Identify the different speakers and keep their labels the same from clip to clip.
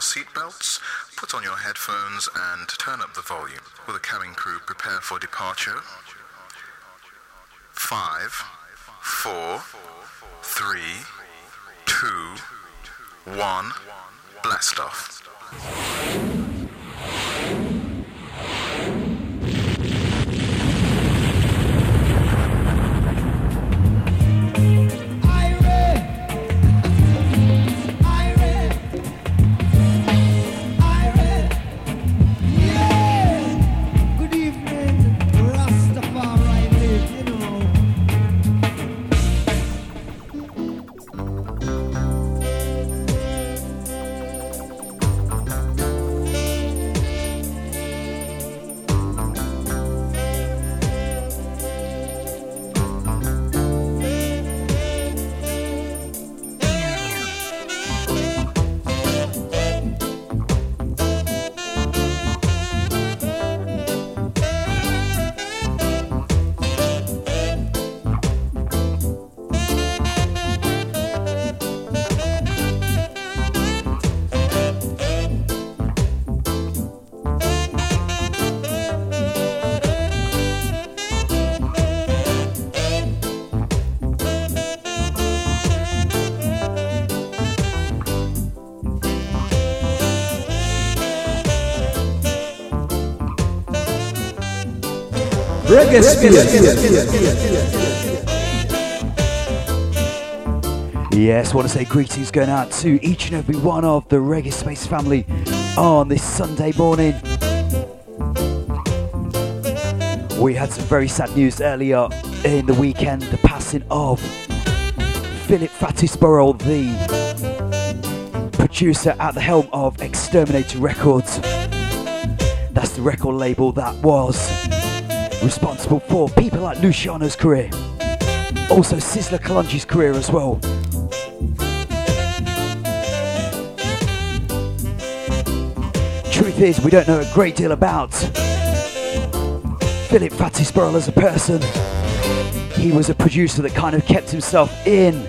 Speaker 1: your seatbelts, put on your headphones, and turn up the volume. Will the cabin crew prepare for departure? Five, four, three, two, one, blast off.
Speaker 2: Reggae Yes, want to say greetings going out to each and every one of the Reggae Space family on this Sunday morning. We had some very sad news earlier in the weekend the passing of Philip Fatis Burrell, the producer at the helm of Exterminator Records. That's the record label that was responsible for people like Luciano's career, also Sizzla Kalonji's career as well. Truth is, we don't know a great deal about Philip Fatis Burrell as a person. He was a producer that kind of kept himself in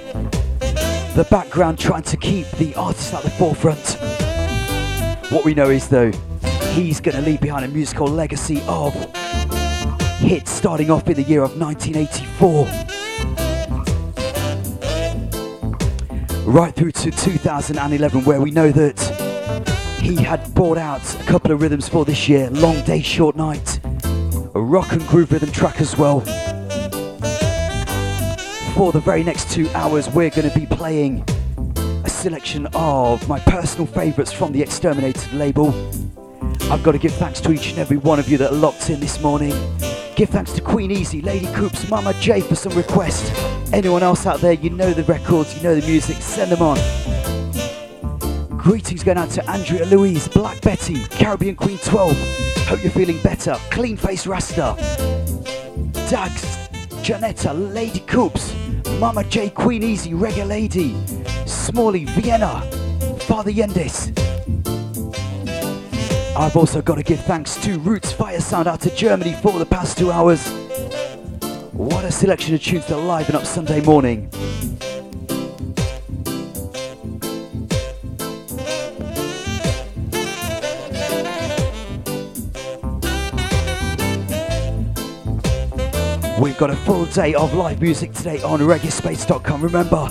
Speaker 2: the background, trying to keep the artist at the forefront. What we know is, though, he's going to leave behind a musical legacy of hit starting off in the year of 1984. Right through to 2011, where we know that he had brought out a couple of rhythms for this year Long Day, Short Night, a rock and groove rhythm track as well. For the very next two hours, we're going to be playing a selection of my personal favourites from the Exterminator label. I've got to give thanks to each and every one of you that locked in this morning. Give thanks to Queen Easy, Lady Coops, Mama J for some requests. Anyone else out there, you know the records, you know the music, send them on. Greetings going out to Andrea Louise, Black Betty, Caribbean Queen 12. Hope you're feeling better. Clean Face Rasta. Dax, Janetta, Lady Coops, Mama J, Queen Easy, Reggae Lady, Smalley, Vienna, Father Yendis. I've also got to give thanks to Roots Fire Sound out to Germany for the past two hours. What a selection of tunes to liven up Sunday morning. We've got a full day of live music today on reggaespace.com. Remember,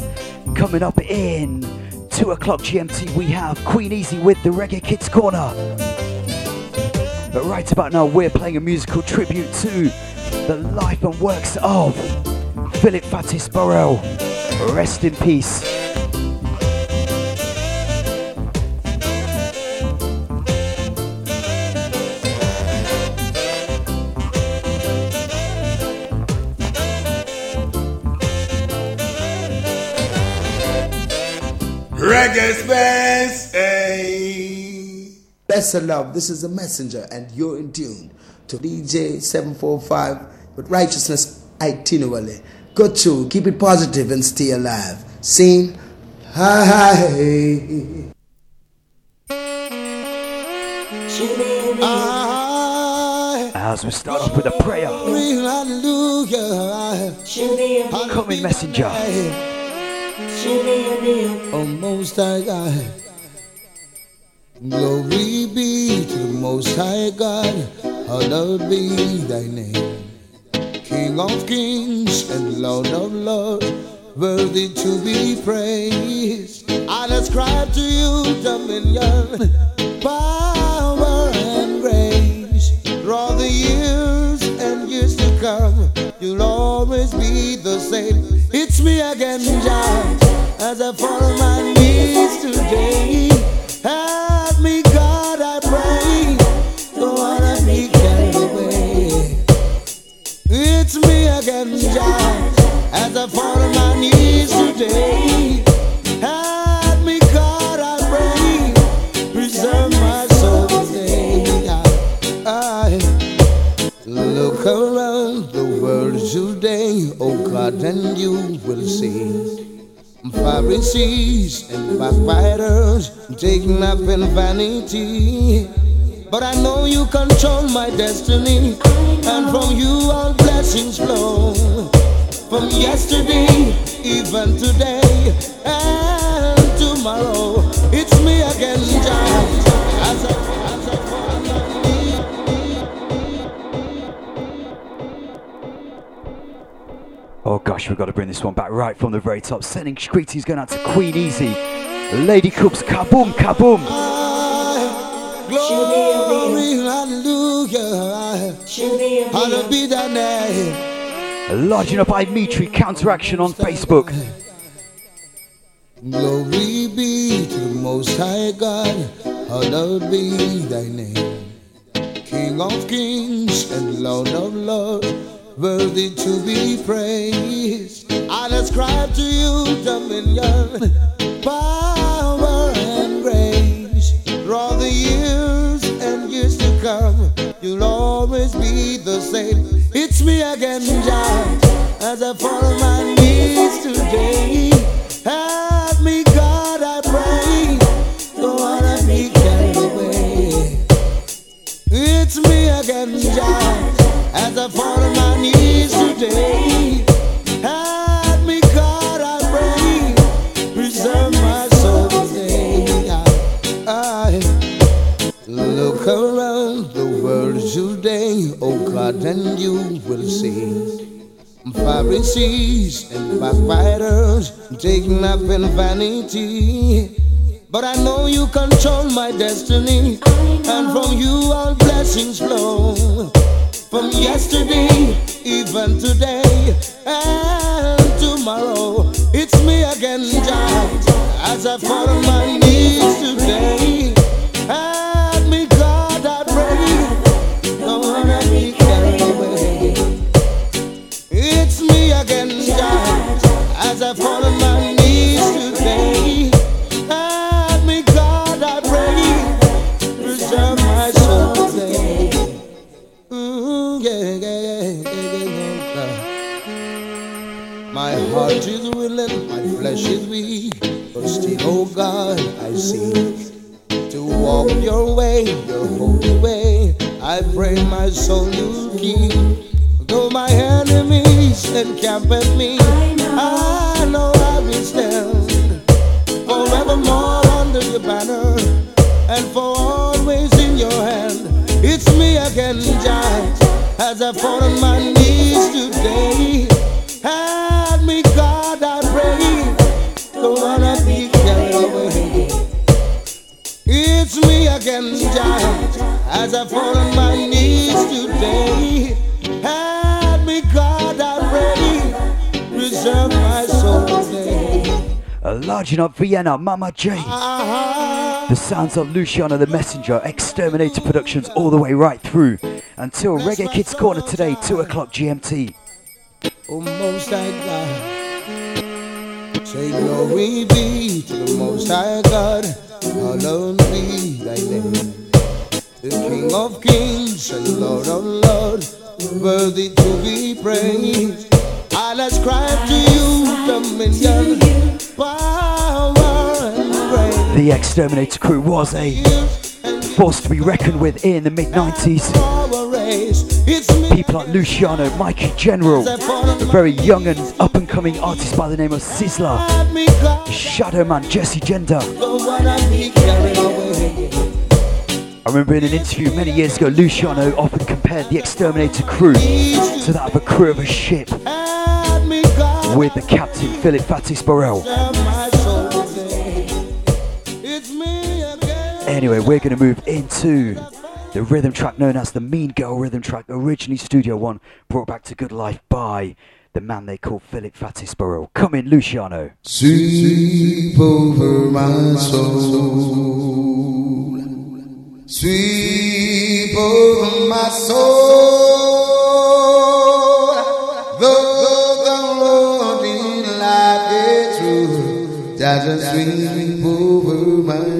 Speaker 2: coming up in 2 o'clock GMT, we have Queen Easy with the Reggae Kids Corner. But right about now, we're playing a musical tribute to the life and works of Philip Fatis Burrell. Rest in peace.
Speaker 3: Reggae Space.
Speaker 4: Best of love, this is a messenger, and you're in tune to DJ 745 with righteousness itinerary. Go to keep it positive and stay alive. Sing, hi, hi.
Speaker 2: As we start off with a prayer, coming messenger.
Speaker 4: Almost I got.
Speaker 5: Glory be to the Most High God, hallowed be thy name. King of kings and Lord of lords, worthy to be praised. I ascribe to you dominion, power, and grace. All the years and years to come, you'll always be the same. It's me again, Jah, as I fall on my knees today. Pharisees and backbiters taking up in vanity. But I know you control my destiny, and from you all blessings flow. From yesterday, even today, and tomorrow, it's me again, Jah.
Speaker 2: Oh gosh, we've got to bring this one back right from the very top. Sending greetings going out to Queen Easy. Lady Coops, kaboom, kaboom.
Speaker 5: Glory, hallelujah. Hallowed be thy name.
Speaker 2: Lodging up by Mitri Counteraction on Facebook.
Speaker 5: Glory be to the Most High God, hallowed be thy name. King of kings and Lord of lords, worthy to be praised. I ascribe to you dominion, power, and grace. All the years and years to come, you'll always be the same. It's me again, Jah, as I fall on my knees today. Help me, God, I pray. Don't wanna be carried away. It's me again, Jah, as I fall on my knees today. Help me, God, I pray. Preserve my soul today. I look around the world today, oh God, and you will see. Pharisees and backbiters taking up in vanity. But I know you control my destiny, and from you all blessings flow. From yesterday, even today, and tomorrow, it's me again, Jah, as I fall on my knees today. But still, oh God, I seek to walk your way, your holy way. I pray my soul you keep. Though my enemies encamp at me, I know I will stand forevermore under your banner and for always in your hand. It's me again, Jah, as I fall on my knees today. Again, Jah, as I fall on my knees today. Help me, God, I pray. Preserve my soul today.
Speaker 2: Lodging up Vienna, Mama J.
Speaker 5: Ah,
Speaker 2: The sounds of Luciano the Messenger, Exterminator Productions all the way right through until Reggae Kids Corner today, 2 o'clock GMT.
Speaker 5: oh, Most High God. Say glory be to the Most High God. Hallowed be thy name. The King of kings and Lord of lords, worthy to be praised. I'll ascribe to you dominion, power, and praise.
Speaker 2: The Exterminator crew was a force to be reckoned with in the mid 90s. People like Luciano, Mikey General, a very young and up and coming artist by the name of Sizzla, Shadow Man, Jesse Jendah.
Speaker 5: Don't wanna be carried away. remember in an interview many years ago, Luciano often compared the Exterminator crew to that of a crew of a ship with the captain Philip Fatis Burrell. Anyway, we're going to move into the rhythm track known as the Mean Girl rhythm track, originally Studio One, brought back to good life by the man they call Philip Sporrell. Come in, Luciano.
Speaker 6: Sweep over my soul. Sweep over my soul. Though the road in life is true, just sweep over my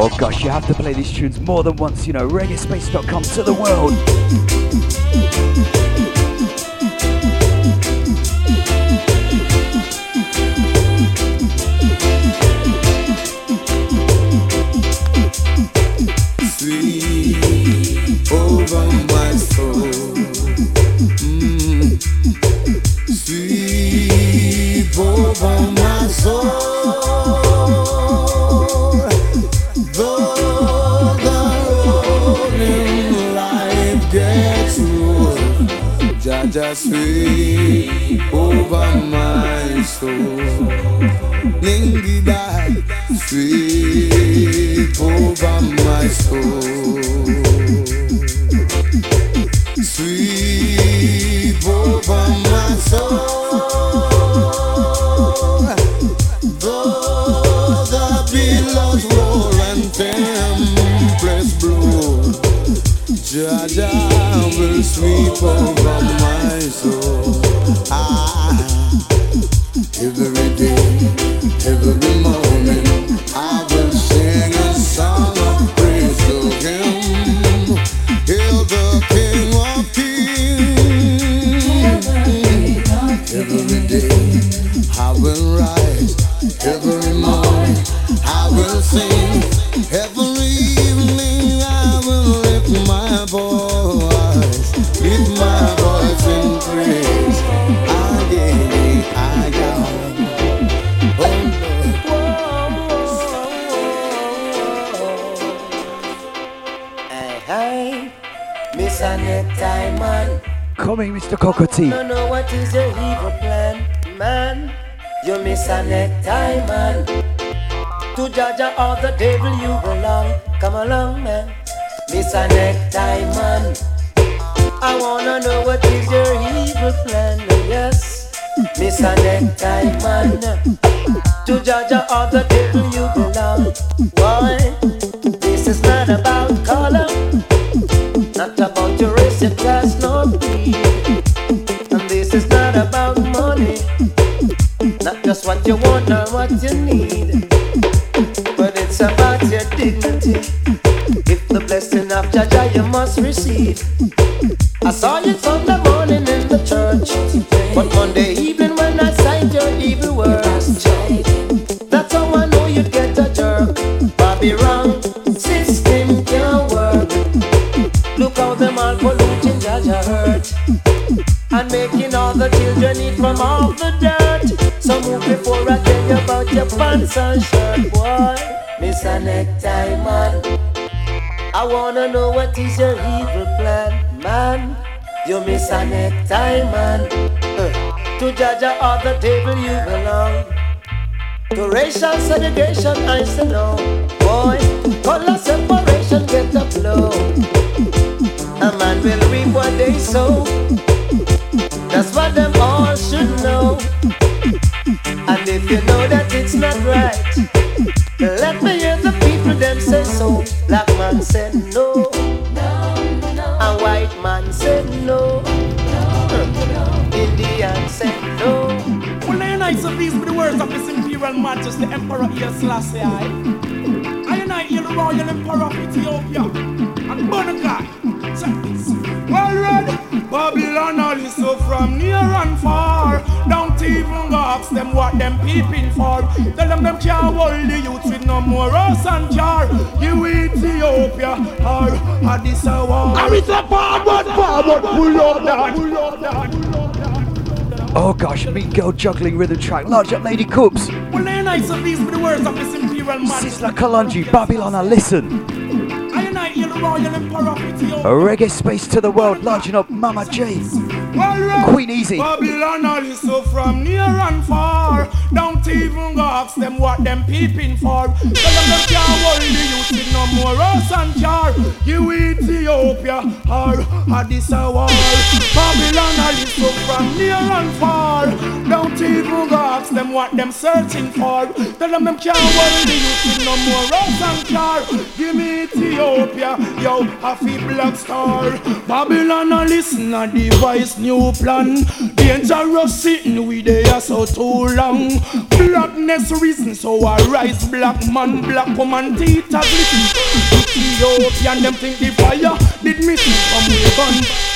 Speaker 5: Oh gosh, you have to play these tunes more than once, you know. ReggaeSpace.com to the world.
Speaker 7: Is your evil plan, man. You miss a necktie, man. Uh, to Jaja or the devil you belong. To racial segregation, I say no. Boy, color separation, get a flow. A man will reap what they sow. That's what them all should know. And if you know that it's not right,
Speaker 8: Imperial Majesty Emperor Haile Selassie eh? I. I and I hear the Royal Emperor of Ethiopia and Bonakai. Check. Well ready. Babylon all is so from near and far. Don't even ask them what them peeping for. Tell them them can't hold the youth with no more us and jar. You Ethiopia or Addis Ababa.
Speaker 3: I'm a forward, forward, pull up that. Pull up that.
Speaker 2: Oh gosh, mean girl juggling rhythm track. Large up Lady Coops.
Speaker 8: I so these be the words of His Imperial Majesty.
Speaker 2: Sizzla Kalonji, Babylon, I listen.
Speaker 8: I and I the Royal Emperor of
Speaker 2: A reggae space to the world, large up Mama J. Queen Easy.
Speaker 8: Babylon all is so from near and far. Don't even go ask them what them peeping for. Tell them them can't hold the youth with no more us and jar. You Ethiopia or Addis Ababa. Babylon all is so from near and far. Don't even ask them what them searching for. Tell them them can't hold the youth no more us and jar. Give me Ethiopia, yo, happy black star. Babylon all listen a device new plan. Dangerous sitting we there so too long. Blackness reason so I rise black man, black woman, teeth a glisten. Ethiopian them think the fire did miss from we gun.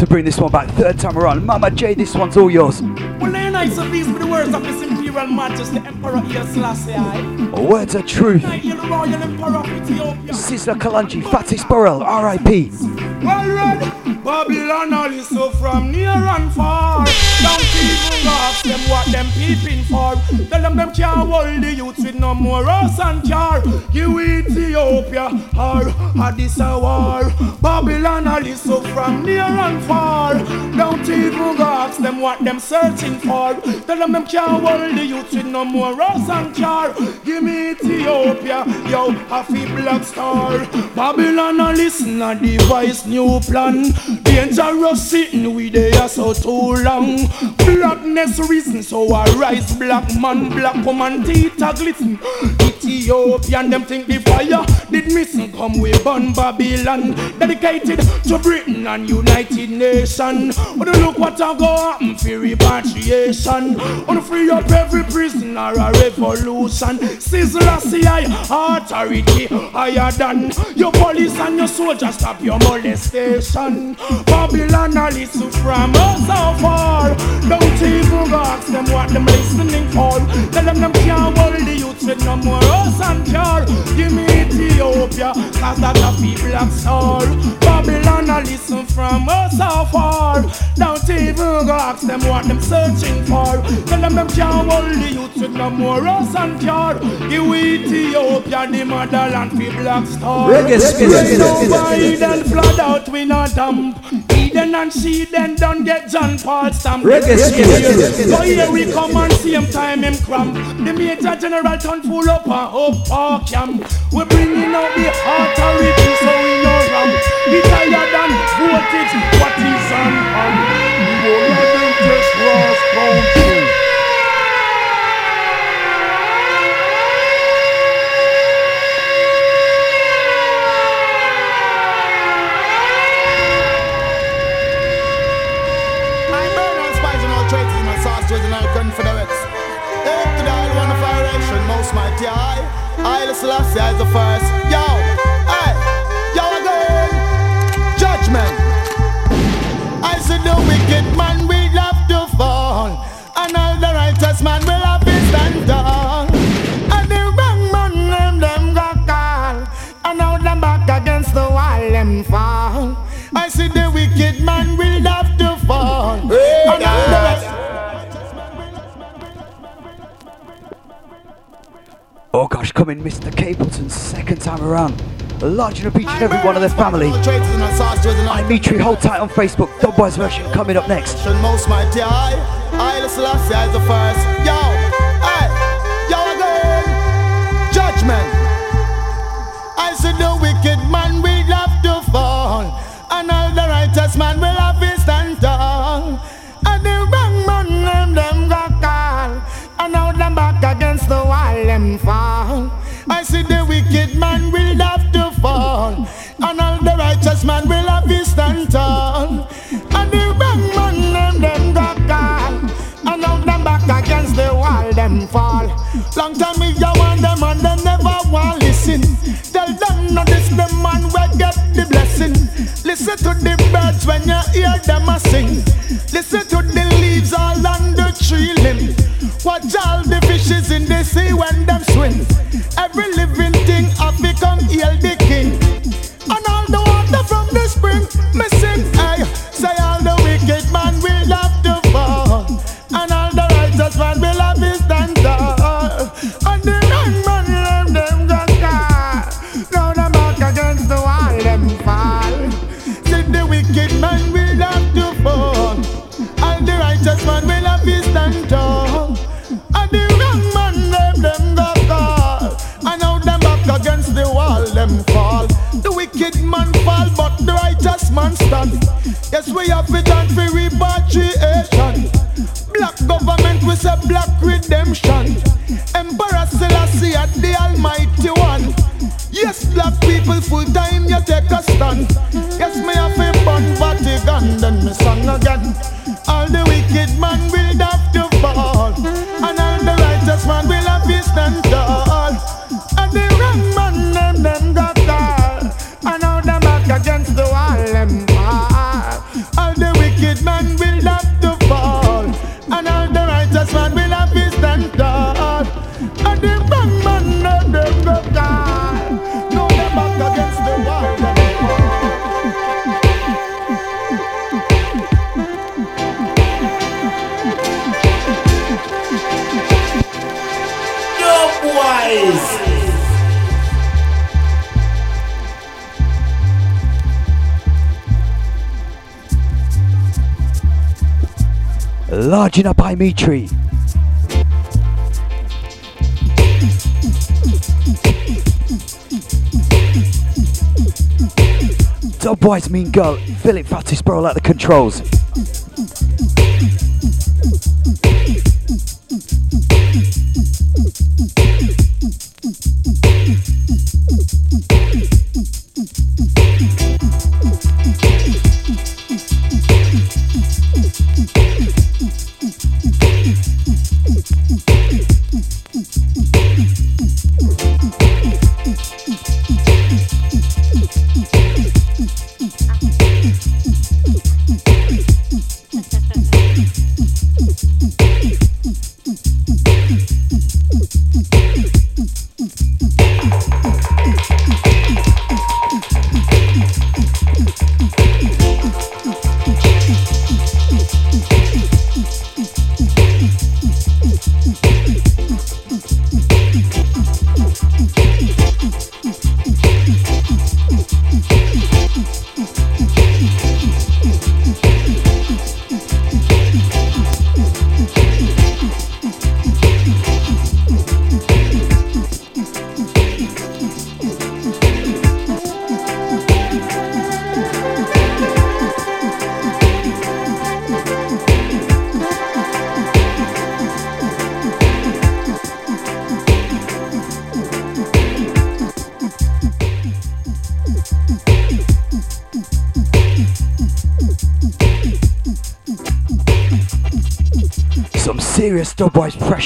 Speaker 2: To bring this one back third time around. Mama J, this one's all yours.
Speaker 8: Well, then I so these be the words of His Imperial Majesty Emperor Haile Selassie
Speaker 2: Words of truth.
Speaker 8: I hear the Royal Emperor of Ethiopia.
Speaker 2: Sizzla Kalonji, Fatis Burrell, R.I.P.
Speaker 8: Well ready, Babylon all is so from near and far. Don't ask them what them peeping for. Tell them them can't hold the youth with no more us and jar. You Ethiopia or Addis Ababa. Babylon all is so from near and far. Don't even ask them what them searching for. Tell them them can't hold the youth with no more rose and char. Give me Ethiopia, yo, happy black star. Babylon all listen a device new plan. Dangerous sitting we there so too long. Blackness reason so I rise black man, black woman, teeth a glisten. Ethiopian them think the fire did missing come we burn Babylon. Dedicated to Britain and United Nation. Wanna look what I go happen for repatriation. Wanna free up every prisoner a revolution. Sizzla CI authority higher than your police and your soldiers stop your molestation. Babylon a listen from us so far. Don't even ask them what them listening for. Tell them them can't hold the youth with no more us and car. Give me Ethiopia, cause that a people black star. Babylon a listen from us so far. Don't even go ask them what them searching for. Tell them them can't hold the youth with no more us and car. Give Ethiopia the motherland for black star.
Speaker 4: Reggae spirit.
Speaker 8: Eden, flood out we not dump. Eden and she then don't get John Paul stamp.
Speaker 4: Reggae spirit.
Speaker 8: So here we come and same time him cramp. The major general turn full up and up our camp. We bringing out the authority so we know ramp. The higher than voltage, what is on hand? We will them just cross country.
Speaker 6: I, Selassie, is the first. Yo, hey, yo again. Judgment. I said the wicked man will have to fall, and all the righteous man will have to stand tall. And the wrong man them them got call, and now them back against the wall them fall. I see the wicked man will
Speaker 2: Oh gosh, come in, Mr. Capleton, second time around. Large and each and every one of their family. I'm Mitri, hold tight on Facebook. Dubwise version coming up next.
Speaker 6: Most mighty I, I Selassie is the first. Yo, righteous man will have to stand tall. And the wrong man them them got call, and now them back
Speaker 9: against the wall them fall. Long time me you want them and them never want listen. Tell them not this the man will get the blessing. Listen to the birds when you hear them a sing. Listen to the leaves all on the tree limb. Watch all the fishes in the sea when them swim. Every living thing have become heal the king. And all the the spring, me sing, hey, say all the wicked man will have to fall. And all the righteous man will have his stand tall. And the wrong man them, them got car. Now them back against the wall, them fall. See the wicked man will have to fall. And the righteous man will have his stand tall. And the wrong man them, them got car. And now them back against the wall, them fall. The wicked man the righteous man stand. Yes, we have it and for repatriation. Black government, we say black redemption. Emperor Selassie at the Almighty One. Yes, black people full time you take a stand. Yes, me have a burn Vatican, then me song again. All the wicked man will
Speaker 2: Large up by Mitri. Dubwise Mean Girl, Philip Fatis Burrell at the controls.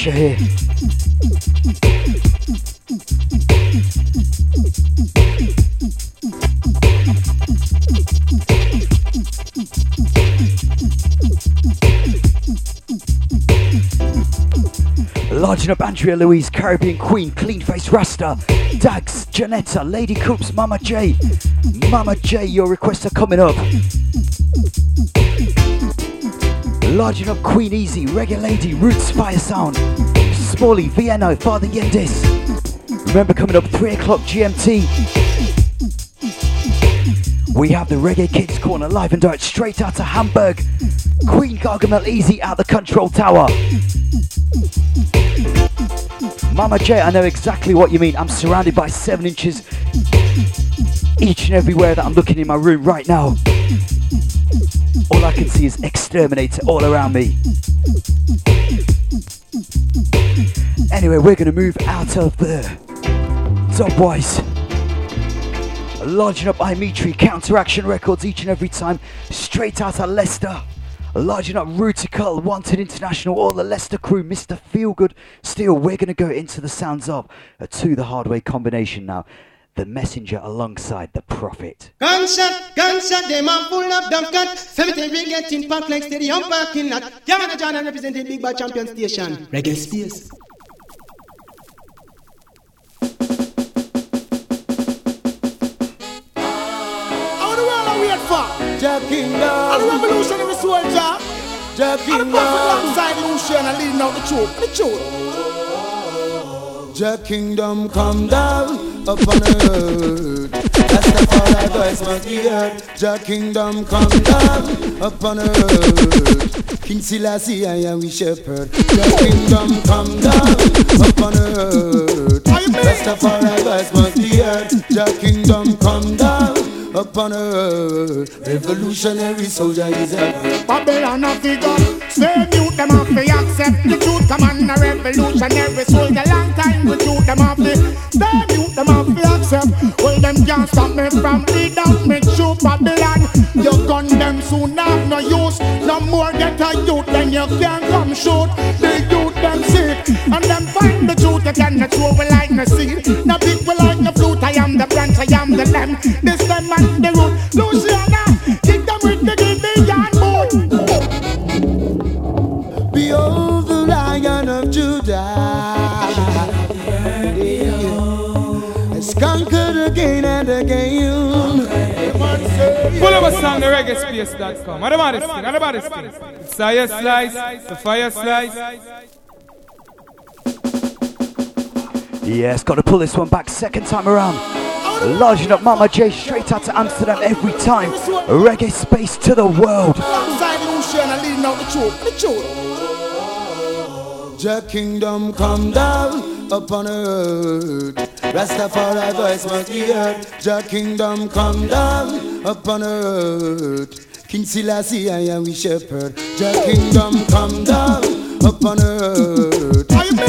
Speaker 2: Pressure here. Larging up Andrea Louise, Caribbean Queen, Clean Face Rasta, Dags, Janetta, Lady Coops, Mama J. Mama J, your requests are coming up. Larging Enough Queen Easy, Reggae Lady, Roots Fire Sound, Smalley, Vienna, Father Yendis. Remember coming up 3 o'clock GMT. We have the Reggae Kids Corner live and direct straight out of Hamburg. Queen Gargamel Easy at the control tower. Mama J, I know exactly what you mean. I'm surrounded by seven inches each and everywhere that I'm looking in my room right now. All I can see is exterminator all around me. Anyway, we're to move out of the Dubwise. Larging up Imetri Counteraction Records each and every time. Straight out of Leicester. Larging up Rutical, Wanted International, all the Leicester crew, Mr. Feelgood. Still, we're to go into the sounds of a To the Hard Way combination now. The messenger alongside the prophet.
Speaker 10: Gunshot, gunshot, them are full of dumb cut. Cemetery getting packed like stadium parking lot. Yamana John representing Big Bad Champion Station. Reggae Space.
Speaker 5: Jah Kingdom. And the revolutionary soldier. Jah Kingdom. And the prophet alongside Lucian and leading out the truth. The truth. Jah Kingdom come down upon earth. That's the fall I voice must be heard. Jah Kingdom come down upon earth. King Selassie, I am we shepherd. Jah Kingdom come down upon earth. That's the fall I voice must be heard. Jah Kingdom come down upon earth. Revolutionary soldier is a
Speaker 3: Babylon a figure. Say mute them off they accept the truth. Come on, a revolutionary soldier. Long time shoot them off the. Stay mute them off they accept. Well, them can't stop me from lead out. Make sure Babylon. You gun them soon have no use. No more get a youth, then you can't come shoot. The youth them sick. And them find the truth. You cannot throw like no seed. No people am the branch, I am the lamb. This them man the root. Luciano, kick them with the Gideon boot.
Speaker 5: Behold the Lion of Judah. Has conquered again and again.
Speaker 11: Pull up a song, the reggaespace.com. What about this? What about this? It's Fire Slice, the Fire Slice.
Speaker 2: Yes, got to pull this one back second time around. Larging up Mama J straight out to Amsterdam every time. Reggae space to the world.
Speaker 5: Alongside Lucian and leading out the truth. The truth. Jah Kingdom come down upon earth. Rastafari voice must be heard. Jah Kingdom come down upon earth. King Selassie, I am we shepherd. Jah Kingdom come down upon earth.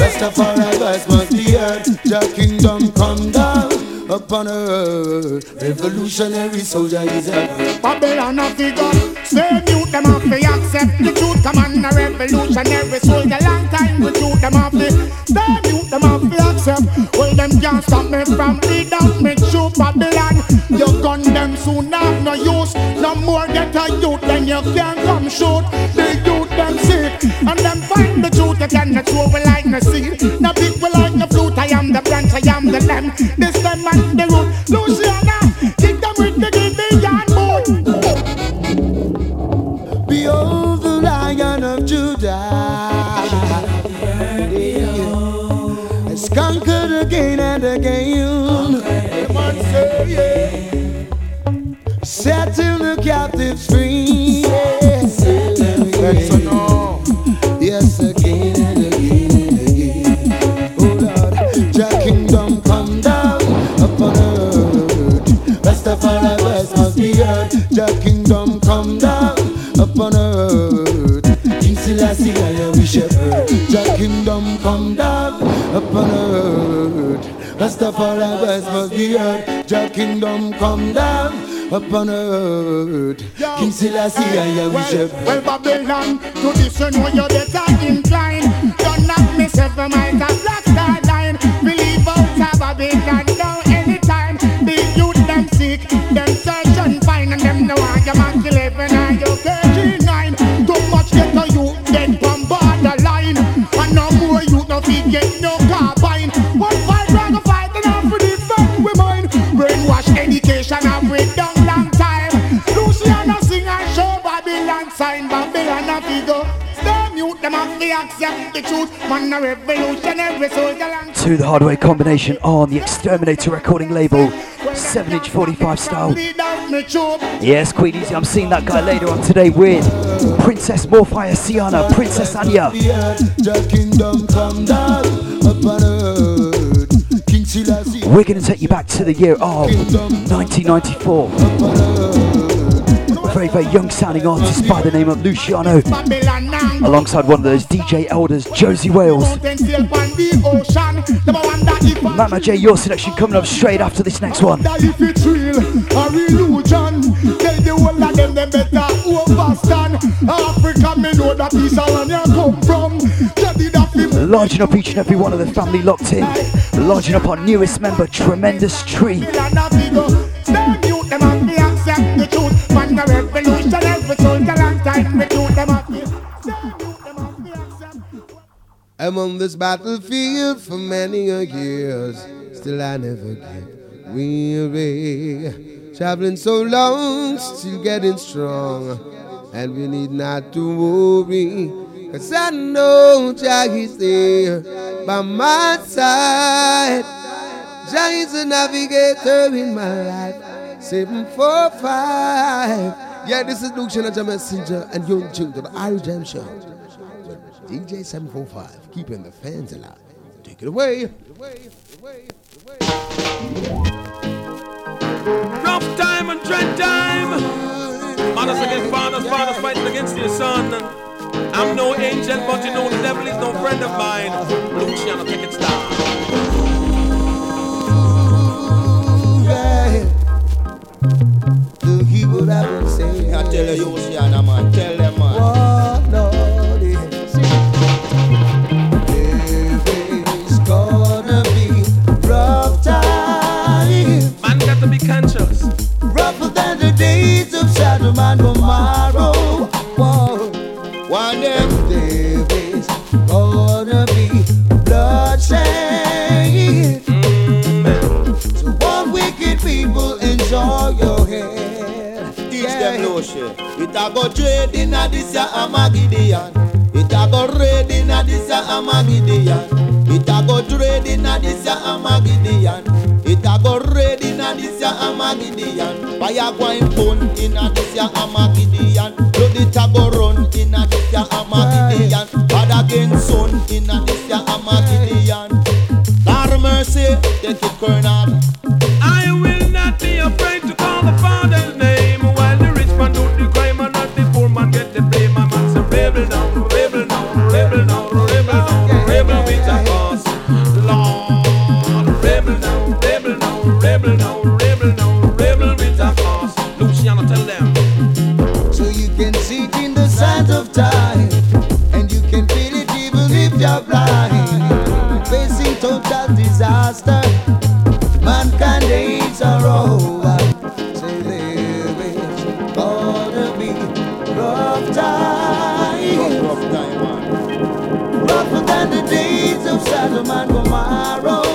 Speaker 5: Rastafari voice must be heard. Jah Kingdom come down upon earth. Revolutionary soldier is a
Speaker 3: Babylon a figure. Say mute them off they accept the truth. Come on, a revolutionary soldier. Long time we shoot them off the. Say mute them off they accept. Well, them can't stop me from out. Make sure Babylon. You gun them soon have no use. No more get a youth, then you can't come shoot. The youth find the truth. You cannot throw away like no seed. No people like no flute. I am the branch, I am the lamb. This them man the root. Luciano, kick them with the Gideon boot.
Speaker 5: Behold the Lion of Judah has conquered again and again. Setting the captives free. Yes, Jah Kingdom come down upon earth. King Selassie, I shepherd. Jah Kingdom come down upon earth. Rastafari voice must be heard. Jah Kingdom come down upon earth. King Selassie, I am we shepherd.
Speaker 3: Well, Babylon, to this you know you're better inclined. Don't knock me seven miles a black star line. Believe out of Babylon sign, Babylon off the truth.
Speaker 2: To the Hardway combination on the Exterminator recording label. 7 inch 45 style. Yes, Queen Easy, I'm seeing that guy later on today with Princess Morfire Siana, Princess Anya. We're going to take you back to the year of 1994. Very, very young sounding artist by the name of Luciano, alongside one of those DJ elders, Josie Wales. Mama J, your selection coming up straight after this next one. Larging up each and every one of the family locked in. Larging up our newest member, Tremendous Tree.
Speaker 12: I'm on this battlefield for many a years, still I never get weary. Traveling so long, still getting strong, and we need not to worry. Cause I know Jah is there by my side. Jah is a navigator in my life. Seven, four, five. Yeah, this is Luke Shanaja Messenger, and you're tuned to the Irie Jam Show. DJ 745, keeping the fans alive. Take it away.
Speaker 5: Rough time and dread time. Mothers against fathers, fathers fighting against their son. I'm no angel, but you know the devil is no friend of mine. Luciano, take it down.
Speaker 12: The evil that will say.
Speaker 9: I tell you, Luciano, man. Tell them, man.
Speaker 12: What, days of Sodom and Gomorrah. Whoa.
Speaker 9: One day,
Speaker 12: Days gonna be bloodshed. Mm. So all wicked people enjoy your head.
Speaker 9: teach them no shit. It a go trade in a this uh, ya Amagidian. It a go raid in a this uh, ya Amagidian. It a go trade in a this ya Amagidian. It a go raid in a this ya Amagidian. Fire going phone in a this ya Amagidian. Blood it a go run in a this ya Amagidian. Bad against son in a this ya Amagidian. Lord mercy, take it Colonel.
Speaker 5: I will not be afraid to call the Father's
Speaker 12: of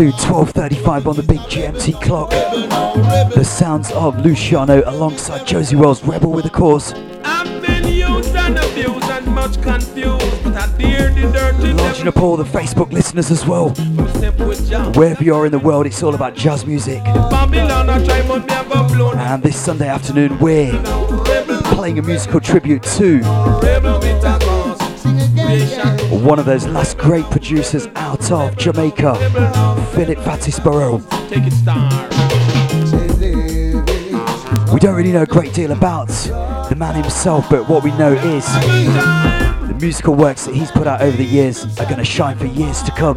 Speaker 9: to
Speaker 2: 12.35 on the big GMT clock.
Speaker 9: rebel now, rebel.
Speaker 2: The sounds of Luciano alongside Josey Wales, Rebel with a cause.
Speaker 5: I've been used and abused and much confused, but the dirty
Speaker 2: Larging
Speaker 5: devil
Speaker 2: up all the Facebook listeners as well.
Speaker 5: from step with Jah.
Speaker 2: Wherever you are in the world, it's all about jazz music.
Speaker 5: Babylon, I try, but me have a blown.
Speaker 2: And this Sunday afternoon, we're playing a musical tribute to one of those last great producers out of Jamaica, Philip
Speaker 12: is
Speaker 2: We don't really know a great deal about the man himself, but what we know is the musical works that he's put out over the years are going to shine for years to come.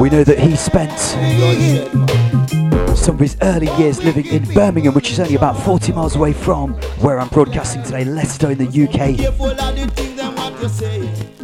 Speaker 2: We know that he spent some of his early years living in Birmingham, which is only about 40 miles away from where I'm broadcasting today, Leicester in the UK.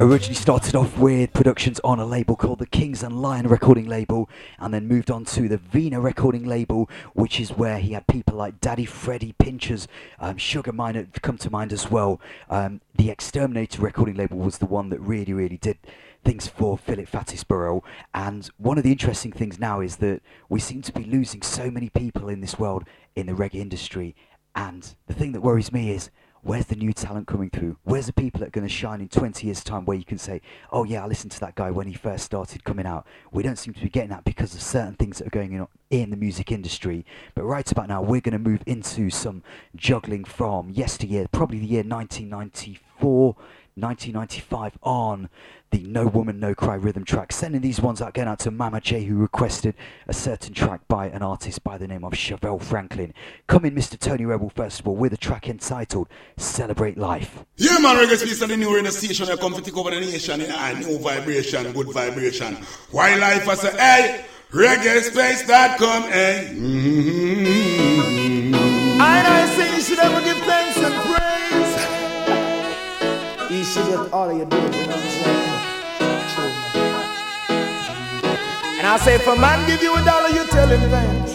Speaker 2: Originally started off with productions on a label called the Kings and Lion recording label, and then moved on to the Vena recording label, which is where he had people like Daddy Freddy Pinchers, um, Sugar Minott come to mind as well. Um, the Exterminator recording label was the one that really, really did things for Philip Fatis Burrell. And one of the interesting things now is that we seem to be losing so many people in this world in the reggae industry. And the thing that worries me is where's the new talent coming through? Where's the people that are going to shine in 20 years' time where you can say, oh, yeah, I listened to that guy when he first started coming out? We don't seem to be getting that because of certain things that are going on in the music industry. But right about now, we're going to move into some juggling from yesteryear, probably the year 1994. 1995 on the No Woman No Cry rhythm track. Sending these ones out again out to Mama J who requested a certain track by an artist by the name of Chevelle Franklin. Come in Mr. Tony Rebel first of all with a track entitled Celebrate Life.
Speaker 13: Yeah man, reggae space of the new radio station I come to take over the nation yeah, new vibration, good vibration. Why life I say, hey, reggaespace.com, hey.
Speaker 6: Mm-hmm. And I say you should ever give thanks and praise. You should get all of your dues, you know what I'm saying? And I say, for man give you a dollar, you tell him thanks.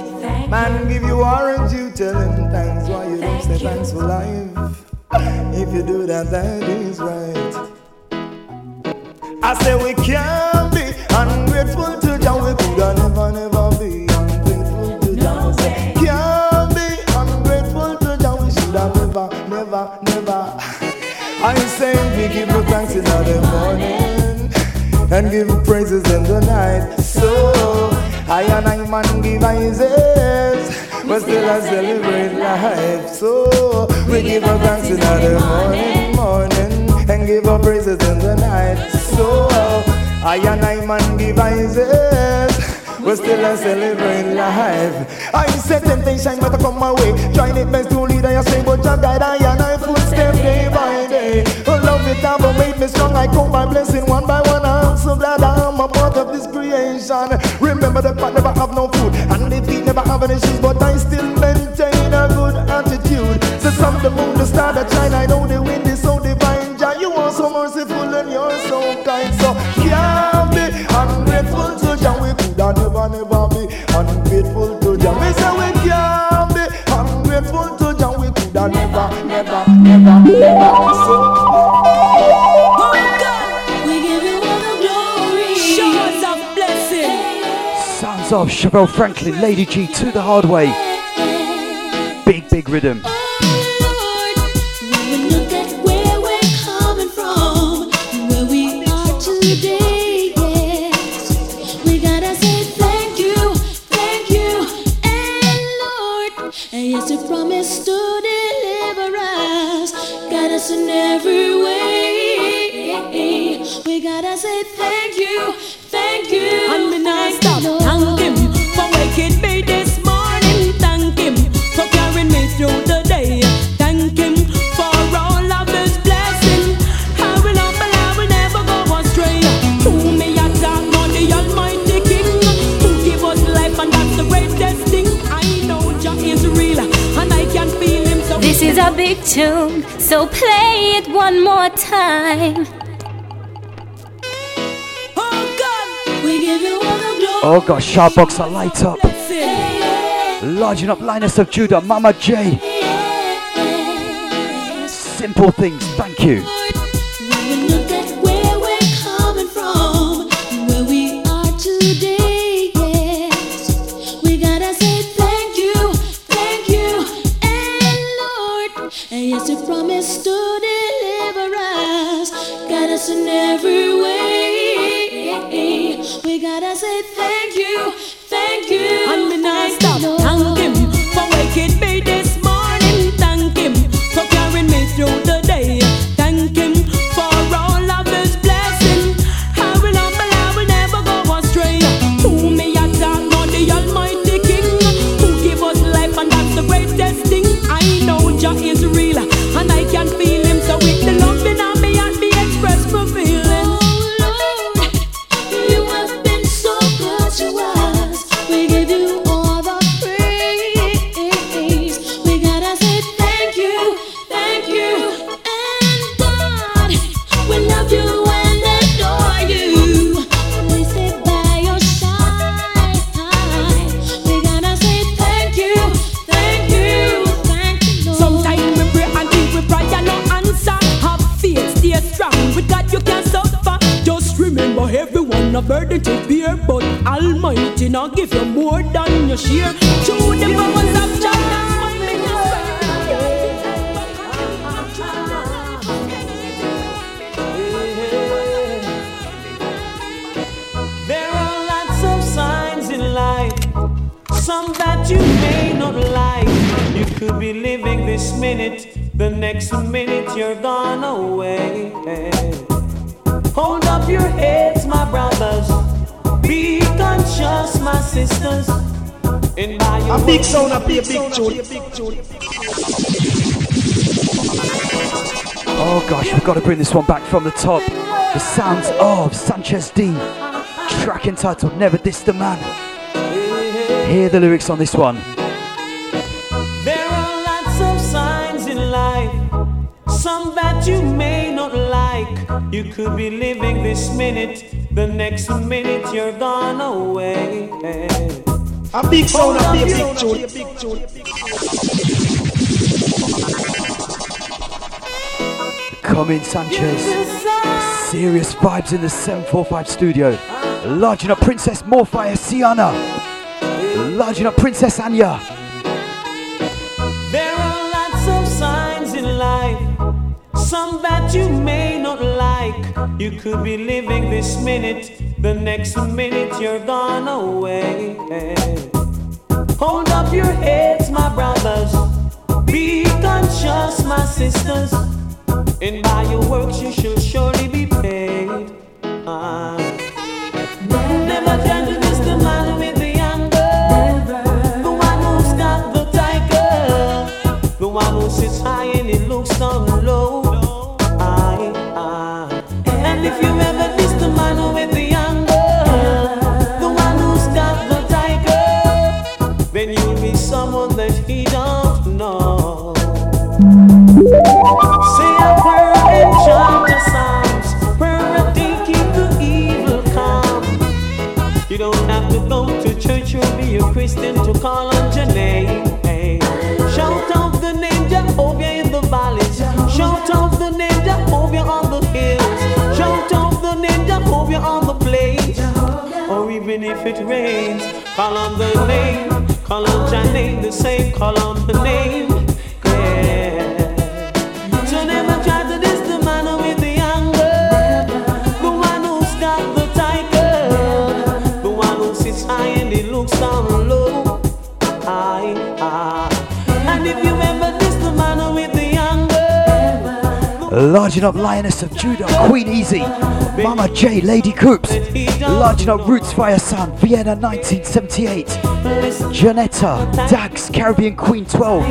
Speaker 6: Man give you orange, you tell him thanks. Why you don't say thanks for life? If you do that, that is right. I say we can't be ungrateful we give you thanks in the morning and give praises in the night. So I and I man give praises, but still I celebrate life. So we give our thanks in the morning, morning, and give our praises in the night. So I and I man give praises. But still I celebrate life I said temptation better come my way Trying it best to lead I say but Jah guide I and I me strong I come by blessing one by one. I'm so glad I'm a part of this creation. Remember the pot never have no food And the feet never have any shoes But I still maintain a good attitude. So some the moon, the star, the shine I know the wind is so divine. Jah you are so merciful and you're so kind. So can't be ungrateful to Jah we could have never, never be ungrateful to Jah. Me say we can't be ungrateful to Jah We could have never, never, never, never. So
Speaker 2: Sounds of Chevelle Franklin, Lady G to the hard way. Big, big rhythm.
Speaker 14: Big tune, so play it one more time.
Speaker 2: Oh gosh, Sharpbox, I light up. Larging up Lioness of Judah, Mama J. Simple things, thank you. One back from the top. The sounds of Sanchez D. Track entitled Never Diss the Man. Hear the lyrics on this one.
Speaker 15: There are lots of signs in life, some that you may not like. You could be living this minute, the next minute you're gone away.
Speaker 6: A big sound, a
Speaker 15: Hold
Speaker 6: big,
Speaker 15: up
Speaker 6: big
Speaker 15: your-
Speaker 6: tune.
Speaker 2: Come in, Sanchez. Serious vibes in the 745 studio. Larging up Princess Morfire Siana. Larging up Princess Anya.
Speaker 15: There are lots of signs in life, some that you may not like. You could be living this minute, the next minute you're gone away. Hold up your heads, my brothers. Be conscious, my sisters. And by your works you shall surely be
Speaker 2: Larging up Lioness of Judah, Queen Easy, Mama J, Lady Coops, larging up Roots Fire Sun, Vienna 1978, Janetta, Dax, Caribbean Queen 12,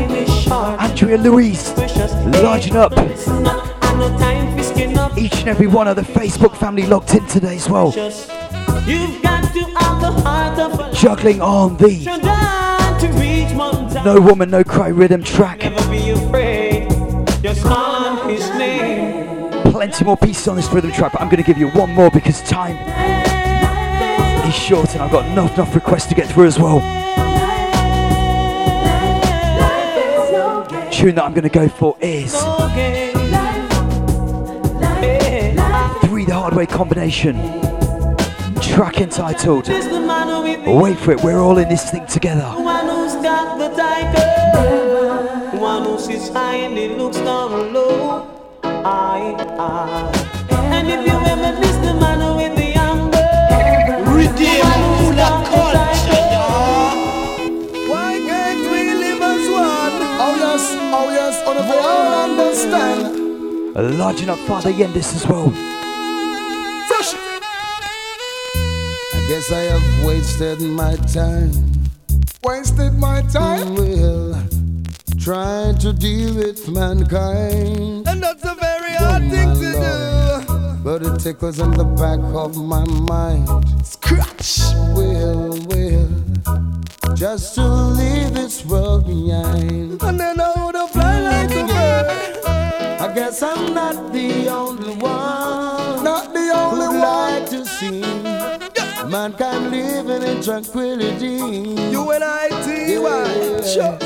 Speaker 2: Andrea Louise, larging up each and every one of the Facebook family locked in today as well,
Speaker 15: you've got to have the heart of a
Speaker 2: juggling on the
Speaker 15: lion to reach mountain.
Speaker 2: No Woman No Cry rhythm track. Plenty more pieces on this rhythm track, but I'm going to give you one more because time is short and I've got enough, enough requests to get through as well. Tune that I'm going to go for is Three the Hard Way combination. Track entitled Wait for it, we're all in this thing together.
Speaker 15: Sits high and he looks down low. Aye, aye. And if you ever miss the man with the anger,
Speaker 6: Redeem full culture,
Speaker 8: Why can't we live as one? Oh yes, oh yes, on if we all understand.
Speaker 2: Larging up Father Yendis as well.
Speaker 8: Fresh.
Speaker 5: I guess I have wasted my time.
Speaker 8: Wasted my time.
Speaker 5: Well, trying to deal with mankind.
Speaker 8: Thing to do.
Speaker 5: But it tickles in the back of my mind.
Speaker 8: Scratch.
Speaker 5: Will, well, just to leave this world behind.
Speaker 8: And then I would have fly like a bird.
Speaker 5: I guess I'm not the only one.
Speaker 8: Not the only
Speaker 5: who'd
Speaker 8: one.
Speaker 5: like to see mankind living in tranquility.
Speaker 8: You and I, T.Y. Sure.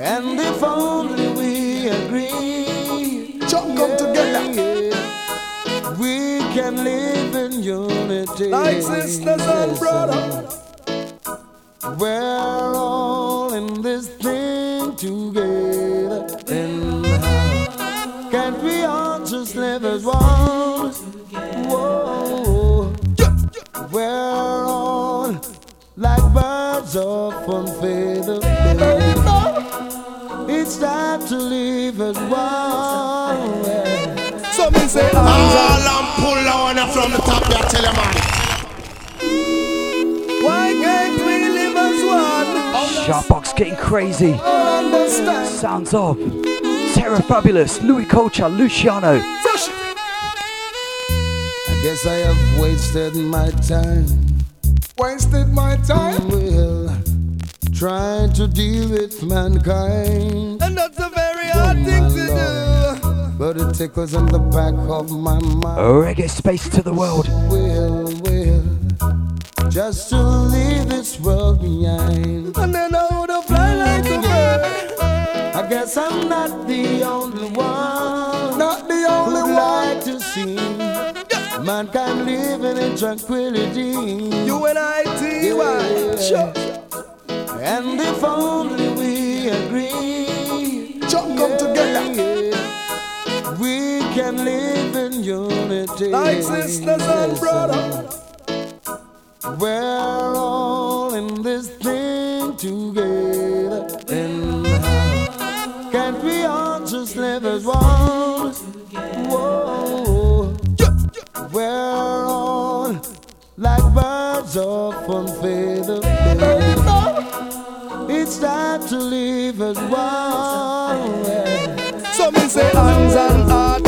Speaker 5: And if only unity.
Speaker 8: Like sisters and brothers.
Speaker 5: We're all in this thing together. And how can't we all just live as one? Whoa. We're all like birds of one feather. It's time to live as one.
Speaker 8: So me say,
Speaker 9: All and pull on from the top, yeah, tell you man.
Speaker 8: Why can't we live as one?
Speaker 2: Sharpbox getting crazy.
Speaker 8: Understand.
Speaker 2: Sounds of Terror Fabulous, Louie Culture, Luciano.
Speaker 5: I guess I have wasted my time.
Speaker 8: Wasted my time.
Speaker 5: Well, trying to deal with mankind.
Speaker 8: And that's a very hard thing to do.
Speaker 5: But it tickles in the back of my mind.
Speaker 2: Reggae space to the world.
Speaker 5: Will, will, just to leave this world behind.
Speaker 8: And then I would have fly like a bird.
Speaker 5: I guess I'm not the only one.
Speaker 8: Not the only
Speaker 5: who'd
Speaker 8: one.
Speaker 5: like to see mankind living in tranquility.
Speaker 8: You and I, T.Y. Sure.
Speaker 5: And if only we agree,
Speaker 8: Just come together.
Speaker 5: Can live in unity.
Speaker 8: Like sisters and brothers.
Speaker 5: We're all in this thing together. And how can't we all just live as one? Whoa. We're all like birds of one feather. It's time to live as one.
Speaker 8: So me say hands and heart and harmony Loving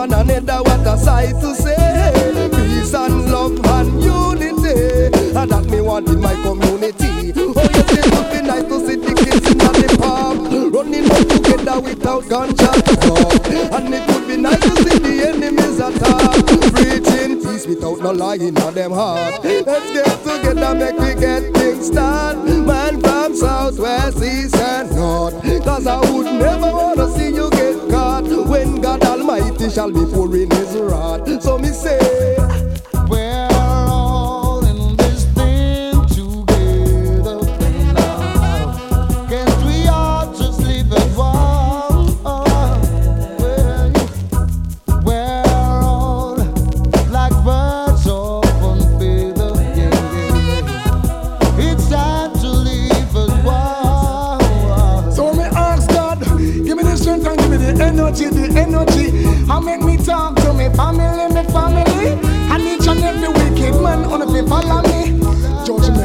Speaker 8: one another what a sight to say Peace and love and unity. And that me want in my community. Oh yes it would be nice to see the kids in the park Running up together without gunshot talk. And it would be nice to see the enemies attack Preaching peace without no lie in them heart. Let's get together make we get things done. Man from south, west, east and north. Cause I would never wanna see you caught When God Almighty shall be pouring his wrath. So me say
Speaker 5: We're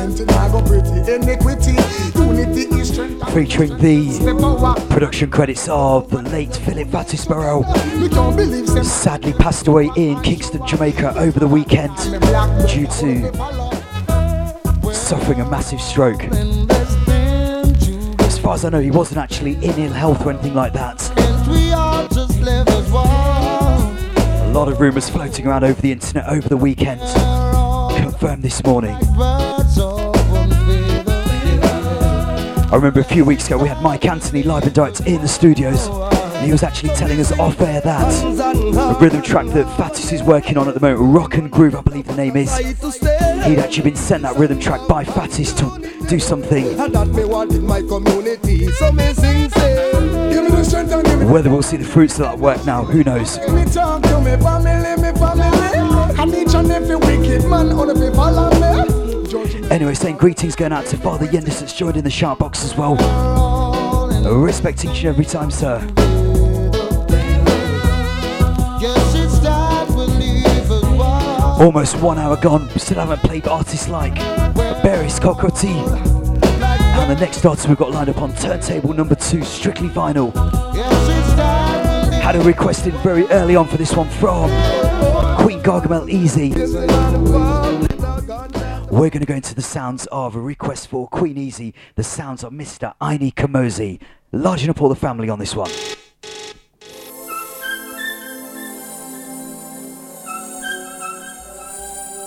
Speaker 8: Not go pretty, iniquity, unity is strength.
Speaker 2: Featuring the production credits of the late Philip Fatis Burrell.
Speaker 8: We can't believe them.
Speaker 2: Sadly passed away in Kingston, Jamaica over the weekend due to suffering a massive stroke. As far as I know, he wasn't actually in ill health or anything like that.
Speaker 5: Can't we all just live as one?
Speaker 2: A lot of rumours floating around over the internet over the weekend. Confirmed this morning. I remember a few weeks ago we had Mike Anthony live and direct in the studios. And he was actually telling us off air that the rhythm track that Fatis is working on at the moment, Rock and Groove, I believe the name is, he'd actually been sent that rhythm track by Fatis to do something. Whether we'll see the fruits of that work now, who knows? Anyway, saying greetings going out to Father Yendis that's joined in the sharp box as well. Respect each and every time, sir.
Speaker 5: Yes, it's time we live as one.
Speaker 2: Almost one hour gone, still haven't played artists like Barry's Cocoa Tea. And the next artist we've got lined up on turntable number two, strictly vinyl.
Speaker 5: Yes, it's time we live
Speaker 2: Had a request in very early on for this one from Queen Gargamel Easy. We're going to go into the sounds of a request for Queen Easy, the sounds of Mr. Ini Kamoze. Larging up all the family on this one.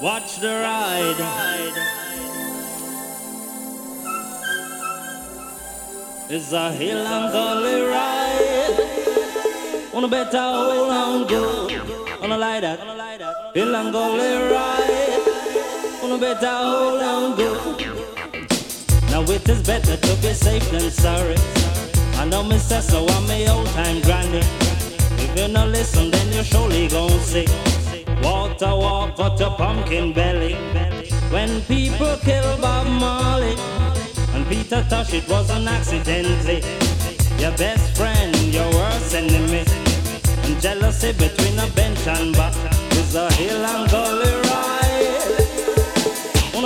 Speaker 16: Watch the ride. It's a hill and gully ride. Wanna better hold on good. Wanna lie that. Hill and gully ride. Wanna better hold on. Now it is better to be safe than sorry. I know me so, I'm me old time granny. If you not listen, then you surely gon' see. Water walk got your pumpkin belly. When people kill Bob Marley and Peter Tosh, it wasn't accidentally. Your best friend, your worst enemy. And jealousy between a bench and back is a hill and gully.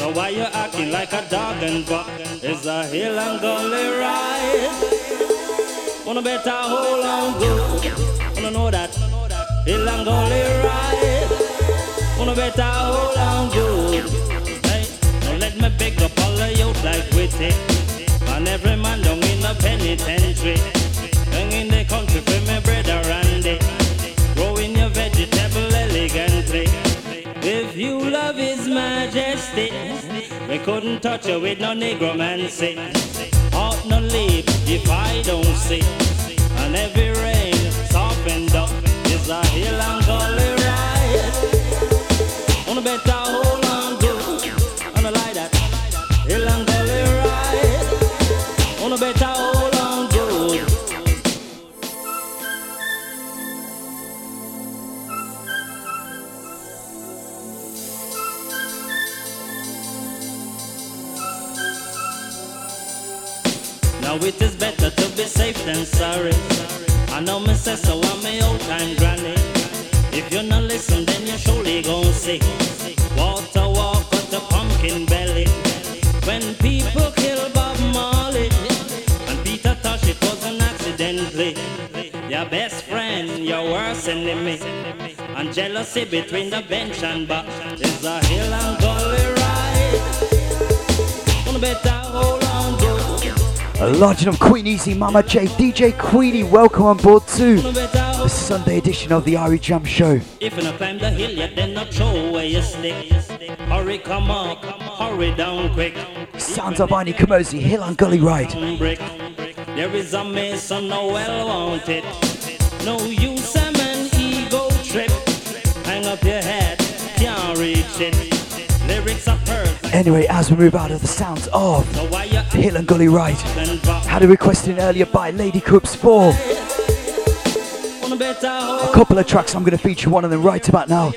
Speaker 16: So why you acting like a dog and buck? It's a hill and gully ride. Wanna better hold on good. Wanna know that? Hill and gully ride. Wanna better hold on good. Hey, now let me pick up all the youth like Witty. And every man down in the penitentiary. Down in the country for me couldn't touch you with no negromancy. Ought no leave if I don't see. And every rain softened up is a hill and gully ride. Wanna better Now it is better to be safe than sorry. I know me say so, I'm old time granny. If you not listen, then you surely gon' see. Water walk at the pumpkin belly. When people kill Bob Marley and Peter Tosh, it wasn't accidentally. Your best friend, your worst enemy. And jealousy between the bench and bar is a hill and gully ride. Better hold.
Speaker 2: A Legend of Queen Easy, Mama J, DJ Queenie, welcome on board to the Sunday edition of the Irie Jam Show.
Speaker 16: If you climb the hill yet, then not throw away your stick. Hurry, come up, hurry down quick.
Speaker 2: Sounds of Ini Kamoze, Hill and Gully Ride.
Speaker 16: There is a mason no well wanted. No use a an ego trip. Hang up your head, can't reach it. Lyrics are perfect.
Speaker 2: Anyway, as we move out of the sounds of Hill and Gully Ride, had a request in earlier by Lady Coops 4. A couple of tracks, I'm going to feature one of them right about now.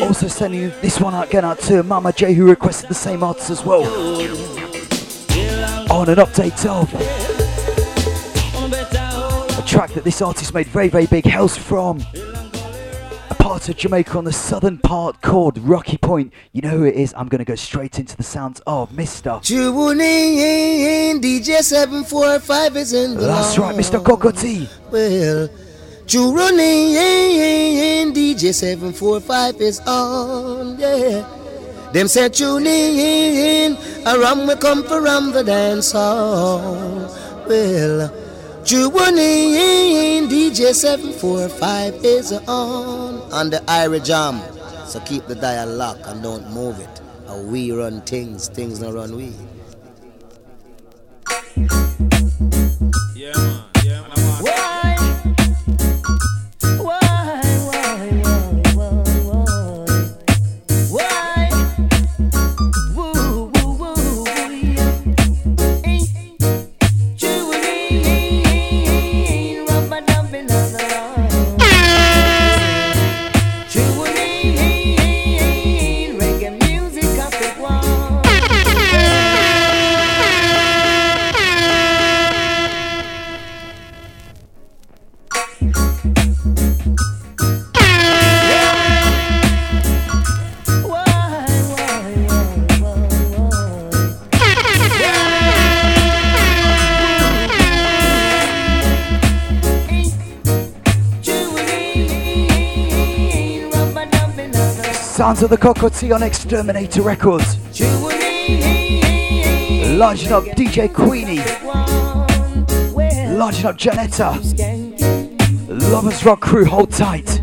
Speaker 2: Also sending this one out again out to Mama J who requested the same artist as well. On an update of a track that this artist made very very big house from part of Jamaica on the southern part called Rocky Point. You know who it is? I'm going to go straight into the sounds of Mr.
Speaker 4: Tuning DJ 745 is in the
Speaker 2: That's right, Mr. Cocoa Tea.
Speaker 4: Well, tuning DJ 745 is on, yeah. Them say tuning in, around we come from the dance hall. Well, tuning DJ 745 is on on the Irie Jam. So keep the dial locked and don't move it. Uh, we run things, things don't run we.
Speaker 15: Yeah,
Speaker 2: Sounds of the Cocoa Tea on Exterminator Records. Larging up DJ Queenie. Larging up Janetta. Lovers Rock Crew, hold tight.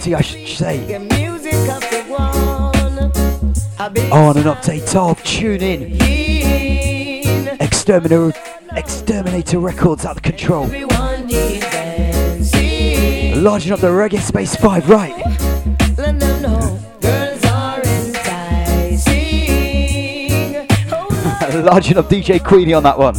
Speaker 7: Cocoa Tea, I
Speaker 2: should say.
Speaker 7: the music of the one. A big
Speaker 2: On an update of Tune In. Exterminator, Exterminator Records out of control. Larging up the Reggae Space 5, right?
Speaker 7: Let them know girls are enticing.
Speaker 2: Oh, Larging up DJ Queenie on that one.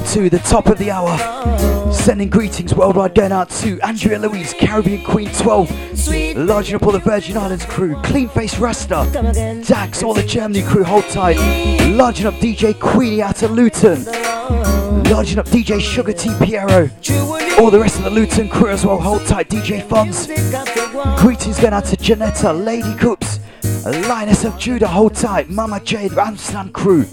Speaker 2: Up to the top of the hour. Sending greetings worldwide going out to Andrea Louise, Caribbean Queen 12. Larging up all the Virgin Islands crew. Clean Face Rasta. Dax, all the Germany crew, hold tight. Larging up DJ Queenie out of Luton. Larging up DJ Sugar T Piero. All the rest of the Luton crew as well, hold tight. DJ Fonz. Greetings going out to Janetta, Lady Coops, Lioness of Judah, hold tight, Mama Jade, Amsterdam crew.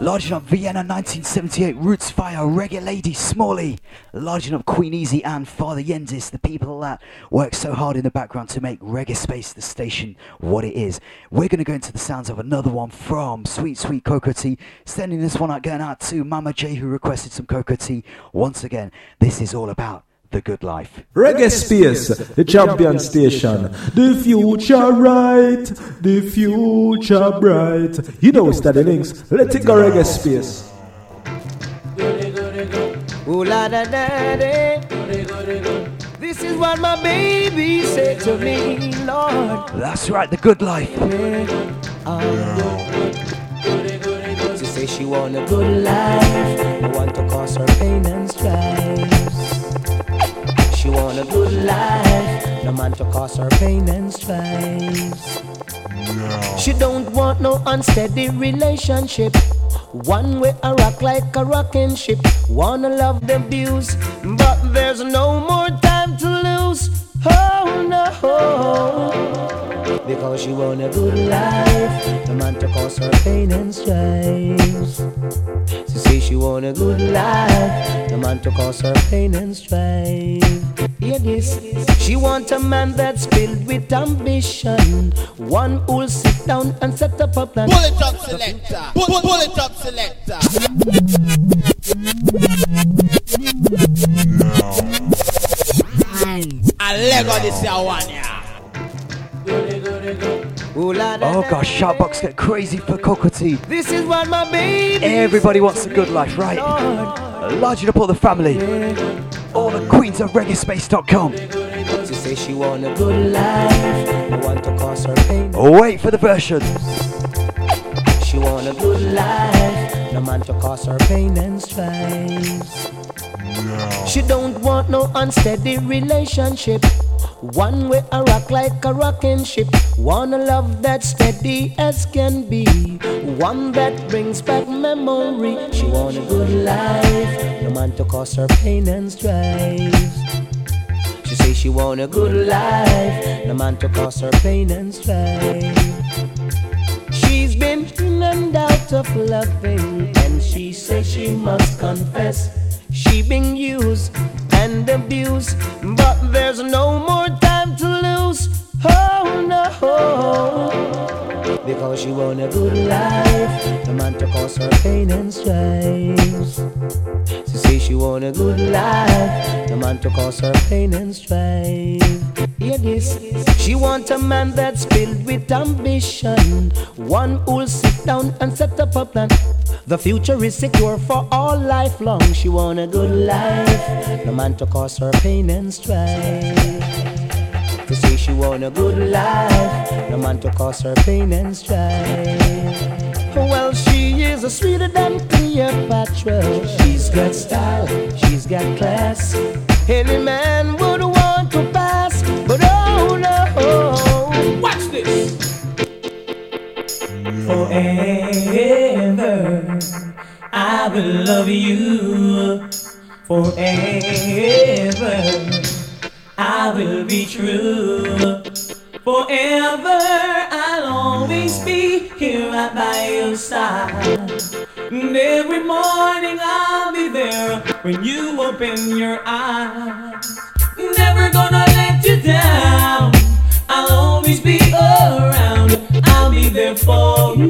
Speaker 2: Larging up Vienna 1978, Roots Fire, Reggae Lady, Smalley. Larging up Queen Easy and Father Yendis, the people that work so hard in the background to make Reggae Space, the station, what it is. We're going to go into the sounds of another one from Sweet Sweet Cocoa Tea. Sending this one out, going out to Mama J who requested some Cocoa Tea. Once again, this is all about the good life.
Speaker 17: Reggae Space, the champion station. The future right, the future bright. You know it's the links. Let it go, Reggae Space.
Speaker 7: Ooh la da da da. This is what my baby said to me, Lord.
Speaker 2: That's right, the good life.
Speaker 7: She say she want a good life. I want to cause her pain and strife. She want a good life. No man to cause her pain and strife. She don't want no unsteady relationship. One way I rock like a rocking ship. Wanna love the views, but there's no more time to lose. Oh no. Because she want a good life, no man to cause her pain and strife. She say she want a good life, no man to cause her pain and strife. Hear this, she want a man that's filled with ambition, one who'll sit down and set up a plan.
Speaker 9: Pull it up, selector. Pull, pull, pull it up, selector. No. I Lego this year one, yeah.
Speaker 2: Oh gosh, shoutbox get crazy for Cocoa Tea.
Speaker 7: This is what my baby
Speaker 2: Everybody wants a good life, right? Large up all the family. All the queens of reggaespace.com.
Speaker 7: She say she want a good life, I want to cause her pain.
Speaker 2: Wait for the version.
Speaker 7: She want a good life, no man to cause her pain and strife. She don't want no unsteady relationship. One way I rock like a rocking ship. Want a love that steady as can be. One that brings back memory. She want a good life. No man to cause her pain and strife. She say she want a good life. No man to cause her pain and strife. She's been in and out of loving, and she says she must confess she been used and abused, but there's no more time to lose. Oh no, because she want a good life, the man to cause her pain and strife. She say she want a good life, the man to cause her pain and strife. Hear this, she want a man that's filled with ambition, one who'll sit down and set up a plan. The future is secure for all life long. She want a good life, no man to cause her pain and strife. To say she want a good life, no man to cause her pain and strife. Well, she is a sweeter than Cleopatra. She's got style, she's got class. Any man would want to pass, but oh no.
Speaker 8: Watch this.
Speaker 15: Forever, I will love you. Forever, I will be true. Forever, I'll always be here right by your side. And every morning I'll be there when you open your eyes. Never gonna let you down. I'll always be around. Be there for you.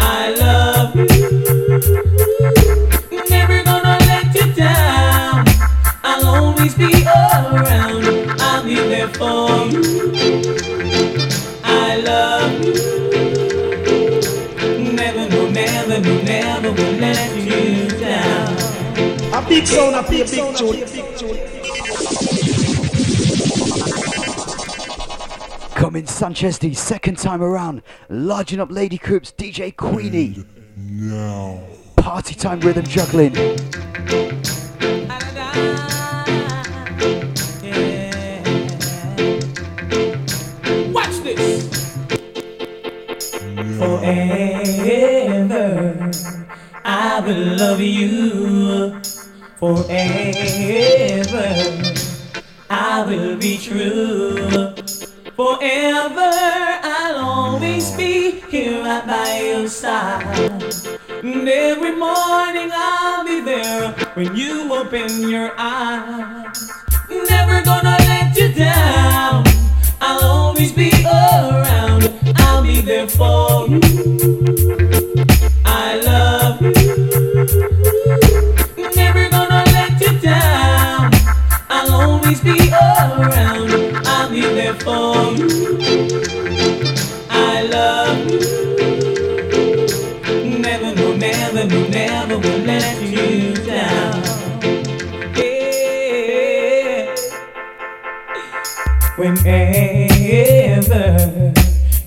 Speaker 15: I love you. Never gonna let you down. I'll always be around. I'll be there for you. I love you. Never, no, never, no, never will let you down.
Speaker 6: A big sound, a big big tune.
Speaker 2: Coming Sanchez the second time around, larging up Lady Coops, DJ Queenie.
Speaker 18: Now.
Speaker 2: Party time rhythm juggling.
Speaker 8: Watch this.
Speaker 15: Forever, I will love you. Forever, I will be true. Forever, I'll always be here right by your side. And every morning I'll be there when you open your eyes. Never gonna let you down. I'll always be around. I'll be there for you. I love you. Never gonna let you down. I'll always be around. I'll be you. I love you. Never, no, never, no, never will let you down. Yeah. Whenever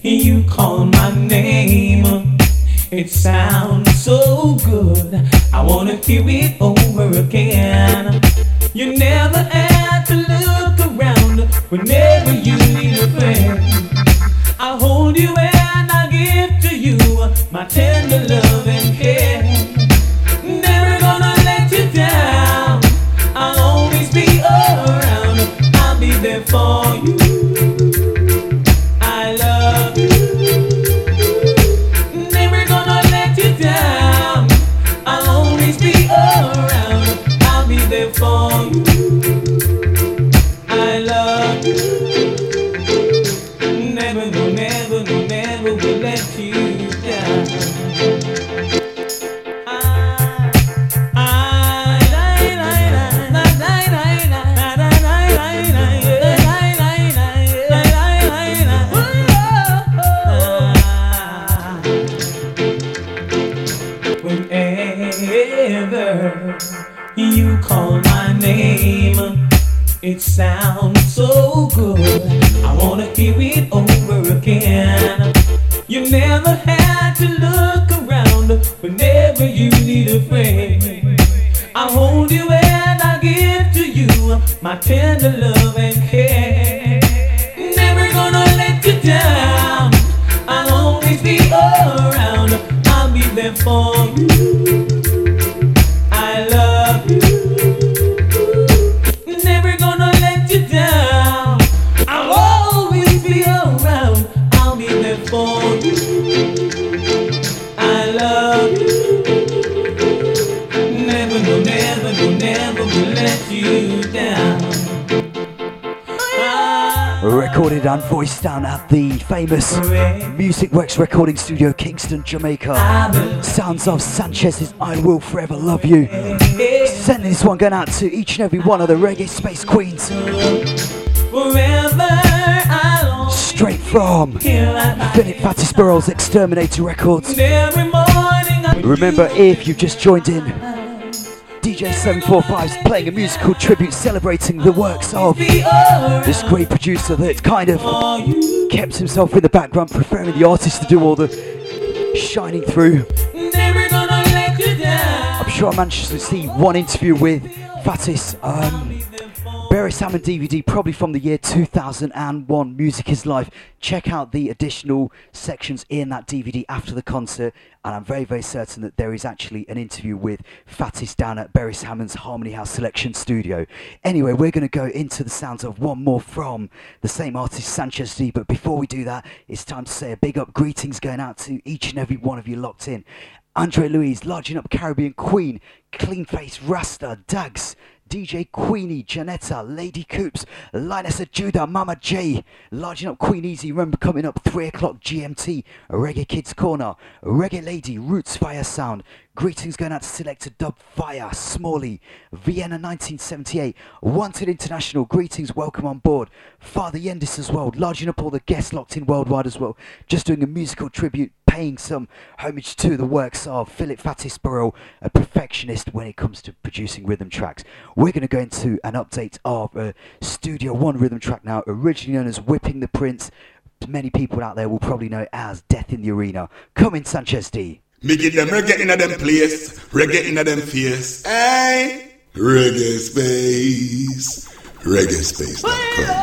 Speaker 15: you call my name, it sounds so good. I wanna hear it over again. You never whenever you need a friend. I'll hold you and I'll give to you my tender love I hear it over again. You never had to look around whenever you need a friend. I'll hold you and I'll give to you my tender love and care. Never gonna let you down. I'll always be around. I'll be there for you.
Speaker 2: Recorded and voiced down at the famous Music Works recording studio, Kingston, Jamaica. Sounds of Sanchez's I Will Forever Love You. Sending this one going out to each and every one of the reggae space queens. Straight from Philip Fatis Burrell's Exterminator Records. Remember, if you've just joined in, DJ 745 is playing a musical tribute celebrating the works of this great producer that kind of kept himself in the background, preferring the artist to do all the shining through. I'm sure I managed to see one interview with Fatis. Um, Beres Hammond DVD, probably from the year 2001. Music is Life. Check out the additional sections in that DVD after the concert, and I'm very, very certain that there is actually an interview with Fatis down at Beres Hammond's Harmony House Selection Studio. Anyway, we're going to go into the sounds of one more from the same artist, Sanchez D. But before we do that, it's time to say a big up greetings going out to each and every one of you locked in. Andre Louise, Larging Up Caribbean Queen, Clean Face Rasta, Dags, DJ Queenie, Janetta, Lady Coops, Lioness Judah, Mama J, Larging Up Queen Easy, remember coming up 3 o'clock GMT, Reggae Kids Corner, Reggae Lady, Roots Fire Sound, greetings going out to Selector Dub Fire, Smalley, Vienna 1978, Wanted International, greetings, welcome on board, Father Yendis as well, larging up all the guests locked in worldwide as well, just doing a musical tribute paying some homage to the works of Philip Fatis Burrell, a perfectionist when it comes to producing rhythm tracks. We're going to go into an update of uh, Studio One rhythm track now, originally known as Whipping the Prince. Many people out there will probably know it as Death in the Arena. Come in, Sanchez D.
Speaker 13: Me give them reggae in a them place, reggae in a them face. Hey, reggae space, reggae space.com.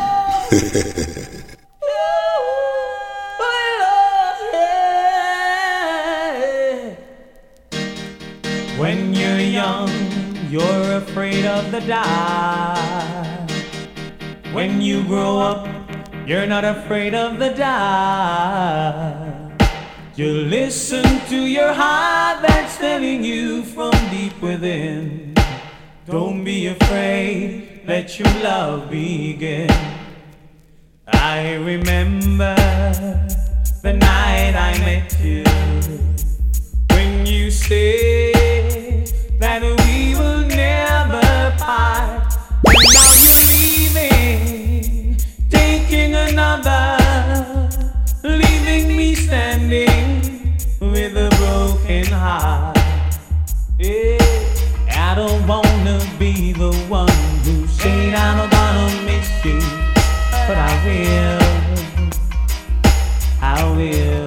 Speaker 15: When you're young, you're afraid of the dark. When you grow up, you're not afraid of the dark. You listen to your heart that's telling you from deep within. Don't be afraid, let your love begin. I remember the night I met you when you said that broken heart. Yeah, I don't wanna be the one who said I'm gonna miss you, but I will. I will.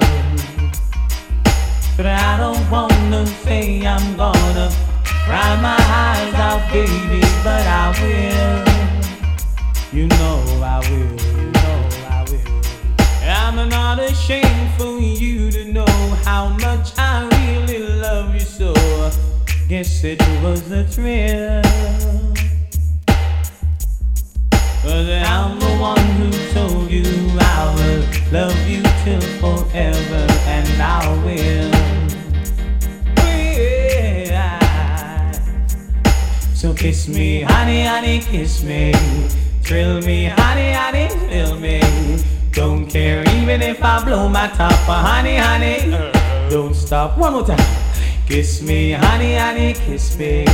Speaker 15: But I don't wanna say I'm gonna cry my eyes out, baby, but I will. You know I will, you know I will. I'm not ashamed for you to know how much I so. Guess it was the thrill. Cause I'm the one who told you I will love you till forever and I will. Yeah. So kiss me, honey, honey, kiss me. Thrill me, honey, honey, thrill me. Don't care even if I blow my top, uh, honey, honey. Don't stop. One more time. Kiss me, honey, honey, kiss me.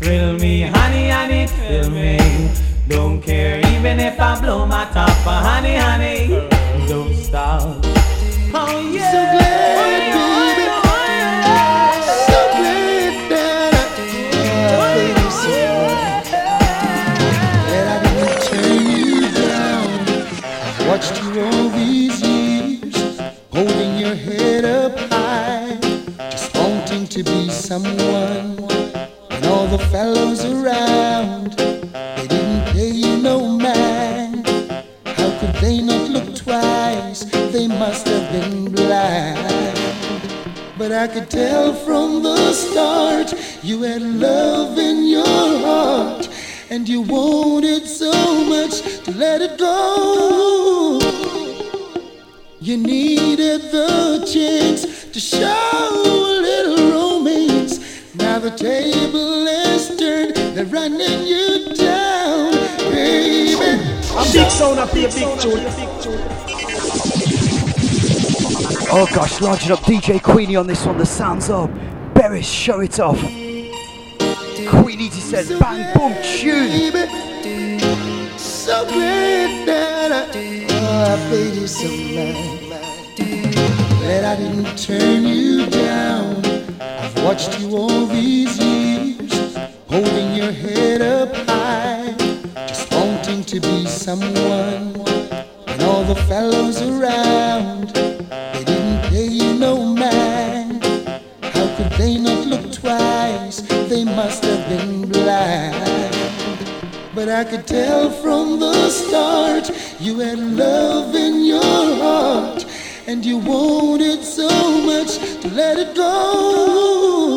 Speaker 15: Thrill me, honey, honey, thrill me. Don't care even if I blow my top, honey, honey. Don't stop. Oh yeah. So glad, baby.
Speaker 3: So
Speaker 19: someone. And all the fellows around, they didn't pay you no mind. How could they not look twice? They must have been blind. But I could tell from the start you had love in your heart. And you wanted so much to let it go. You needed the chance to show. Now the table is turned, they're running you down, baby.
Speaker 8: A big sound, a big, big tune.
Speaker 2: Oh gosh, larging up DJ Queenie on this one. The sounds of Beres, show it off. Queenie just says bang boom tune.
Speaker 19: So great that I, oh, I paid you so much. That I didn't turn you down. I've watched you all these years, holding your head up high, just wanting to be someone. And all the fellows around, they didn't pay you no mind. How could they not look twice? They must have been blind. But I could tell from the start you had love in your heart and you wanted so much to let it go.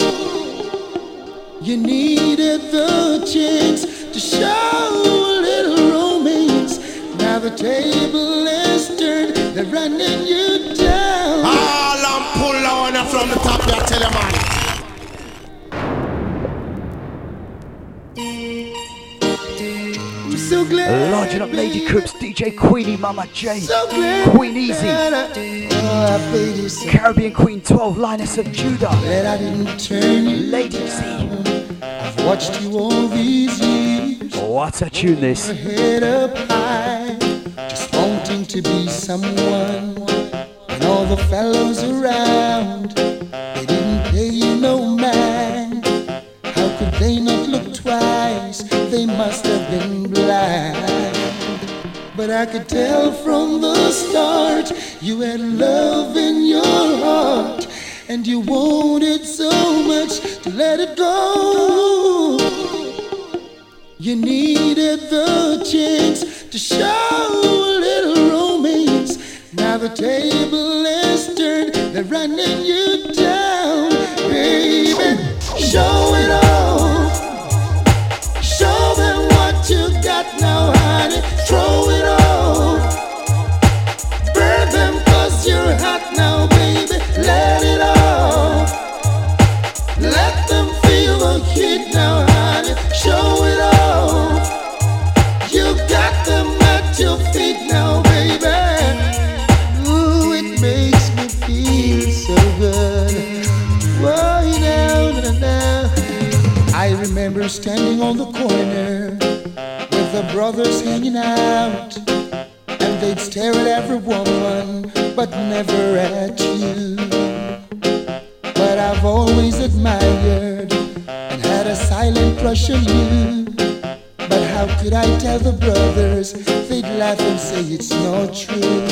Speaker 19: You needed the chance to show a little romance. Now the table is turned, they're running you down.
Speaker 9: All I'm pull on from the top, I tell you, man.
Speaker 19: Glad.
Speaker 2: Larging up Lady Coops, DJ Queenie, Mama J,
Speaker 19: So
Speaker 2: Queen Easy,
Speaker 19: oh, I paid you so
Speaker 2: Caribbean Queen 12, Lioness of Judah,
Speaker 19: I didn't turn
Speaker 2: Lady Z.
Speaker 19: I've watched you all these years.
Speaker 2: What a tune this.
Speaker 19: Head up high, just wanting to be someone. And all the fellows around, they didn't pay you no mind. How could they not I could tell from the start you had love in your heart. And you wanted so much to let it go. You needed the chance to show a little romance. Now the table is turned, they're running you down, baby. Show it all. Standing on the corner with the brothers hanging out. And they'd stare at every woman, but never at you. But I've always admired and had a silent crush on you. But how could I tell the brothers? They'd laugh and say it's not true.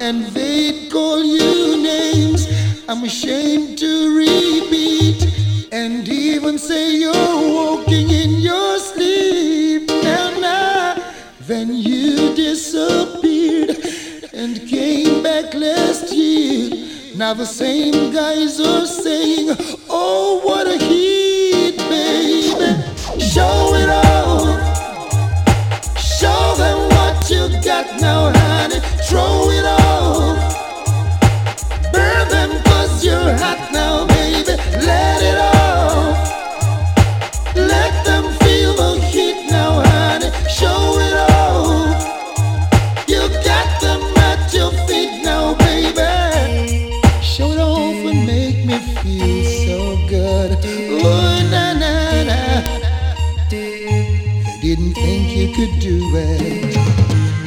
Speaker 19: And they'd call you names I'm ashamed to repeat. And even say you're walking in your sleep. Now, now, then you disappeared and came back last year. Now the same guys are saying, Oh, what a heat, baby. Show it all. Show them what you got now, honey. Throw it all. Burn them cause you're hot now, baby. Let it all.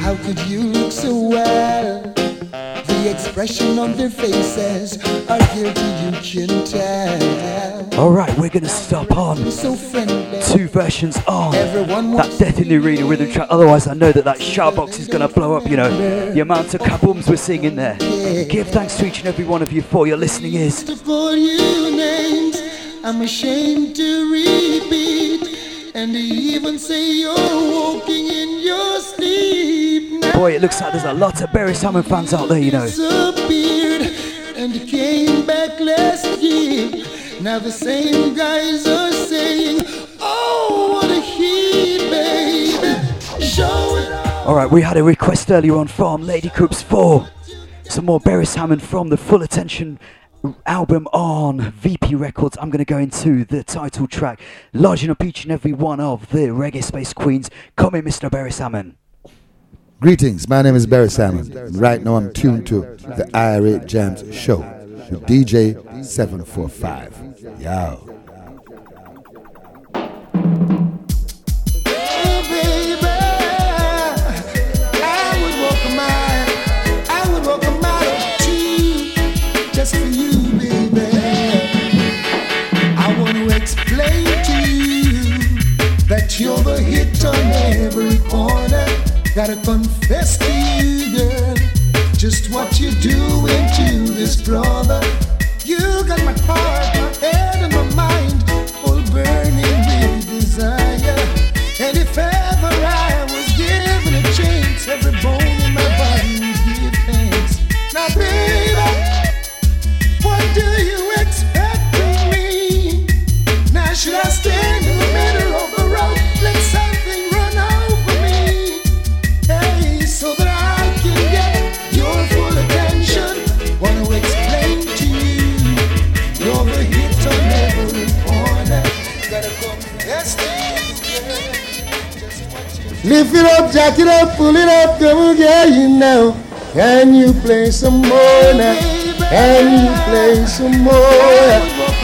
Speaker 19: How could you look so well? The expression on their faces are guilty, you can tell.
Speaker 2: Alright, we're gonna stop on
Speaker 19: So
Speaker 2: two versions of that Death in the Arena rhythm track. Otherwise, I know that that shout box is gonna blow up, you know. The amount of kabooms we're seeing in there. Give thanks to each and every one of you for your listening ears.
Speaker 19: to call you names I'm ashamed to repeat. And even say you're walking in your sleep. Now
Speaker 2: Boy, it looks like there's a lot of Beres Hammond fans out there, you know.
Speaker 19: and came back last year. Now the same guys are saying, Oh, what a heat, baby. Show it
Speaker 2: Alright, we had a request earlier on from Lady Coops 4. Some more Beres Hammond from the Full Attention album on VP Records. I'm going to go into the title track, lodging up each and every one of the Reggae Space Queens. Come in, Mr. Beres Hammond.
Speaker 20: Greetings, my name is Beres Hammond. and Right now I'm tuned to the Irie Jams show with DJ 745. Yo.
Speaker 19: You're the hit on every corner. Gotta confess to you, girl, just what you're doing to this brother. You got my heart, my head, and my mind all burning with desire. And if ever I was given a chance, every bone in my body would give thanks. Now, baby, what do you expect of me? Now, should I stand
Speaker 12: Lift it up, jack it up, pull it up, come get you now. Can you play some more now? Can you play some more?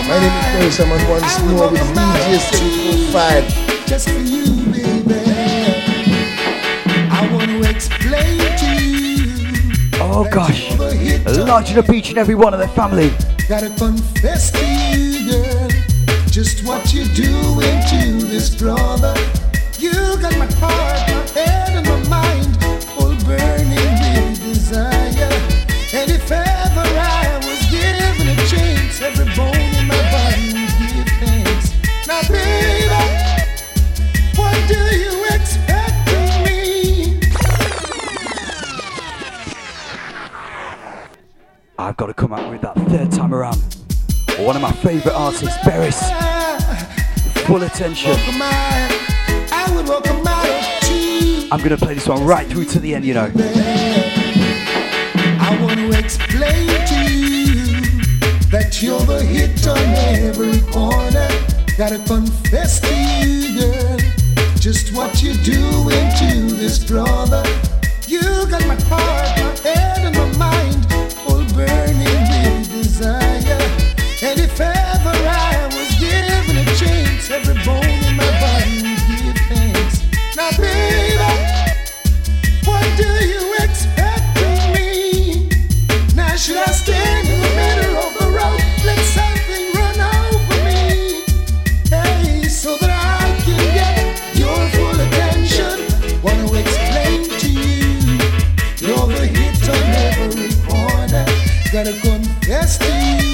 Speaker 12: My name is Beres Hammond once more with DJ 745.
Speaker 19: Just for you, baby. I want to explain to you.
Speaker 2: Oh gosh, lodging up beach and every one of their family.
Speaker 19: Gotta confess to you, girl, just what you're doing to this brother.
Speaker 2: One of my favourite artists, Beres. Full attention. I'm to play this one right through to the end, you know.
Speaker 19: I want to explain to you that you're the hit on every corner. Gotta confess to you, girl, just what you're doing to this brother. You got my heart, my head, and my mind all burning with desire. And if ever I was given a chance, every bone in my body would give thanks. Now, baby, what do you expect of me? Now should I stand in the middle of the road? Let something run over me. Hey, so that I can get your full attention. Wanna explain to you, you're the hit on every corner. Gotta confess to you,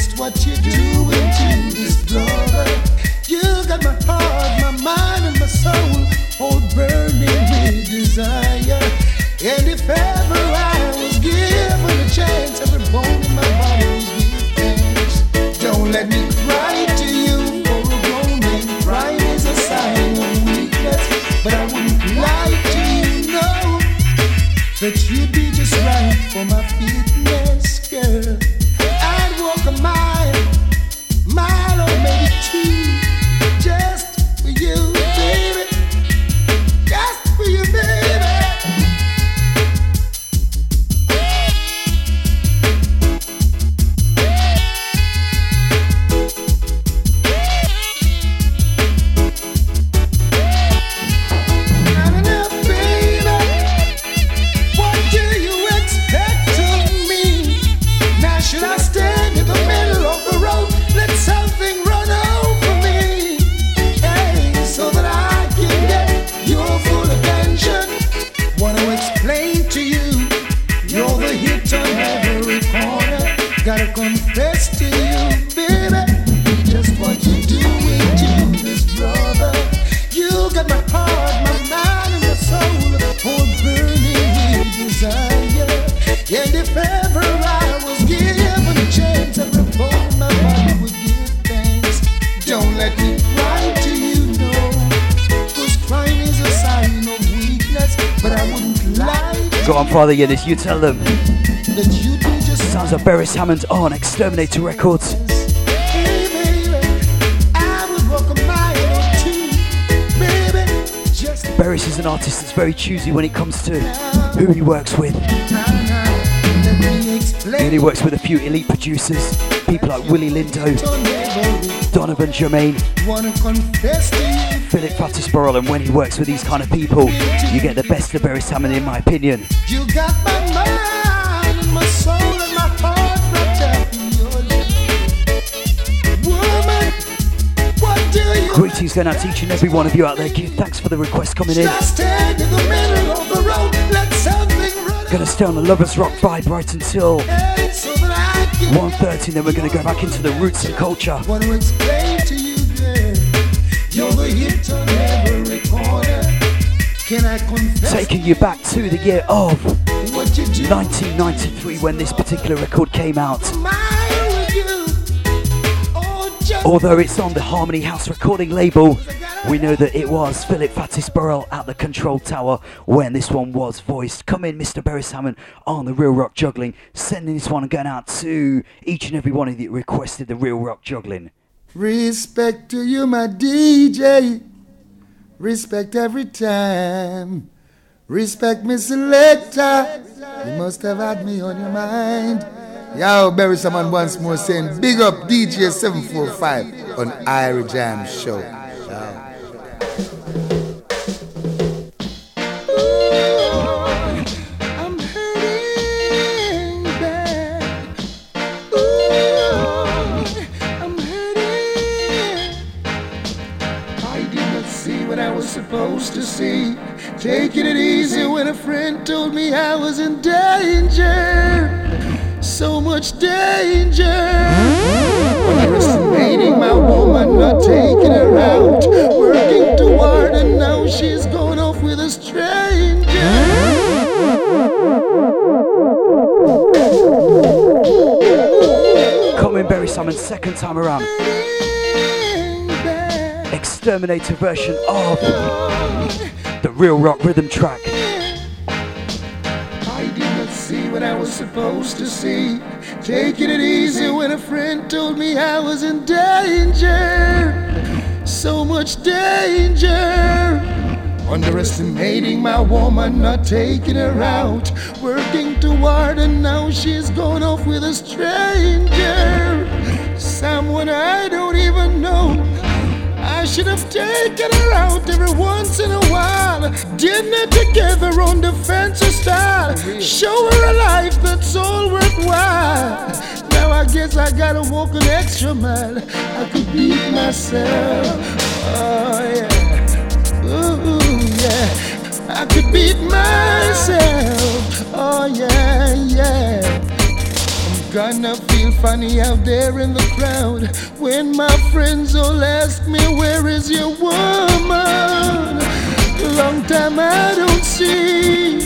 Speaker 19: just what you're doing to this brother. You got my heart, my mind, and my soul all burning with desire. And if ever I was given a chance, every bone in my body would thanks. Don't let me cry
Speaker 2: Go on, Father you tell them.
Speaker 19: that you do just
Speaker 2: Sounds of Beres Hammond on Exterminator Records.
Speaker 19: Hey, baby, I would walk a mile or two, baby, just
Speaker 2: Beres is an artist that's very choosy when it comes to who he works with. He only works with a few elite producers, people like Willie Lindo, Donovan Germain, Philip Fatis Burrell, and when he works with these kind of people, you get the best of Beres Hammond, in my opinion.
Speaker 19: you got my mind and my soul and my heart wrapped up in your love. Woman, what do you
Speaker 2: Greetings going out to each and every one of you out there. Give thanks for the request coming in.
Speaker 19: just stand in the middle of the road? Let something run
Speaker 2: Gonna stay on the Lovers Rock vibe right until
Speaker 19: away so that I can
Speaker 2: 1.30, then we're gonna go back into the roots and culture. Taking you back to the year of
Speaker 19: what you do?
Speaker 2: 1993 when this particular record came out.
Speaker 19: Mine with you. Oh,
Speaker 2: Although it's on the Harmony House recording label, we know that it was Philip Fatis Burrell at the control tower when this one was voiced. Come in, Mr. Beres Hammond on the Real Rock Juggling, sending this one and going out to each and every one of you that requested the Real Rock Juggling.
Speaker 19: Respect to you, my DJ. Respect every time. Respect me, selector. You must have had me on your mind. Yo, Beres Hammond once more saying, big up DJ 745 on Irie Jam Show. See. Taking it easy when a friend told me I was in danger. So much danger. Underestimating my woman, not taking her out. Working toward her, now she's going off with a stranger.
Speaker 2: Coming Beres Hammond second time around. Exterminator version of the Real Rock rhythm track.
Speaker 19: I did not see what I was supposed to see. Taking it easy when a friend told me I was in danger. So much danger. Underestimating my woman, not taking her out. Working toward and now she's gone off with a stranger. Someone I don't even know. I should have taken her out every once in a while. Dinner together on the fancy style. Show her a life that's all worthwhile. Now I guess I gotta walk an extra mile. I could beat myself. Oh yeah. Ooh yeah. I could beat myself. Oh yeah, yeah. Gonna feel funny out there in the crowd when my friends all ask me, Where is your woman? Long time I don't see.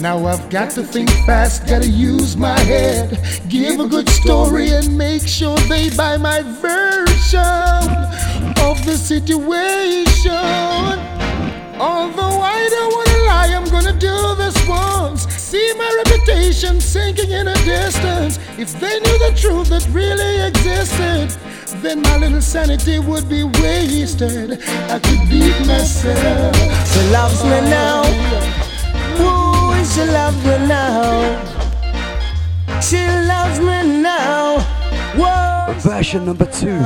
Speaker 19: Now I've got to think fast, gotta use my head. Give a good story and make sure they buy my version of the situation. Although I don't wanna lie, I'm gonna do this once. See my reputation sinking in a distance. If they knew the truth that really existed, then my little sanity would be wasted. I could beat myself.
Speaker 7: She loves me now. Ooh, she loves me now. She loves me now. Whoa.
Speaker 2: Version number two.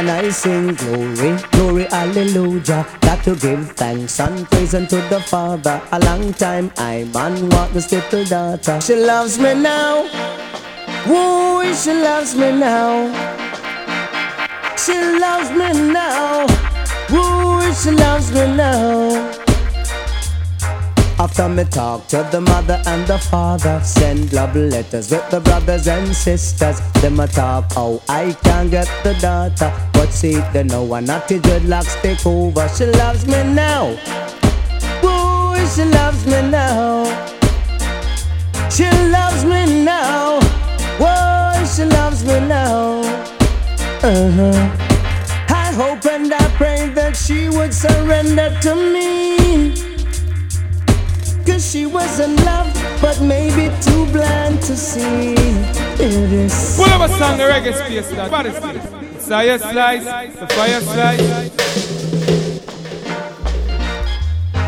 Speaker 7: And I sing glory, glory, hallelujah. Got to give thanks and praise unto the Father. A long time I man walk this little daughter. She loves me now. Woo, she loves me now. She loves me now. Woo, she loves me now. After me talk to the mother and the father, send love letters with the brothers and sisters. Them a talk oh, I can't get the daughter, but see they know one naughty dreadlocks take over. She loves me now, boy, she loves me now. She loves me now, boy, she loves me now. Uh huh. I hope and I pray that she would surrender to me. Cause she was in love, but maybe too blind to see it is.
Speaker 11: Pull up a song, the reggae space, that. What is this? Fire slice, the fire slice.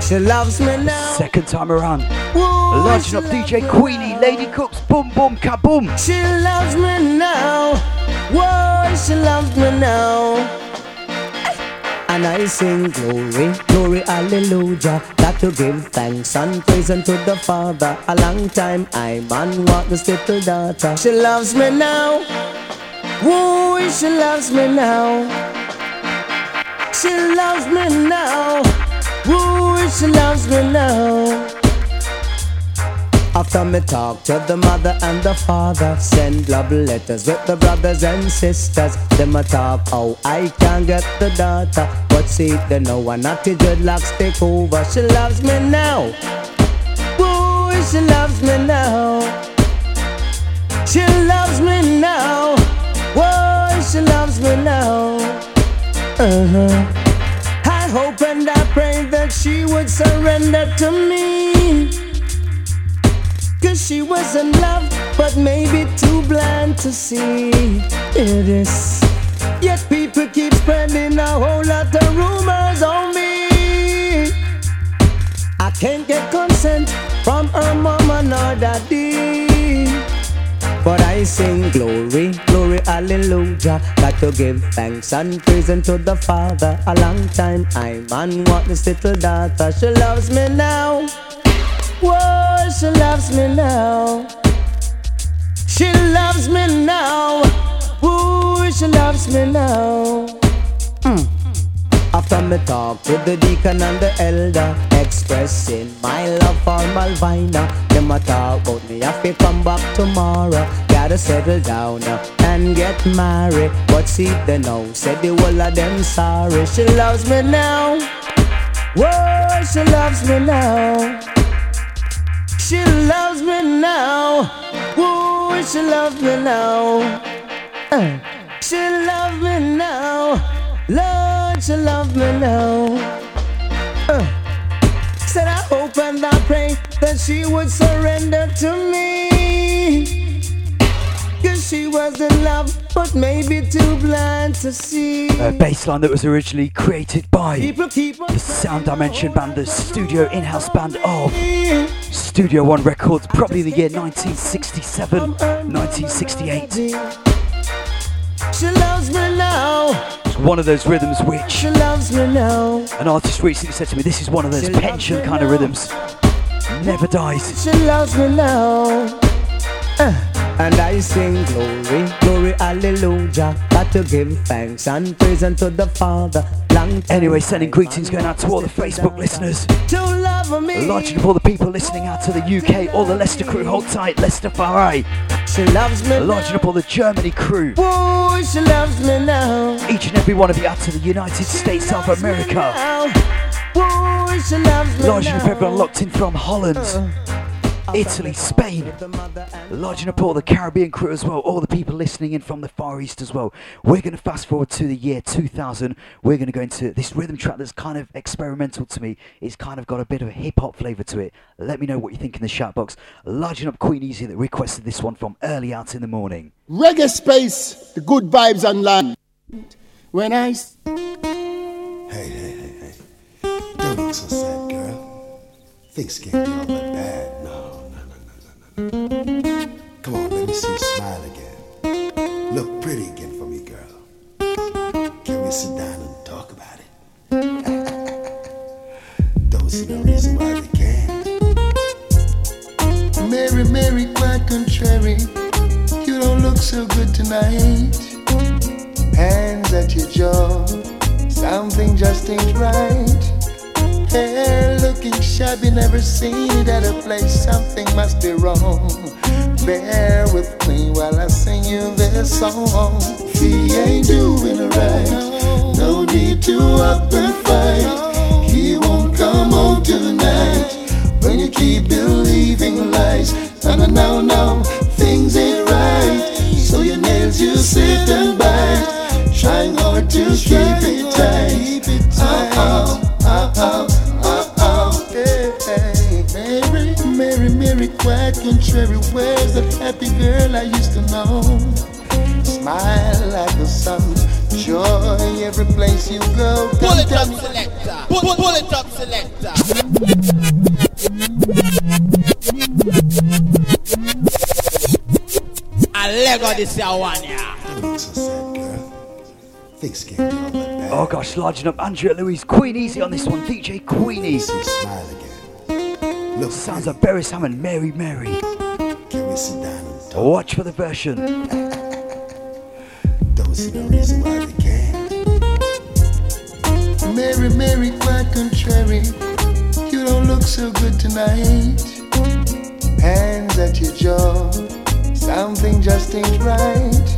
Speaker 7: She loves me now.
Speaker 2: Second time around.
Speaker 7: Whoa,
Speaker 2: Large enough DJ Queenie, Lady Coops, boom boom kaboom.
Speaker 7: She loves me now. Whoa, she loves me now. And I sing glory, glory, hallelujah. Got to give thanks and praise unto the Father. A long time I man want this little daughter. She loves me now. Whoa, she loves me now. She loves me now. Whoa, she loves me now. After me talk to the mother and the father, send love letters with the brothers and sisters. Them a talk how I can get the daughter, but see they know one naughty dreadlocks take over. She loves me now. Boy, she loves me now. She loves me now. Boy, she loves me now. Uh huh. I hope and I pray that she would surrender to me. Cause she was in love, but maybe too blind to see it is. Yet people keep spreading a whole lot of rumors on me. I can't get consent from her mama nor daddy. But I sing glory, glory, hallelujah. Got to give thanks and praise unto the Father. A long time I man want this little daughter. She loves me now. Whoa, she loves me now. She loves me now. Whoa, she loves me now. Mm. After me talk with the deacon and the elder, expressing my love for Malvina. Them a talk about me, I feel come back tomorrow. Gotta settle down and get married. But see, they know, said the whole of them sorry. She loves me now. Whoa, she loves me now. She loves me now. Woo, she loves me now. Uh, she loves me now. Lord, she loves me now. Uh, said I hope and I pray that she would surrender to me. She was in love, but maybe too blind to see.
Speaker 2: A bass line that was originally created by the Sound Dimension band, the studio in-house band of Studio One Records, probably the year 1967, 1968.
Speaker 7: She loves me now.
Speaker 2: It's one of those rhythms which
Speaker 7: She loves me now.
Speaker 2: an artist recently said to me, this is one of those pension kind of rhythms. Never dies.
Speaker 7: She loves me now. Uh, and I sing glory, glory, hallelujah. Got to give thanks and praise unto the Father.
Speaker 2: Anyway, sending greetings going out to all the Facebook listeners.
Speaker 7: to love me.
Speaker 2: Large of all the people listening out to the UK, all the Leicester crew, hold tight, Leicester Farai.
Speaker 7: She loves me
Speaker 2: Large up all the Germany crew.
Speaker 7: Whoa, she loves me now.
Speaker 2: Each and every one of you out to the United States of America.
Speaker 7: Now. Whoa, she loves me
Speaker 2: Large
Speaker 7: now.
Speaker 2: up everyone locked in from Holland, uh. Italy, Spain. Large up all the Caribbean crew as well, all the people listening in from the Far East as well. We're going to fast forward to the year 2000. We're going to go into this rhythm track that's kind of experimental to me. It's kind of got a bit of a hip hop flavour to it. Let me know what you think in the chat box. Large up Queen Easy that requested this one from early out in the morning.
Speaker 9: Reggae space, the good vibes and land. When I. s-
Speaker 19: Hey, hey, hey, hey. Don't look so sad, girl. Things can't be all that Come on, let me see you smile again. Look pretty again for me, girl. Can we sit down and talk about it? Don't see no reason why we can't. Mary, Mary, quite contrary. You don't look so good tonight. Hands at your jaw. Something just ain't right. Hair looking shabby, never seen it at a place. Something must be wrong. Bear with me while I sing you this song. He ain't doing it right. No need to up and fight. He won't come home tonight. When you keep believing lies. No, no, no, no. Things ain't right. So your nails you sit and bite. Trying hard to keep it tight. Oh, oh, oh, oh, Quite contrary, where's that happy girl I used to know? Smile like the sun, joy every place you go.
Speaker 21: Pull it up,
Speaker 19: me-
Speaker 21: selector. Pull, pull, pull it up, selector. I Lego this one, yeah.
Speaker 19: Things can't be all that bad.
Speaker 2: Oh gosh, larging up Andrea Louise. Queen Easy on this one. DJ Queenie.
Speaker 19: Smile again. Look,
Speaker 2: Sounds like Barry Salmon, Mary Mary.
Speaker 19: can we sit down and talk?
Speaker 2: Watch for the version.
Speaker 19: Don't see no reason why we can't. Mary, Mary, quite contrary. You don't look so good tonight. Hands at your jaw. Something just ain't right.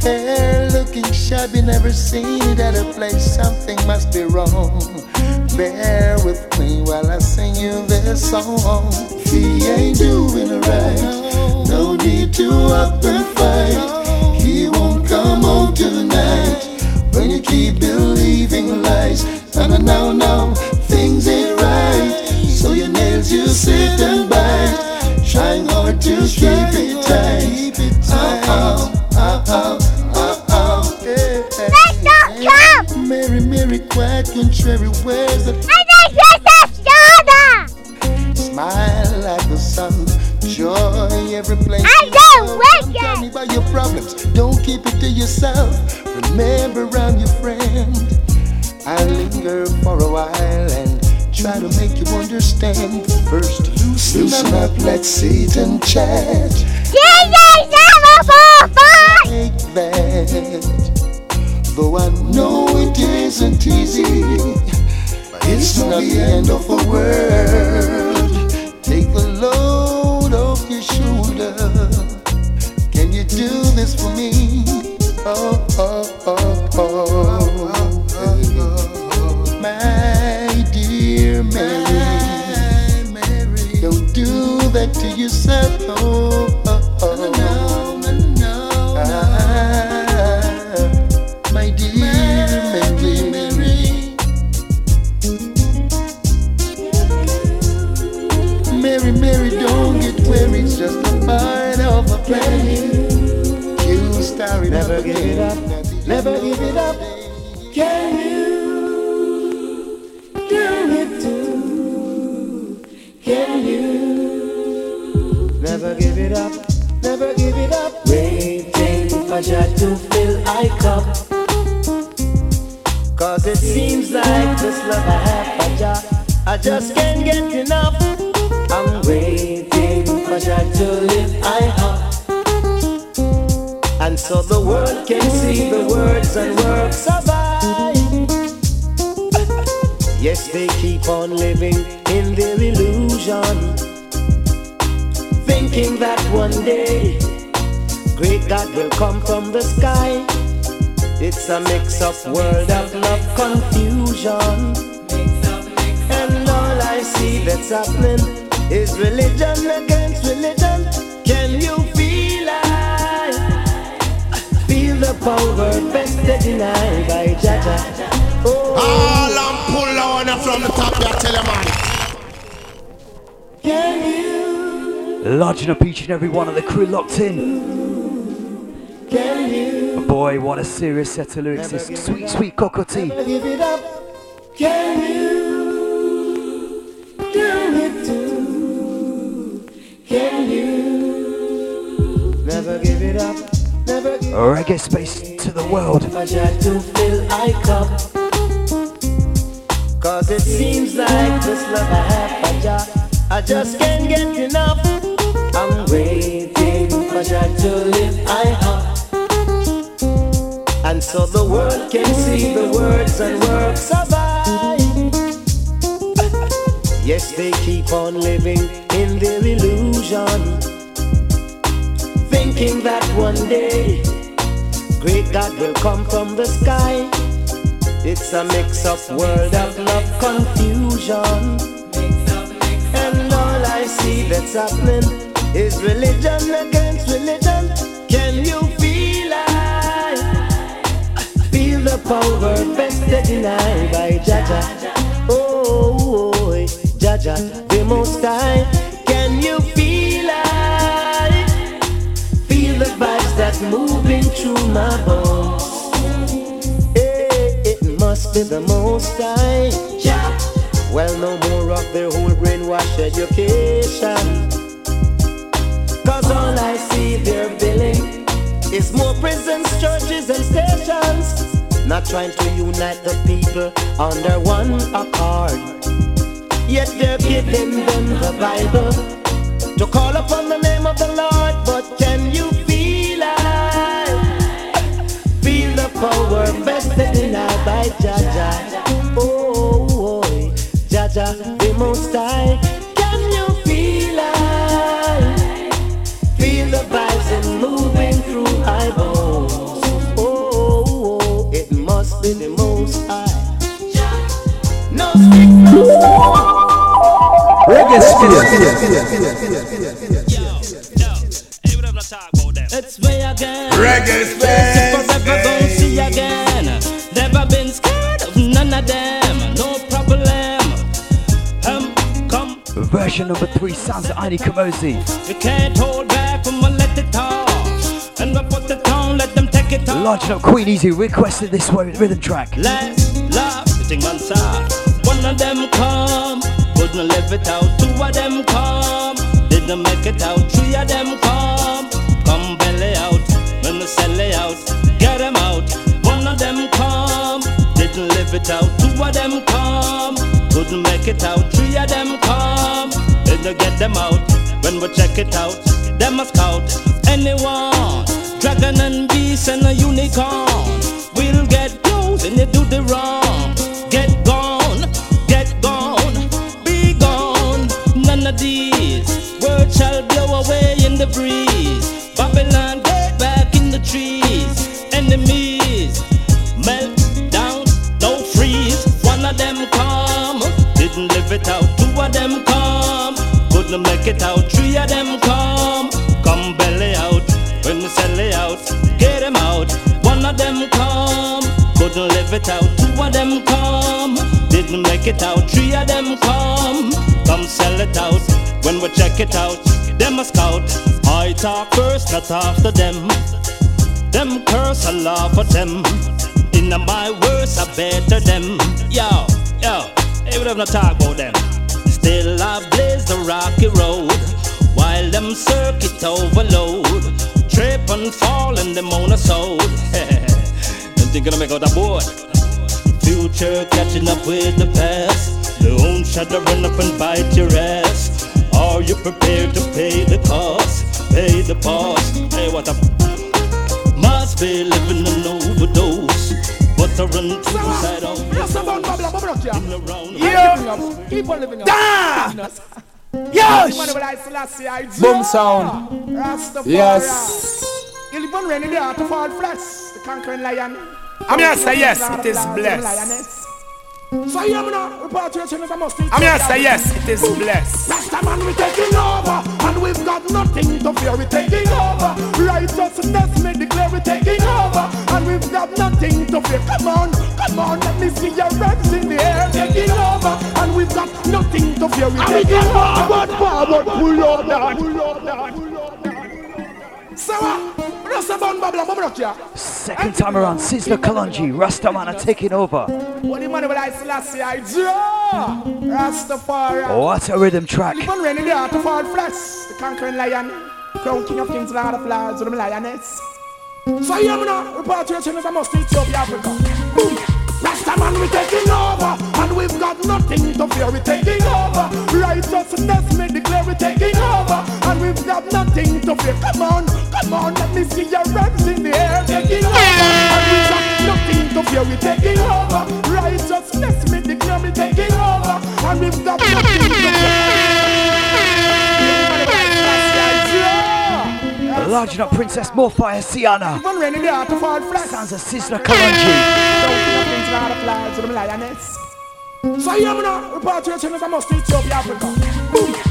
Speaker 19: Hair looking shabby, never seen it at a place. Something must be wrong. Bear with me while I sing you this song. He ain't doing right. No need to up and fight. He won't come home tonight. When you keep believing lies. No, no, no, no. Things ain't right. So your nails you sit and bite. Trying hard to keep it tight. Oh, oh, oh, oh, quite contrary. Where's the Smile like the sun, joy every place. you go. Don't Tell me about your problems. Don't keep it to yourself. Remember, I'm your friend. I linger for a while and try to make you understand. First, loosen up, let Satan chat. Jesus, sit and chat. Take that. Though I know it isn't easy, but it's not the end of the world. Take the load off your shoulder. Can you do this for me? Oh, oh, oh, oh. My dear Mary, don't do that to yourself. Oh, oh,
Speaker 7: never give it up. Can you do it too? Can you never give it up, never give it up? Waiting for Jah to fill I cup. Cause it seems like this love I have for Jah, I just can't get enough. I'm waiting for Jah to lift I up. And so the world can see the words and works of I. Yes, they keep on living in their illusion, thinking that one day great God will come from the sky. It's a mix up world of love confusion. And all I see that's happening is religion against religion. Can you the power vested in I by Jaja? Oh,
Speaker 6: All I'm pull on from the top, I tell you, man.
Speaker 7: can you?
Speaker 2: Larging up each and every one of the crew locked in.
Speaker 7: Can you?
Speaker 2: Boy, what a serious set of lyrics. This sweet, sweet cockatoo.
Speaker 7: Give it up. Can you do it too? Can you never give it up?
Speaker 2: Reggae space to the world.
Speaker 7: Cause it seems like this love I have for I just can't get enough. I'm waiting for Jah to lift I up. And so the world can see the words and works of I. Yes, they keep on living in their illusion, thinking that one day great God will come from the sky. It's a mix up world of love confusion. And all I see that's happening is religion against religion. Can you feel I feel the power vested in I by Jaja? Oh, oh, Jaja, the most high. that's moving through my bones. Hey, it must be the most high. Yeah. Well, no more of their whole brainwash education. Cause all I see they're billing is more prisons, churches, and stations. Not trying to unite the people under one accord. Yet they're giving them the Bible to call upon the name of the Lord, but by Jaja. Oh, oh, oh, Jaja, the Most High. Can you feel it? Feel the vibes and moving through high bones. Oh, oh, oh, it must be the Most High. No stick, no stone.
Speaker 17: Reggae
Speaker 16: It's way again.
Speaker 13: Reggae
Speaker 16: Space. Forever gon' see again. Never been scared of none of them. No problem. Um, come.
Speaker 2: Version number three sounds of Ini Kamoze.
Speaker 16: We can't hold back when we let it talk. And we put it on, let them take it off.
Speaker 2: Large up Queen Easy requested this one rhythm track.
Speaker 16: Let's love, sing one song. One of them come, couldn't live it out. Two of them come, didn't make it out. Three of them come, come belly out. We sell it out, didn't live it out. Two of them come, couldn't make it out. Three of them come, didn't get them out. When we check it out, them a scout. Anyone, dragon and beast and a unicorn. We'll get close and they do the wrong. Couldn't make it out. Three of them come, come belly out. When we sell it out, get them out. One of them come, couldn't live it out. Two of them come, didn't make it out. Three of them come, come sell it out. When we check it out, them a scout. I talk first, not after them. Them curse, I laugh at them. In my words, I better them. Yo, yo, hey, we don't talk about them. Still I blaze the rocky road while them circuit overload. Trip and fall and them on a soul. them think gonna make out a board. Future catching up with the past. The own shadow run up and bite your ass. Are you prepared to pay the cost? Pay the cost. Hey, what up? Must be living an overdose. But I run to the side of
Speaker 8: Yes, I'm on Babylon, Babylon, yeah.
Speaker 16: Yeah.
Speaker 8: Keep on living up. Yes! Boom
Speaker 11: sound. Yes.
Speaker 8: You live on rainy day to fall flesh. The conquering lion.
Speaker 11: I'm here to say yes, it is blessed.
Speaker 8: So yeah, man, uh, repatriation is a must.
Speaker 11: I'm here to say yes, it is blessed.
Speaker 8: Rasta man, we taking over, and we've got nothing to fear. We taking over. Righteousness, me declare we taking over, and we've got nothing to fear. Come on, come on, let me see your reps in the air. Taking over, and we've got nothing to fear. We taking over.
Speaker 3: Forward, forward, pull up that. Pull up that.
Speaker 8: So, Rasta man, Babylon, Babylon.
Speaker 2: Second time around, Sizzla Kalonji, Rastaman are taking over.
Speaker 8: What the money will I Selassie I draw? Rastafari.
Speaker 2: What a rhythm track.
Speaker 8: Keep on raining there to fall flesh. The conquering lion. Crown king of kings, lord of lords, with the lioness. So yeah, man, uh, repatriation is a must. Ethiopia, Africa. Boom. Rasta man, we taking over, and we've got nothing to fear. We taking over. Righteousness, me declare we taking over, and we've got nothing to fear. Come on, come on, let me see your reps in the air. Taking over, and we've got nothing to fear. We taking over. Righteousness, me declare we taking over, and we've got nothing to fear.
Speaker 2: Large up Princess Morfire Siana.
Speaker 8: Even raining the heart of all flesh.
Speaker 2: Sounds of Sizzla Kalonji.
Speaker 8: Things lot of flies with them lioness. So yeah, man, repatriation is a must. Ethiopia, Africa. Boom.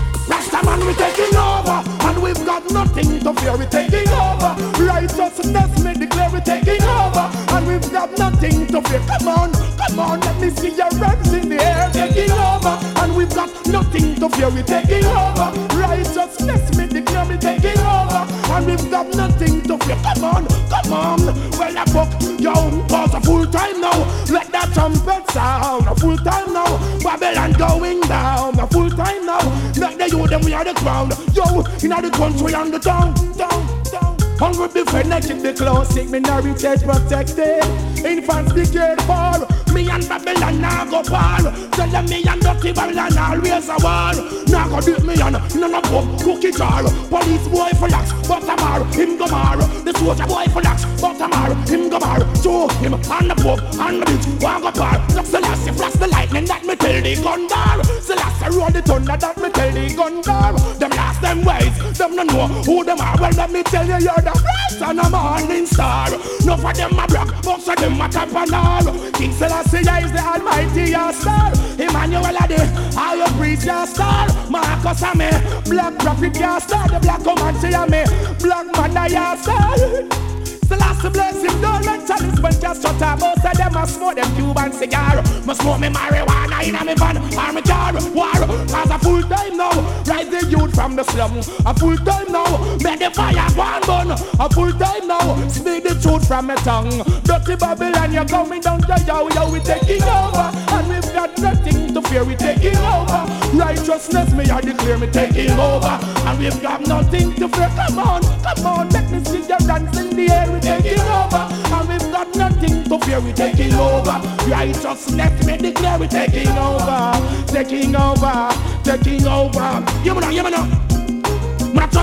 Speaker 8: Rasta man, we taking over, and we've got nothing to fear. We taking over. Righteousness, me declare we taking over, and we've got nothing to fear. Come on, come on, let me see your reps in the air. Taking over, and we've got nothing to fear. We taking over. Righteousness, me declare we taking over, and we've got nothing to fear. Come on, come on. Well, I book your cause a full time now. Let that trumpet sound, a full time now. Babylon going down. A full time now. Like the youth, them we are the crown. Yo, in the country and the town, town, town. Hungry defend, I keep the close, sick minority protected. Infants decade fall. Me and Babylon now go war. Tell them me and dirty Babylon always a war. Now go do me and none of them cookie jar. Police boy for lax, but a mar, him go mar. The soldier boy for lax, but a mar, him go mar. Show him and the pope and the bitch, one go par. Look Selassie flash the lightning that me tell the gun bar. Selassie roll the thunder that me tell the gun bar. Them last them ways, them no know who them are. Well let me tell you you're the rise and a morning star. No for them a black, but for them a top and all. King Selassie is the almighty your star. Emmanuel Ade, I your priest your star. Marcus a me, black prophet your star. The black comanche a me, black man your star. Selassie bless him, don't let chalice when just shut up. Most of them a smoke them Cuban cigar. Must smoke me marijuana in a me van or me car. War, cause a full time now. Rise the youth from the slum. A full time now. Make the fire one burn. A full time now. Speak the truth from my tongue. Dirty Babylon, you're coming down to yo, yo, we taking over. And we've got nothing to fear, we taking over. Righteousness, me I declare me taking over. And we've got nothing to fear. Come on, come on, let me see your dance in the air, we taking over. And we've got nothing to fear, we taking over. Righteousness, me declare we taking over. Taking over, taking over. You know, you know.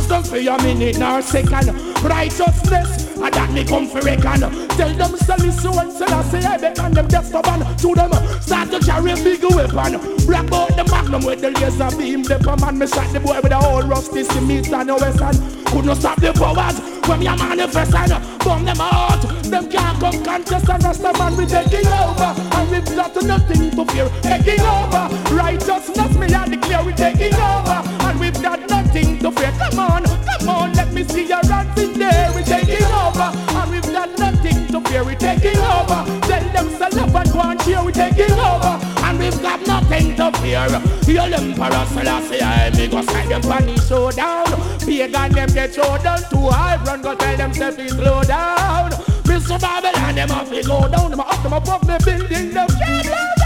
Speaker 8: Just us for a minute nor second. Righteousness, and that me come for reckon. Tell them sell me so and sell I say I beckon them just. To them start to carry a big weapon. Black out the magnum with the laser beam. The man me shot the boy with a whole rusty cement and a western. Could not stop the powers when me a manifesting. Bomb them out. Them can't come contest and the man we taking over. And we've got nothing to fear. Taking over. Righteousness me I declare we taking over. To fear. Come on, come on, let me see your hands in there. We taking over, and we've got nothing to fear. We taking over. Tell them sell up and taking over, and we've got nothing to fear. Heal Emperor Selassie, I me go side them funny showdown. Pagan them get showdown too high. Run go tell them it slow down. Mr. Babylon them off it go down. Them up them above me building them. Go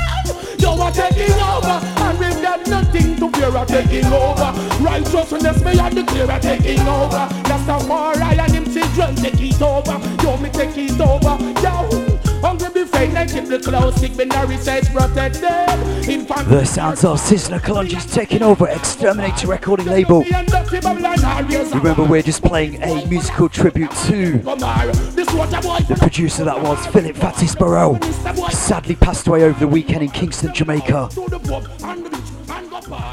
Speaker 8: You are taking over, and we've got nothing to fear of taking over. Righteousness, me and declare are taking over. That's a I and him children take it over. Yo, me take it over. Yo, keep the protected. Infant
Speaker 2: The sounds of Sizzla Kalonji's taking over Exterminator recording label. Remember, we're just playing a musical tribute to the producer that was Philip Fatis Burrell. Sadly passed away over the weekend in Kingston, Jamaica.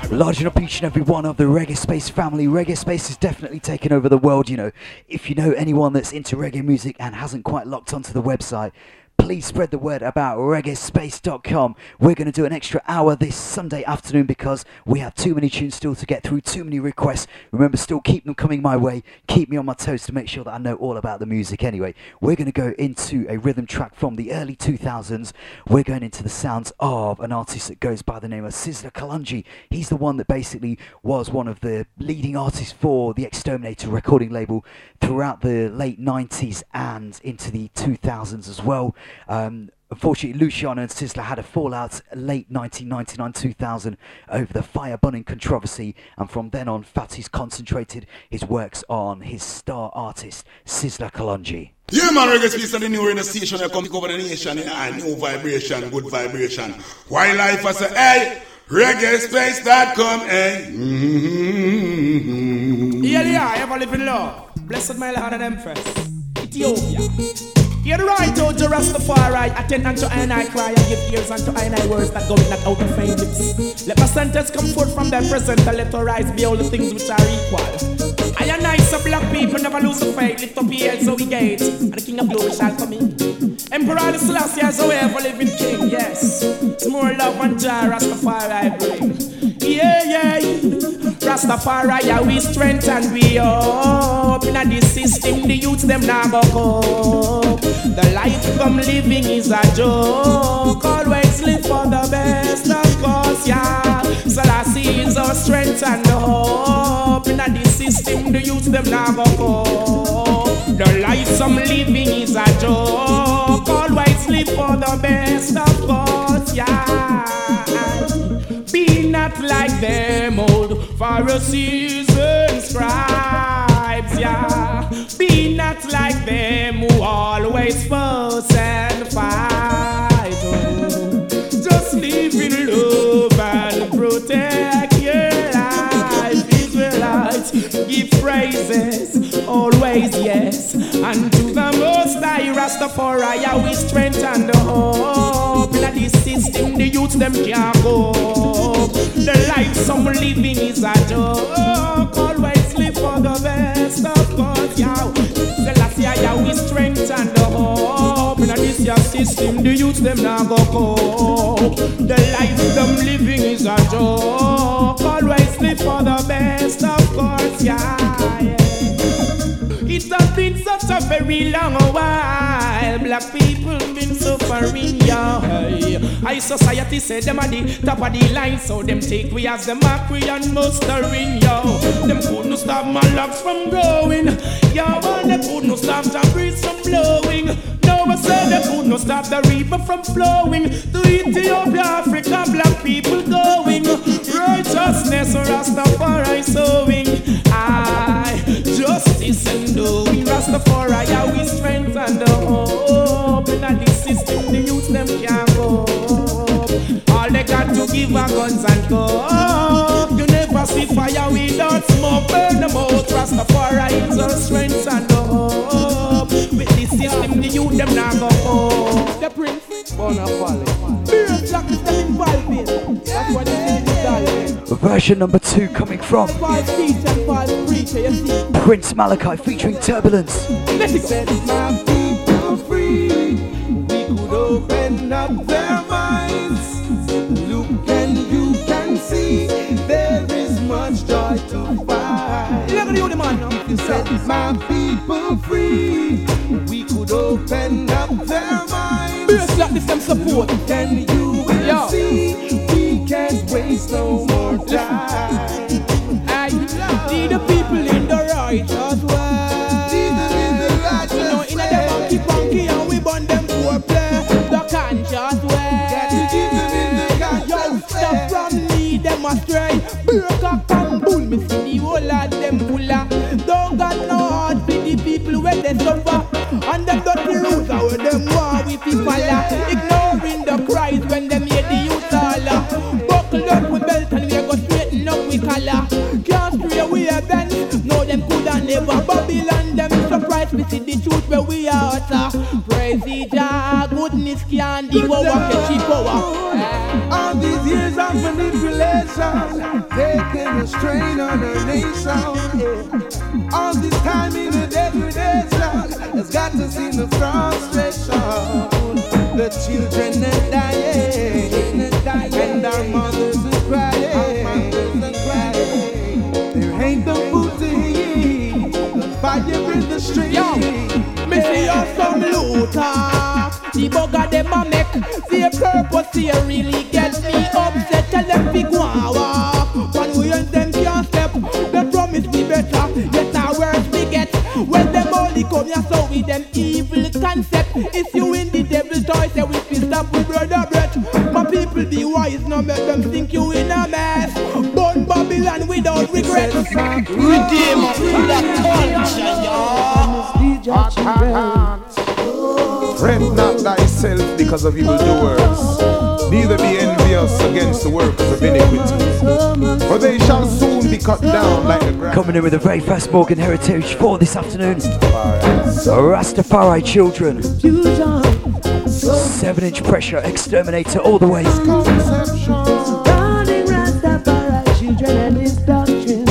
Speaker 2: Larging up each and every one of the Reggae Space family. Reggae Space is definitely taken over the world, you know. If you know anyone that's into reggae music and hasn't quite locked onto the website, please spread the word about reggaespace.com. We're going to do an extra hour this Sunday afternoon because we have too many tunes still to get through, too many requests. Remember, still keep them coming my way. Keep me on my toes to make sure that I know all about the music anyway. We're going to go into a rhythm track from the early 2000s. We're going into the sounds of an artist that goes by the name of Sizzla Kalonji. He's the one that basically was one of the leading artists for the Exterminator recording label throughout the late 90s and into the 2000s as well. Um, unfortunately, Luciano and Sizzla had a fallout late 1999 2000 over the fire burning controversy, and from then on, Fatis concentrated his works on his star artist, Sizzla Kalonji.
Speaker 13: Yeah, man, reggae space and the new radio station. I come take over the nation. Yeah, new vibration, good vibration. Wildlife, I say, hey, reggaespace.com, hey. Mm-hmm.
Speaker 8: Yeah, yeah, ever live in love. Blessed my Lord and Empress. Ethiopia. You're right, oh, to Rastafari. Attend unto I and I cry I give ears unto I and I words that go and out of faint lips. Let my sentence come forth from their present and let our eyes be all the things which are equal. I and I, so black people never lose the faith. Lift up your so we gate, and the King of Glory shall come in. Emperor the Selassie as a ever living king, yes. It's more love and joy Rastafari bring. Yeah, yeah. Rastafari, yeah, we strength and we up. In this system, the youths them now buck up. The life come living is a joke. Always live for the best, of course, yeah. Selassie is our strength and hope. System, the youths them buck up. The life some living is a joke. Always live for the best, of course, yeah. Be not like them old Pharisees and scribes, yeah. Be not like them who always fuss and fight. Praises, always yes. And to the most high Rastafari, our strength and the hope. In this system, the youth them can't go. The life some living is a joke. Always live for the best, of course, yeah. Selassie, yeah, we strength and the hope. Your system, the youth them not go cope. The life them living is a joke. Always live for the best, of course, yeah. yeah. It has been such a very long while. Black people been suffering, yeah. High society said them at the top of the line, so them take we as the mockery and mustering, yo. Them couldn't stop my locks from growing, yo. And they couldn't stop the breeze from blowing. I said they couldn't stop the river from flowing. To Ethiopia, Africa, black people going. Righteousness, Rastafari sowing. I justice and doing Rastafari, we strength and the hope. In the system, the youth them can't go. All they got to give are guns and coke. You never see fire without smoke. Burn them out. Rastafari is our strength them not go home.
Speaker 5: The prince, Bonafide. Beer black is them involved. That's why they need to die.
Speaker 2: Version number two coming from
Speaker 5: Five teacher and five preacher, you see.
Speaker 2: Prince Malachi featuring Turbulence.
Speaker 5: Let it
Speaker 7: Set my people free. We could open up their minds. Look and you can see there is much joy to find.
Speaker 5: Look at you, the man.
Speaker 7: If you set my people free, we could open up their minds.
Speaker 5: Beer black is them support.
Speaker 7: Can you will
Speaker 5: Yo.
Speaker 7: see we can't waste no more time.
Speaker 5: I need the people in the righteous way. You know, in a them monkey punky and we burn them for play. The conscious way. Yo, stop from me, them astray. Break up and bull, me coulda. Babylon, them surprise me see the truth where we are. Praise the Jah, goodness can the cheap power.
Speaker 7: All these years of manipulation, taking a strain on our nation. All this time in the degradation has got us in the frustration. The children are dying, street.
Speaker 5: Yo, me see us some looter. The bugger them a make. A purpose here really gets me upset. Tell them big walk. One way and them can't step. They promise we better. Yet our words we get. When them only come here so with them evil concept. If you in the devil toy, say we feel stop with brother breath. My people be wise, no make them think you in a mess. Burn Babylon without regret.
Speaker 6: Redeem that culture,
Speaker 13: Fret not thyself because of evildoers, neither be envious against the workers of iniquity, for they shall soon be cut down like the grass.
Speaker 2: Coming in with a very fast Morgan Heritage for this afternoon. The Rastafari children. 7 inch pressure, exterminator all the way.
Speaker 7: Surrounding Rastafari children and his doctrine.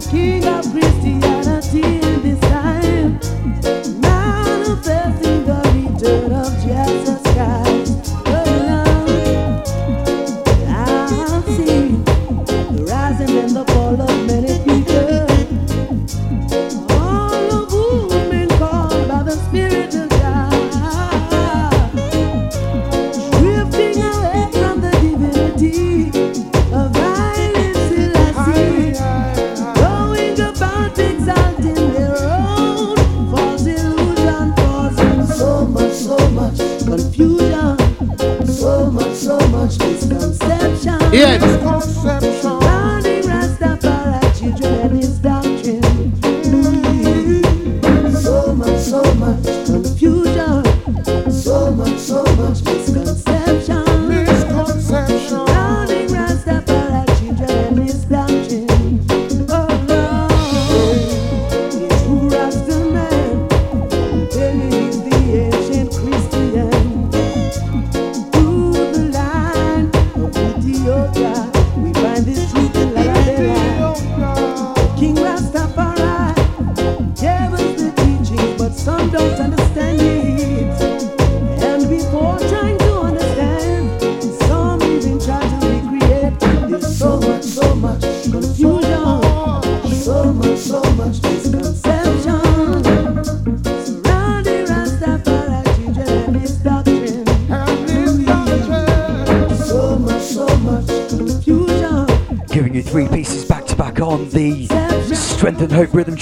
Speaker 7: The king of Christianity in this time,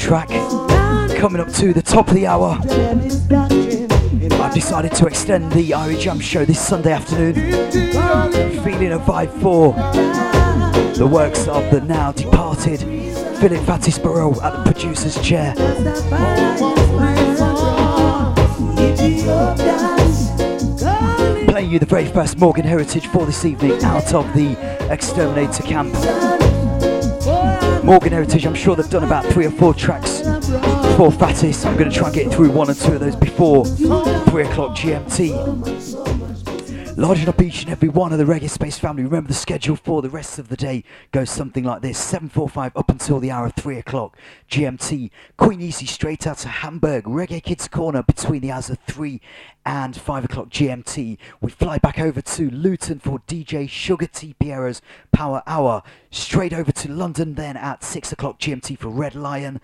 Speaker 2: track. Coming up to the top of the hour. I've decided to extend the Irie Jam show this Sunday afternoon. Feeling a vibe for the works of the now departed Philip Fatis Burrell at the producer's chair. Playing you the very first Morgan Heritage for this evening out of the Exterminator camp. Morgan Heritage, I'm sure they've done about three or four tracks for Fatis. I'm going to try and get through one or two of those before 3 o'clock GMT. Larging up each and every one of the Reggae Space family. Remember the schedule for the rest of the day goes something like this 7.45 up until the hour of 3 o'clock GMT. Queen Easy straight out to Hamburg. Reggae Kids Corner between the hours of 3 and 5 o'clock GMT. We fly back over to Luton for DJ Sugar T Piero's Power Hour. Straight over to London then at 6 o'clock GMT for Red Lion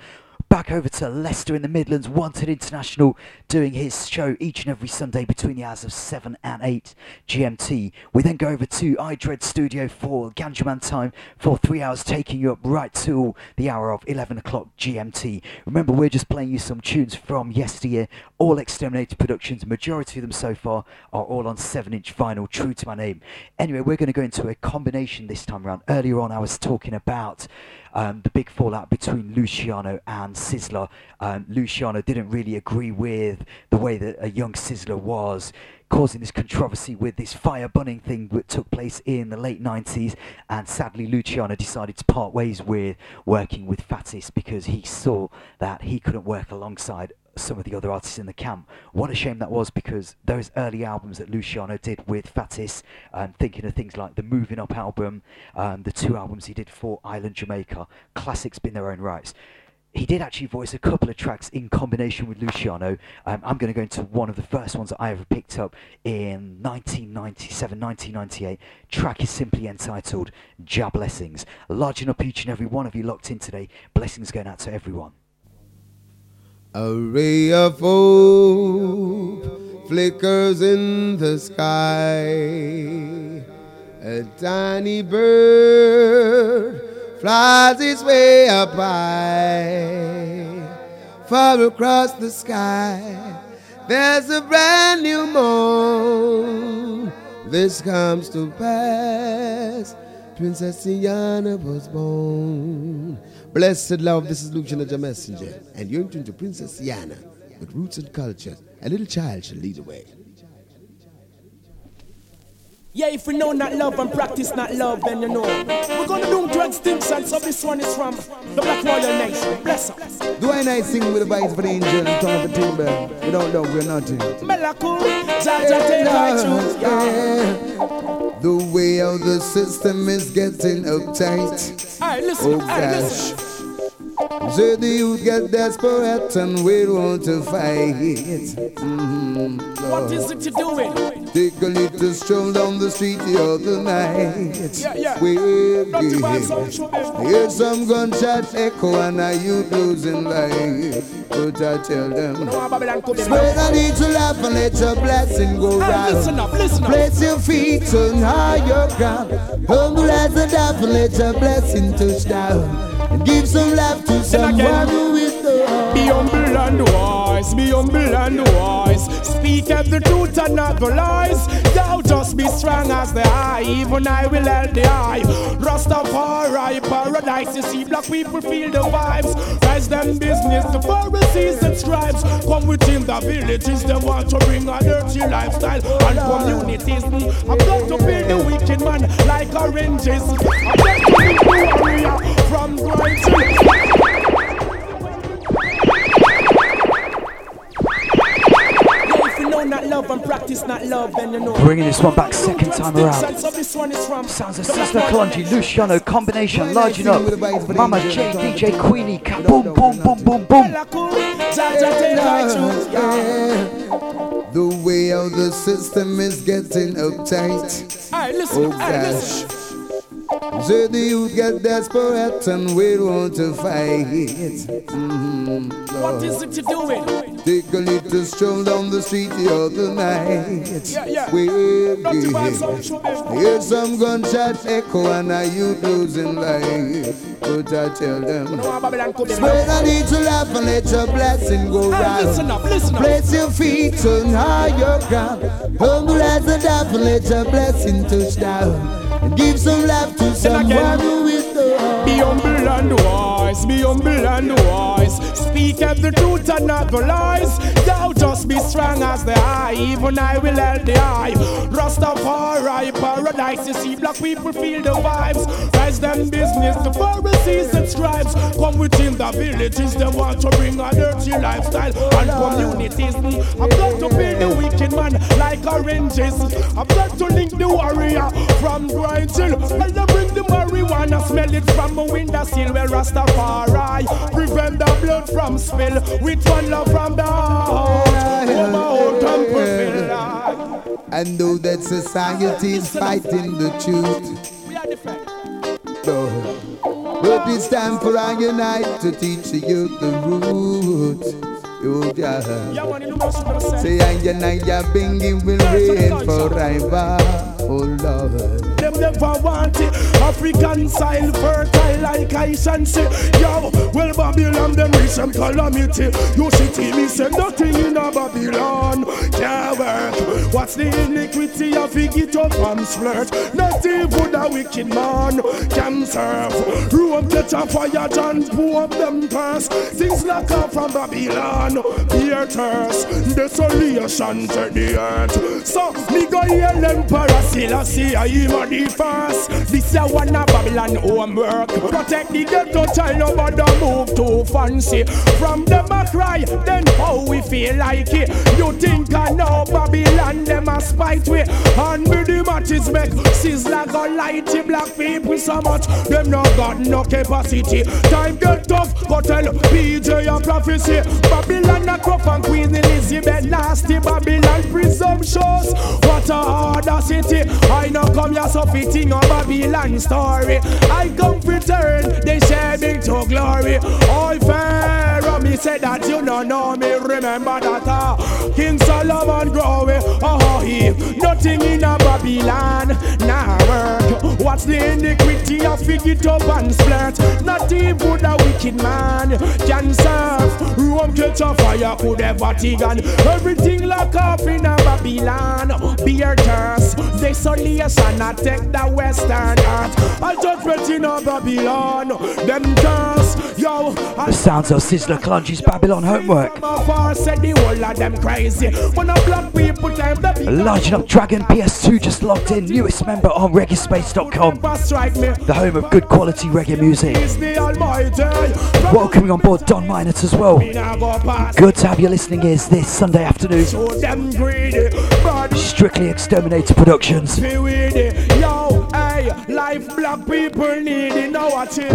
Speaker 2: back over to Leicester in the Midlands, Wanted International, doing his show each and every Sunday between the hours of 7 and 8 GMT. We then go over to iDread Studio for Ganjaman time for three hours, taking you up right to the hour of 11 o'clock GMT. Remember, we're just playing you some tunes from yesteryear, all Exterminator Productions, majority of them so far are all on 7 inch vinyl, true to my name. Anyway, we're going to go into a combination this time around. Earlier on, I was talking about um, the big fallout between Luciano and Sizzla. Um, Luciano didn't really agree with the way that a young Sizzla was, causing this controversy with this fire bunning thing that took place in the late 90s. And sadly, Luciano decided to part ways with working with Fatis because he saw that he couldn't work alongside some of the other artists in the camp. What a shame that was because those early albums that Luciano did with Fatis, um, thinking of things like the Moving Up album, um, the two albums he did for Island Jamaica, classics in their own rights. He did actually voice a couple of tracks in combination with Luciano. Um, I'm going to go into one of the first ones that I ever picked up in 1997, 1998. Track is simply entitled Ja Blessings. Larging up each and every one of you locked in today. Blessings going out to everyone.
Speaker 5: A ray of hope flickers in the sky. A tiny bird flies its way up high. Far across the sky, there's a brand new moon. This comes to pass. Princess Diana was born. Blessed love, this is Luke Janaja Messenger, and you're in tune to Princess Diana with roots and culture. A little child shall lead the way.
Speaker 8: Yeah, if we know not love and practice not love, then you know. We're gonna do to extinction, so this one is from the Black Royal Nation. Bless us.
Speaker 5: Do I night sing with the vibes for the angel and tongue of the timber? Without love, we're nothing.
Speaker 8: Cool, Jaja yeah.
Speaker 5: The way how the system is getting uptight.
Speaker 8: Alright, listen,
Speaker 5: Oh
Speaker 8: alright,
Speaker 5: gosh.
Speaker 8: listen.
Speaker 5: So the youth get desperate and we want to fight. Mhm,
Speaker 8: What is it you're doing?
Speaker 5: Take a little stroll down the street the other night.
Speaker 8: Yeah, yeah.
Speaker 5: We're
Speaker 8: Dirty
Speaker 5: gay.
Speaker 8: vibes on show, baby.
Speaker 5: Hear some gunshots echo and a youth losing life. But I tell them,
Speaker 8: No, Babylon come in.
Speaker 5: spread a little laugh and let your blessing go round.
Speaker 8: listen up, listen up.
Speaker 5: Place your feet on higher ground. Humble as a dove and let your blessing touch down. And give some love to someone who is the
Speaker 8: Be humble and wise, be humble and wise. Speak of the truth and not the lies. Yo, just be strong as the eye, even I will help the eye. Rastafari, paradise, you see black people feel the vibes. Rise them business, the Pharisees and scribes. Come within the villages, they want to bring a dirty lifestyle and communities. Hmm, I'm going to build the wicked man like oranges. I'm going to warrior from Brighton. Not love and practice not love, then you know.
Speaker 2: Bringing this one back second time around.
Speaker 8: So this one is from
Speaker 2: Sounds of Sizzla Kalonji, Luciano, combination, large enough. Mama J, DJ Queenie, ka- boom, boom, boom, boom, boom.
Speaker 5: The way how the system is getting uptight.
Speaker 8: Alright, listen,
Speaker 5: Oh
Speaker 8: alright, listen.
Speaker 5: gosh. So the youth get desperate and we want to fight. Mhm,
Speaker 8: What is it to you doing?
Speaker 5: Take a little stroll down the street the other night.
Speaker 8: Yeah, yeah.
Speaker 5: Well,
Speaker 8: Dirty vibes on
Speaker 5: yeah.
Speaker 8: show, baby.
Speaker 5: Hear some gunshot echo and a youth losing life. But I tell them,
Speaker 8: No, Babylon come in.
Speaker 5: spread a little laugh and let your blessing go round.
Speaker 8: listen up, listen up.
Speaker 5: Place your feet on higher ground. Humble as a dove and let your blessing touch down. Give some love to someone who is the
Speaker 8: Be humble and wise, be humble and wise. Speak of the truth and not the lies. Thou just be strong as the eye, even I will help the eye. Rastafari, paradise, you see black people feel the vibes. Rise them business, the Pharisees and scribes. Come within the villages, they want to bring a dirty lifestyle and communities. I'm going to build the wicked man like oranges. I'm going to link the warrior from Brighton. Well, they bring the marijuana, smell it from a window sill. Where Rastafari prevent the blood from spill. With one love from the heart. Oh, my old temple fill.
Speaker 5: And know that society is fighting the truth.
Speaker 8: We are different.
Speaker 5: No. But it's time for our unite to teach the youth the root. Oh, yeah.
Speaker 8: Yeah, man, you know what I'm gonna say.
Speaker 5: Say, and your binging will reign forever. Oh, Lord.
Speaker 8: Them never want it. African soil fertile like ice and say, Yo, well Babylon them reach some calamity. You see me say nothing in a Babylon can't work. What's the iniquity of it get up and flirt? Not even a wicked man can serve. Rome catch a fire and pour up them curse. Things like up from Babylon, thirst, desolation to the earth. So me go hear Emperor Selassie, I am a first. This a one of Babylon homework. Protect the ghetto child, nobody move too fancy. From them a cry, then how we feel like it. You think I know Babylon, them a spite we. And with the matches make sizzler light the black people so much. Them no got no capacity. Time get tough, go tell PJ a prophecy. Babylon a crop and Queen Elizabeth nasty. Babylon presumptuous. What a harder city. I know come here so fitting on Babylon story. I come return, turn, they share to glory. All Pharaoh, me said that you don't know me. Remember that uh, King Solomon growing. Oh, he nothing in a Babylon. Nah. What's the iniquity of it up and split? Not even a wicked man can serve. Rome catch a fire, could ever Tigan. Everything lock off in a Babylon. Beer thirst, desolation, I take the western earth. I just went in a Babylon. Them curse, yo.
Speaker 2: The sounds of Sizzla Kalonji's Babylon homework.
Speaker 8: Far said the whole of them a black people time the big
Speaker 2: Large enough Dragon PS2 just logged in, newest member on reggaespace.com, the home of good quality reggae music.
Speaker 8: Is the.
Speaker 2: Welcoming on board Don Minot as well. Good to have you listening ears this Sunday afternoon. Strictly Exterminator Productions. We're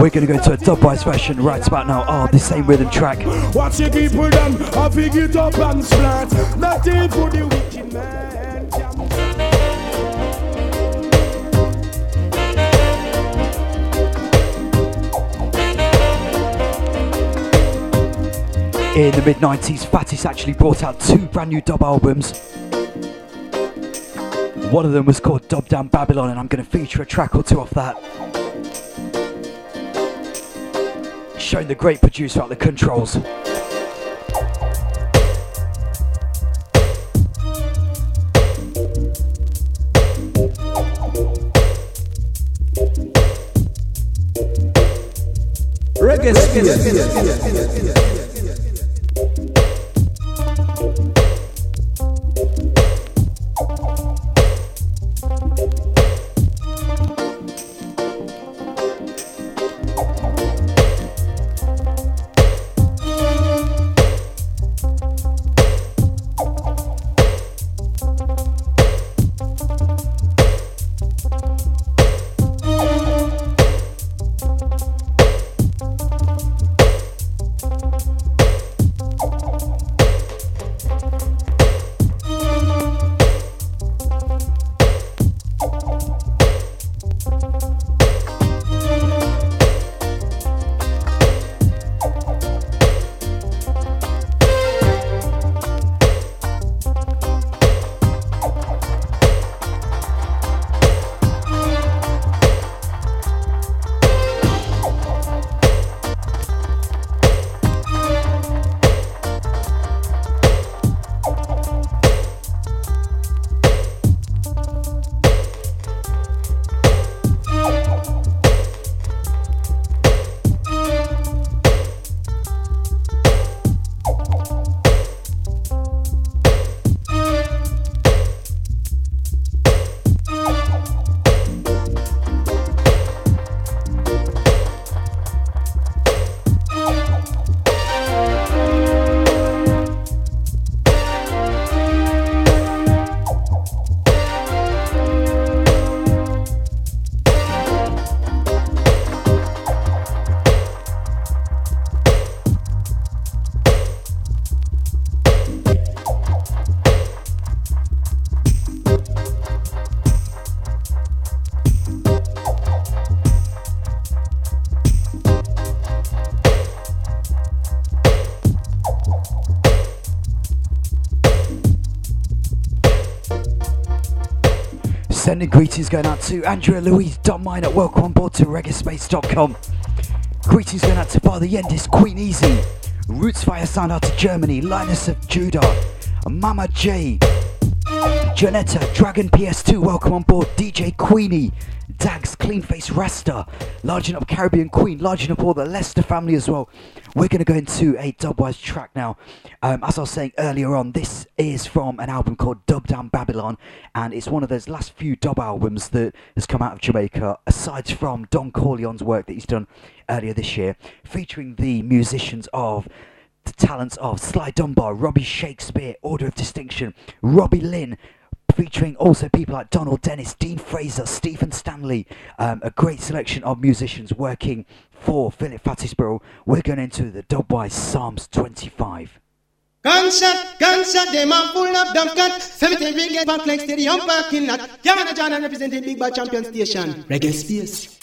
Speaker 2: gonna go to a dubwise version right about now. Ah, oh, the same rhythm track.
Speaker 8: Watch it people them. I up and. Nothing for the wicked man.
Speaker 2: In the mid 90s, Fatis actually brought out two brand new dub albums. One of them was called Dub Down Babylon, and I'm going to feature a track or two off that. Showing the great producer at the controls.
Speaker 17: Reggae, Reggae, Reggae, Reggae, Reggae, Reggae, Reggae.
Speaker 2: Sending greetings going out to Andrea Louise Dot Minor. Welcome on board to reggaespace.com. Greetings going out to Father Yendis, Queen Easy, Roots Fire Sound out to Germany, Lioness of Judah, Mama J, Janetta, Dragon PS2. Welcome on board DJ Queenie, Dags, Clean Face Rasta, Larging Up Caribbean Queen, Larging Up all the Leicester family as well. We're going to go into a dubwise track now. Um, as I was saying earlier on, this is from an album called Dub Down Babylon, and it's one of those last few dub albums that has come out of Jamaica, aside from Don Corleon's work that he's done earlier this year, featuring the musicians of the talents of Sly Dunbar, Robbie Shakespeare, Order of Distinction, Robbie Lyn, featuring also people like Donald Dennis, Dean Fraser, Stephen Stanley, um, a great selection of musicians working for Philip Fatis Burrell. We're going into the Dubwise Psalms 25.
Speaker 10: Gunshot, gunshot, them a full of dumb cut. Cemetery ring get back like stadium parking lot. Yamana John representing Big Bad Champion Station. Reggae Space.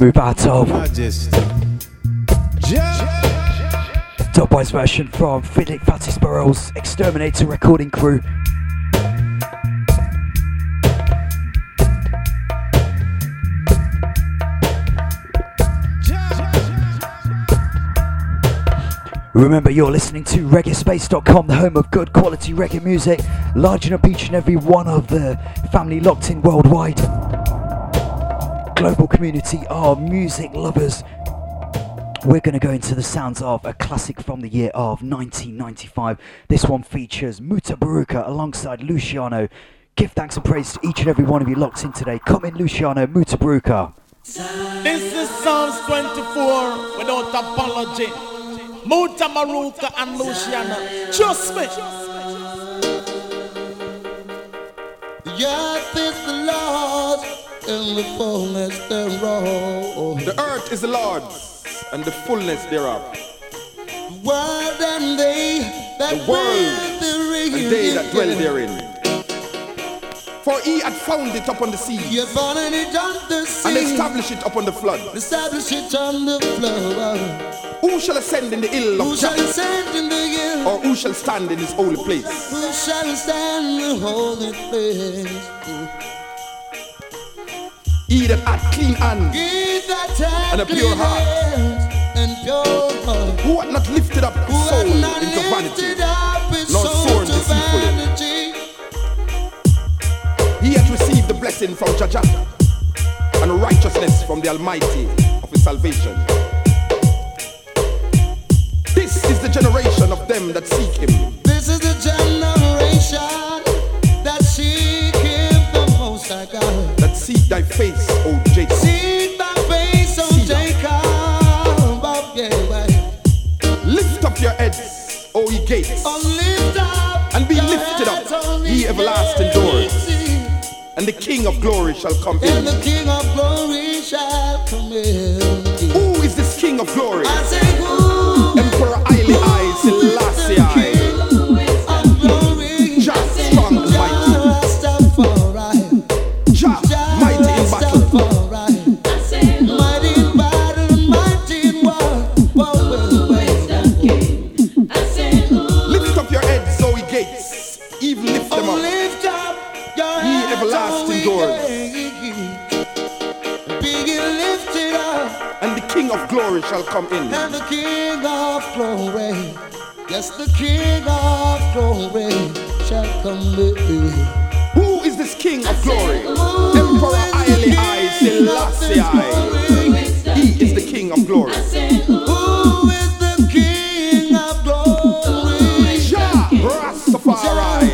Speaker 2: Move out of. Dubwise version from Philip Fatis Burrell's Exterminator recording crew. Remember, you're listening to ReggaeSpace.com, the home of good quality reggae music, larging up each and every one of the family locked in worldwide. Global community of music lovers. We're going to go into the sounds of a classic from the year of 1995. This one features Mutabaruka alongside Luciano. Give thanks and praise to each and every one of you locked in today. Come in, Luciano, Mutabaruka.
Speaker 8: This is Psalms 24 without apology. Mutabaruka and Luciano. Trust me.
Speaker 5: The earth is the Lord's and the fullness thereof.
Speaker 22: The earth is the Lord's and the fullness thereof.
Speaker 5: The world and they that
Speaker 22: The world
Speaker 5: dwell
Speaker 22: and they that dwell
Speaker 5: therein.
Speaker 22: For he had found it upon the sea
Speaker 5: You found it on the sea.
Speaker 22: and established it upon the flood.
Speaker 5: Establish it on the floor.
Speaker 22: Who shall ascend in the hill
Speaker 5: Who
Speaker 22: of
Speaker 5: shall ascend in the hill?
Speaker 22: Or who shall stand in his holy place?
Speaker 5: Who shall stand in the holy place?
Speaker 22: That hath clean hands
Speaker 5: He that hath
Speaker 22: and a pure heart.
Speaker 5: and pure heart.
Speaker 22: Who had not lifted up his
Speaker 5: Who
Speaker 22: soul into vanity,
Speaker 5: lifted up his
Speaker 22: nor
Speaker 5: soul to
Speaker 22: deceitfully.
Speaker 5: vanity.
Speaker 22: He had received the blessing from Jaja and righteousness from the Almighty of his salvation. This is the generation of them that seek him,
Speaker 5: This is the generation
Speaker 22: face, O Jacob.
Speaker 5: Seek thy face, O Jacob. Oh, yeah.
Speaker 22: Lift up your heads, O ye gates,
Speaker 5: Oh, lift up
Speaker 22: and be lifted up, ye everlasting doors, and the King of glory shall come
Speaker 5: And
Speaker 22: in.
Speaker 5: the King of glory shall come in.
Speaker 22: Who is this King of glory?
Speaker 5: I say, who
Speaker 22: Emperor Haile I Selassie everlasting
Speaker 5: O
Speaker 22: doors.
Speaker 5: gates. Be lifted up,
Speaker 22: and the King of glory shall come in.
Speaker 5: and the King of glory, yes, the King of glory shall come in.
Speaker 22: Who is this King of glory? Emperor Haile I Selassie He is the King of glory.
Speaker 5: Who is the King of glory?
Speaker 22: Jah Rastafari.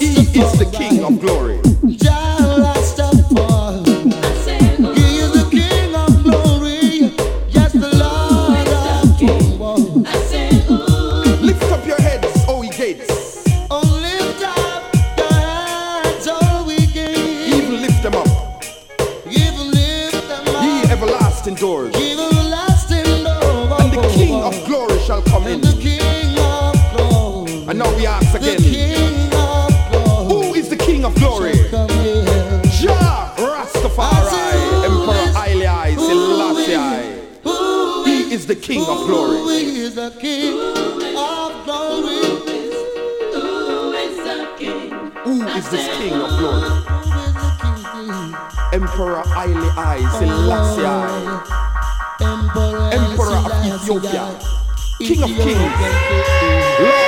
Speaker 22: He is the King of glory. I Selassie I. Emperor of Ethiopia. King of kings. Lord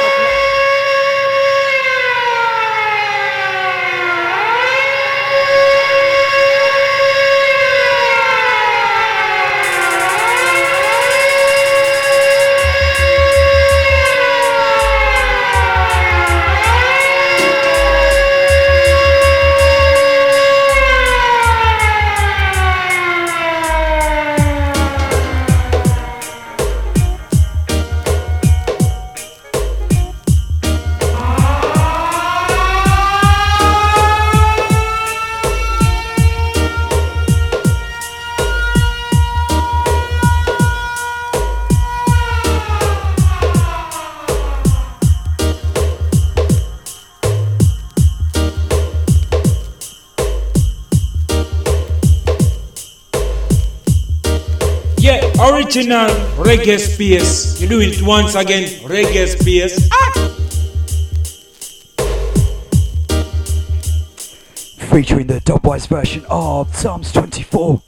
Speaker 11: Original reggae space. You do it once again, reggae space. Ah!
Speaker 2: Featuring the dubwise version of Psalms 24.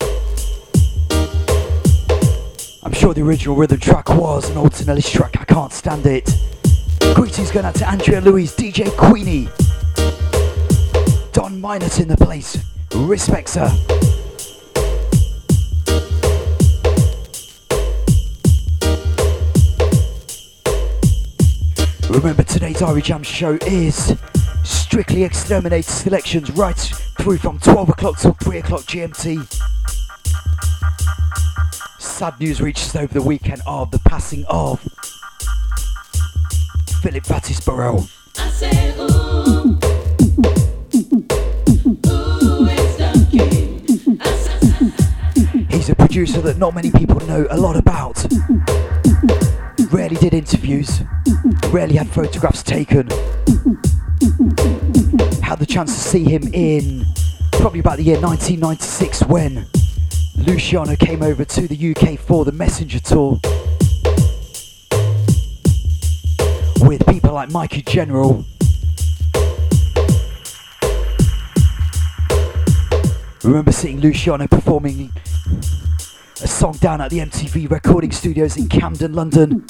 Speaker 2: I'm sure the original rhythm track was an Alton track, I can't stand it. Greetings going out to Andrea Louise, DJ Queenie. Don Minot in the place. Respects her. Remember today's Irie Jam show is strictly Exterminator selections right through from 12 o'clock till 3 o'clock GMT. Sad news reaches over the weekend of the passing of Philip Fatis Burrell. He's a producer that not many people know a lot about. Rarely did interviews, rarely had photographs taken. Had the chance to see him in probably about the year 1996 when Luciano came over to the UK for the Messenger Tour with people like Mikey General. Remember seeing Luciano performing a song down at the MTV recording studios in Camden, London.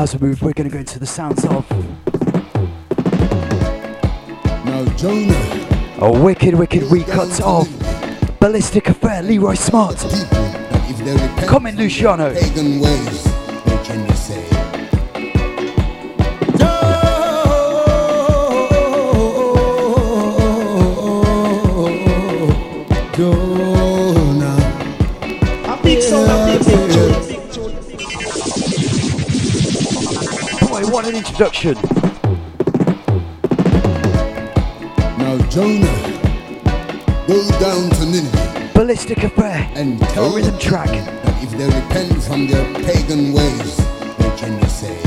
Speaker 2: As we move, we're going to go into the sounds of
Speaker 5: Now, Jonah.
Speaker 2: a wicked, wicked recut of Ballistic Affair, Leroy Smart.
Speaker 5: If they repent
Speaker 2: Comment, Luciano. Introduction.
Speaker 5: Now, Jonah, go down to Nineveh
Speaker 2: Ballistic Affair,
Speaker 5: and
Speaker 2: a
Speaker 5: tell
Speaker 2: rhythm
Speaker 5: them
Speaker 2: track.
Speaker 5: that if they repent from their pagan ways, what can you say?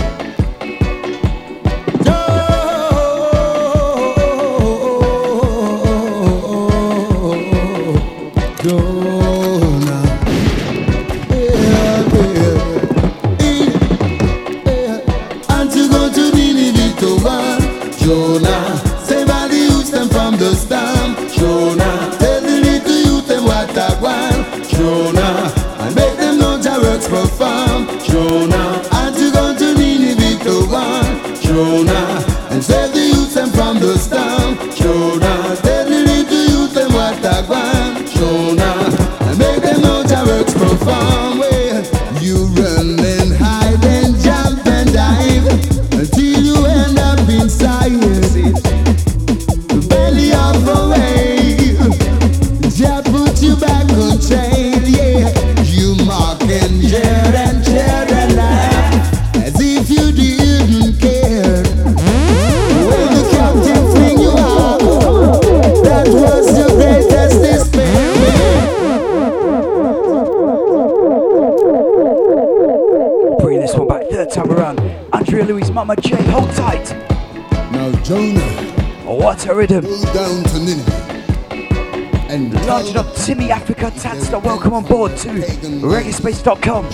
Speaker 2: Welcome on board to reggaespace.com.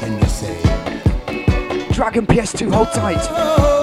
Speaker 2: Dragon PS2, hold tight.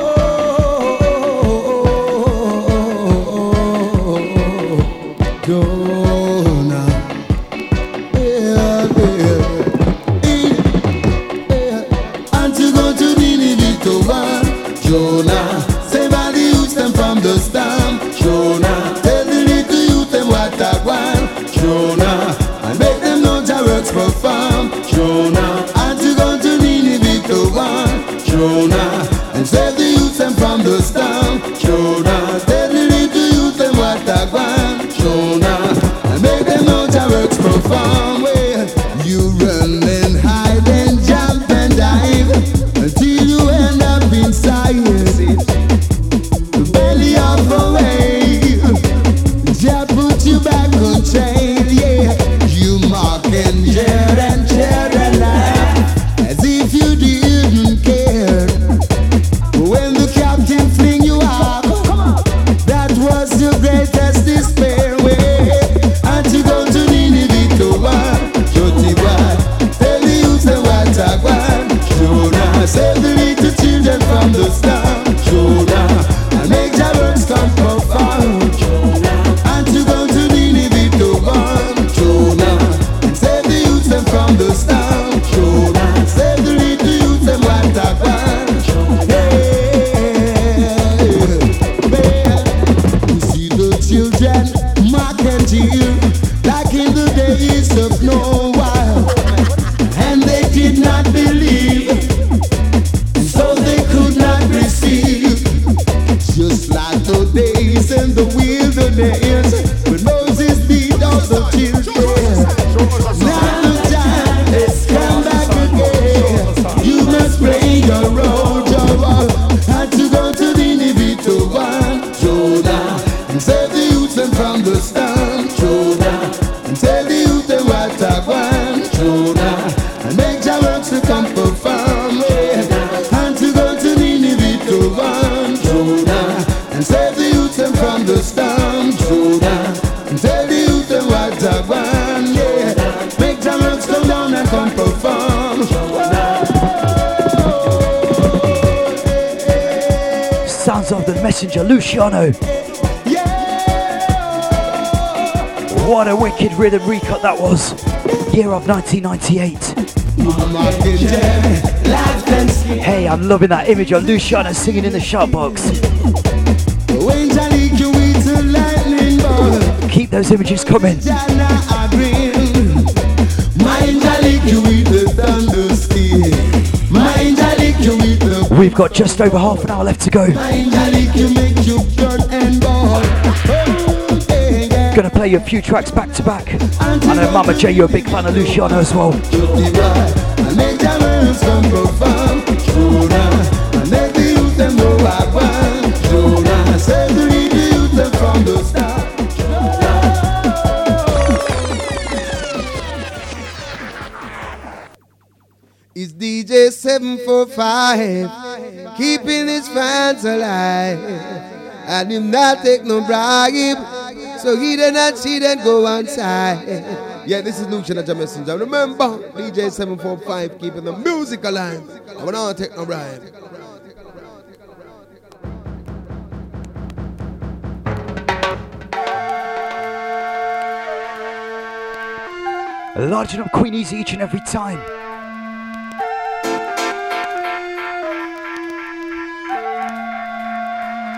Speaker 2: Year of 1998. Hey, I'm loving that image of Luciano singing in the shout box. Keep those images coming. We've got just over half an hour left to go. Gonna play you a few tracks back to back. I know Mama J, you're a big fan of Luciano as well.
Speaker 19: I.
Speaker 12: It's DJ 745, keeping his fans alive. And him not take no bribe, so he did not see them go outside. Yeah, this is Lucian at messenger. Remember, DJ 745, keeping the music alive. I will not take no bribe.
Speaker 2: Larging up Queen Easy each and every time.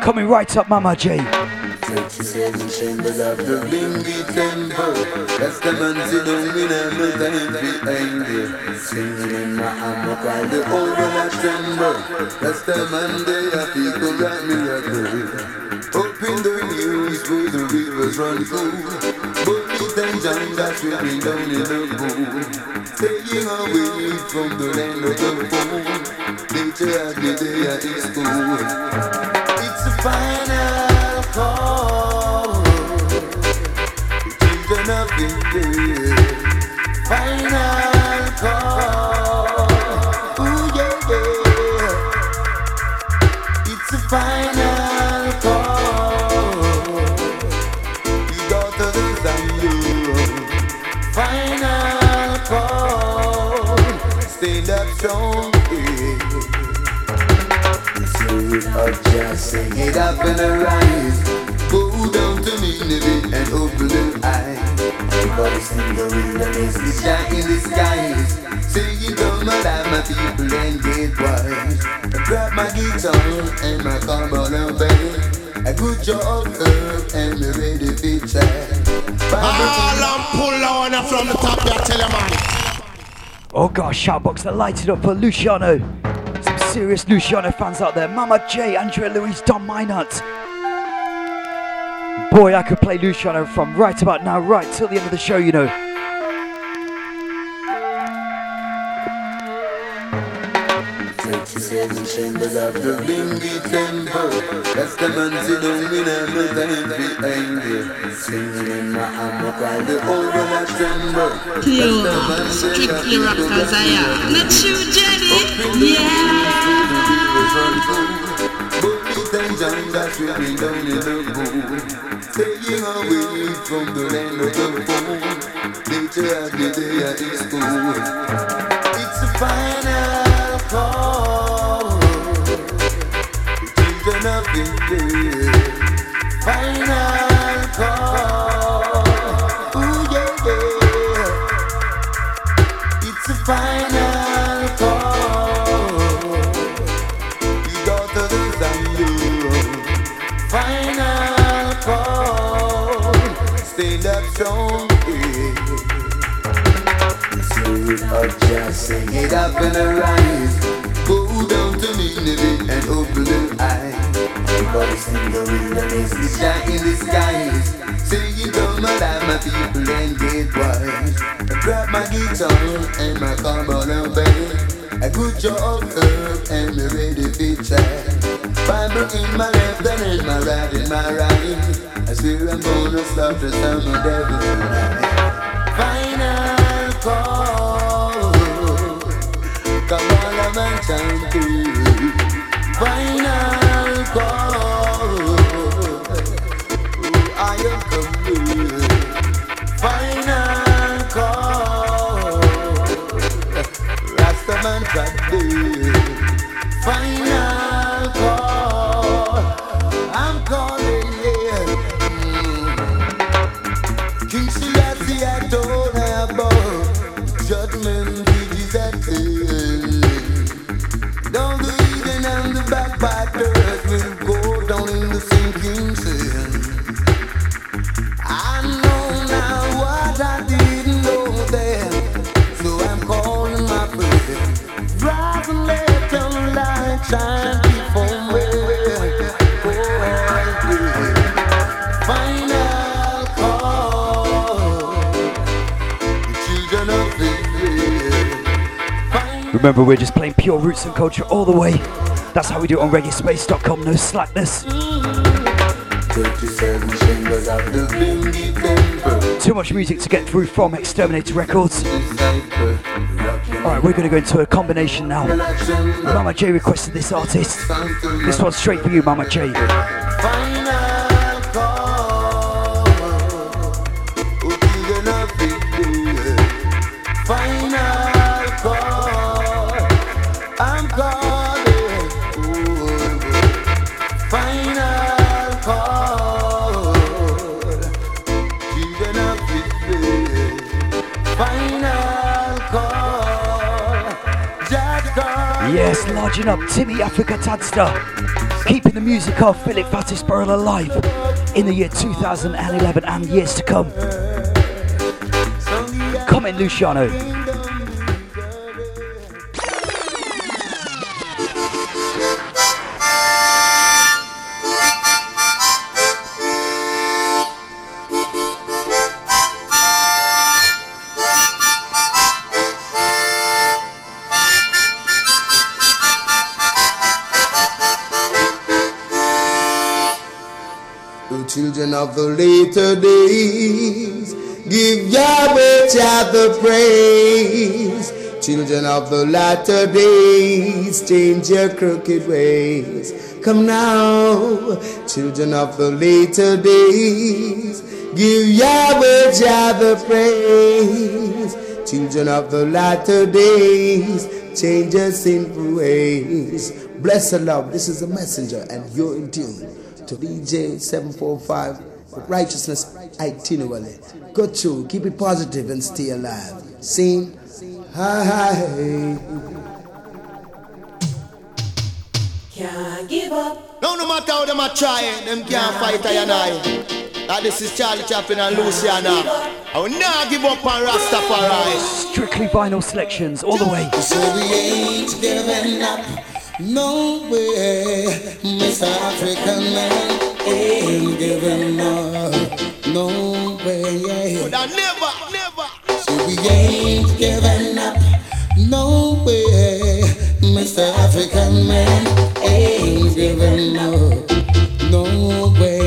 Speaker 2: Coming right up, Mama J.
Speaker 5: Thirty-seven chambers of the Binghi temple. That's the man sit down in a no time for anger. Singing in my hammock while the whole world tremble. That's the man they are people got miracle. Up in the news where the rivers run through. Bonnie and John that's swimming down in the pool. Staying away from the land of the fool. Nature has the day at his school. It's a final sing it up and arise. Go down to Nineveh and open your eyes. Everybody sing the wilderness, the shine in the skies. Sing it down, my life, my people, and get wise. I grab my guitar and my carbon and band. A good job, herb, and me ready to try.
Speaker 21: All I'm pull on from the top, I tell you, man.
Speaker 2: Oh gosh, shoutbox that lighted up for Luciano. Some serious Luciano fans out there. Mama J, Andrea Louise, Don Minot. Boy, I could play Luciano from right about now, right till the end of the show, you know.
Speaker 5: Temple. That's the man in the tremble. The man that
Speaker 23: strictly. Not true, Jenny? Yeah.
Speaker 5: Staying away from the land of the fool. Nature has the day at his school. It's a final call. Children of India. Final call. Ooh, yeah, yeah. It's a final Of Jah, sing it up and arise. Go down to Nineveh and open their eyes. Voice in the wilderness, the sky in the skies. it down my life, my people and get wise. I grab my guitar and my carbon and band. A good job herb and me ready to. Bible in my left and in my right, in my right. I swear I'm gonna stop the of devil. Final call. Man, to final call.
Speaker 2: Remember, we're just playing pure roots and culture all the way. That's how we do it on reggaespace.com. No slackness.
Speaker 5: 37 chambers of the Binghi Temple.
Speaker 2: Too much music to get through from Exterminator Records. Alright, we're gonna go into a combination now. Mama J requested this artist. This one's straight for you, Mama J. Up Timmy Africa Tadster. Keeping the music of Philip Fatis Burrell alive in the year 2011 and years to come. Comment Luciano.
Speaker 12: Of the later days, give Yahweh Jah the praise. Children of the latter days, change your crooked ways. Come now, children of the later days, give Yahweh Jah the praise. Children of the latter days, change your sinful ways. Bless the love, this is a messenger, and you're in tune to DJ 745 with righteousness itinerary. Go to keep it positive and stay alive. Sing, hi, hi.
Speaker 24: Can't give up.
Speaker 6: No, no matter how them a try, them can't fight I and I. Ah, this is Charlie Chaplin and Luciano. I will not give up on Rastafari.
Speaker 2: Strictly vinyl selections all the way.
Speaker 12: So we ain't giving up. No way, Mr. African man ain't giving up. No way.
Speaker 6: But I never, never.
Speaker 12: So we ain't giving up. No way, Mr. African man ain't giving up. No way.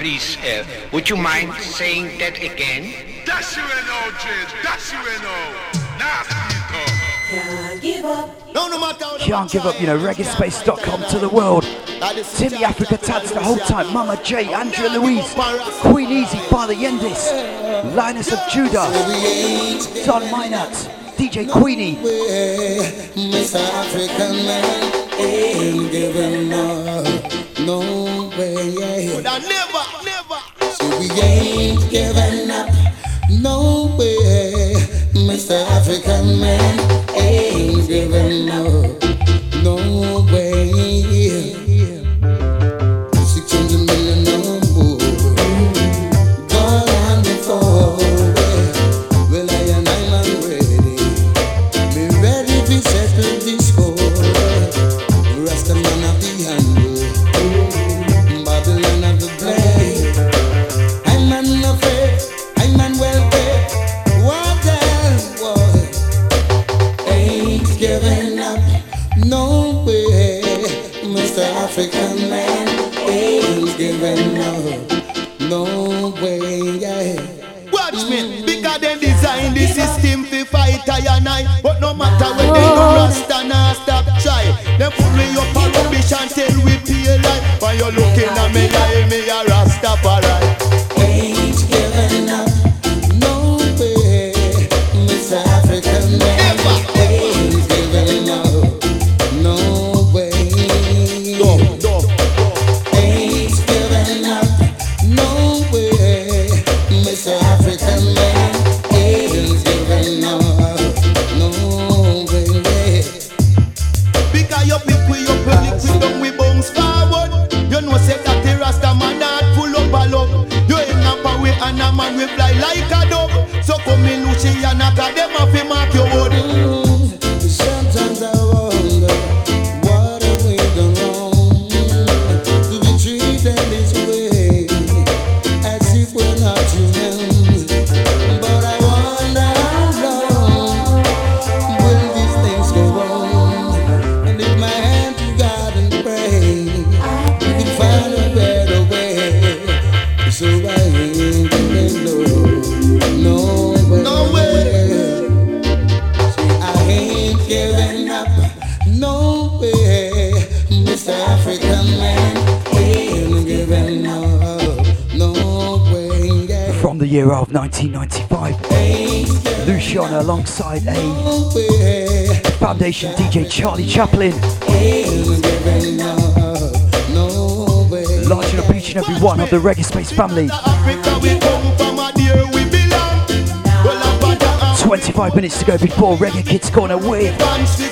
Speaker 25: please, uh, would you mind saying that again?
Speaker 26: Can't give up.
Speaker 9: No, no matter
Speaker 2: Can't give up, you know, reggaespace.com to the world. Timmy Africa Tats the whole time. Mama J, Andrea Louise, Queen Easy, Father Yendis, Lioness of Judah, Don Minat, DJ Queenie.
Speaker 27: Miss African man ain't giving up. No way we ain't giving up. No way, Mr. African man ain't giving up. No way.
Speaker 9: matter when they oh. no do rasta nah stop try. Them pull we up a rubbish until we pay life. When you looking at me, I me a
Speaker 2: Foundation, DJ Charlie Chaplin. Large and reaching every one of the Reggae Space family. 25 minutes to go before Reggae Kids Corner with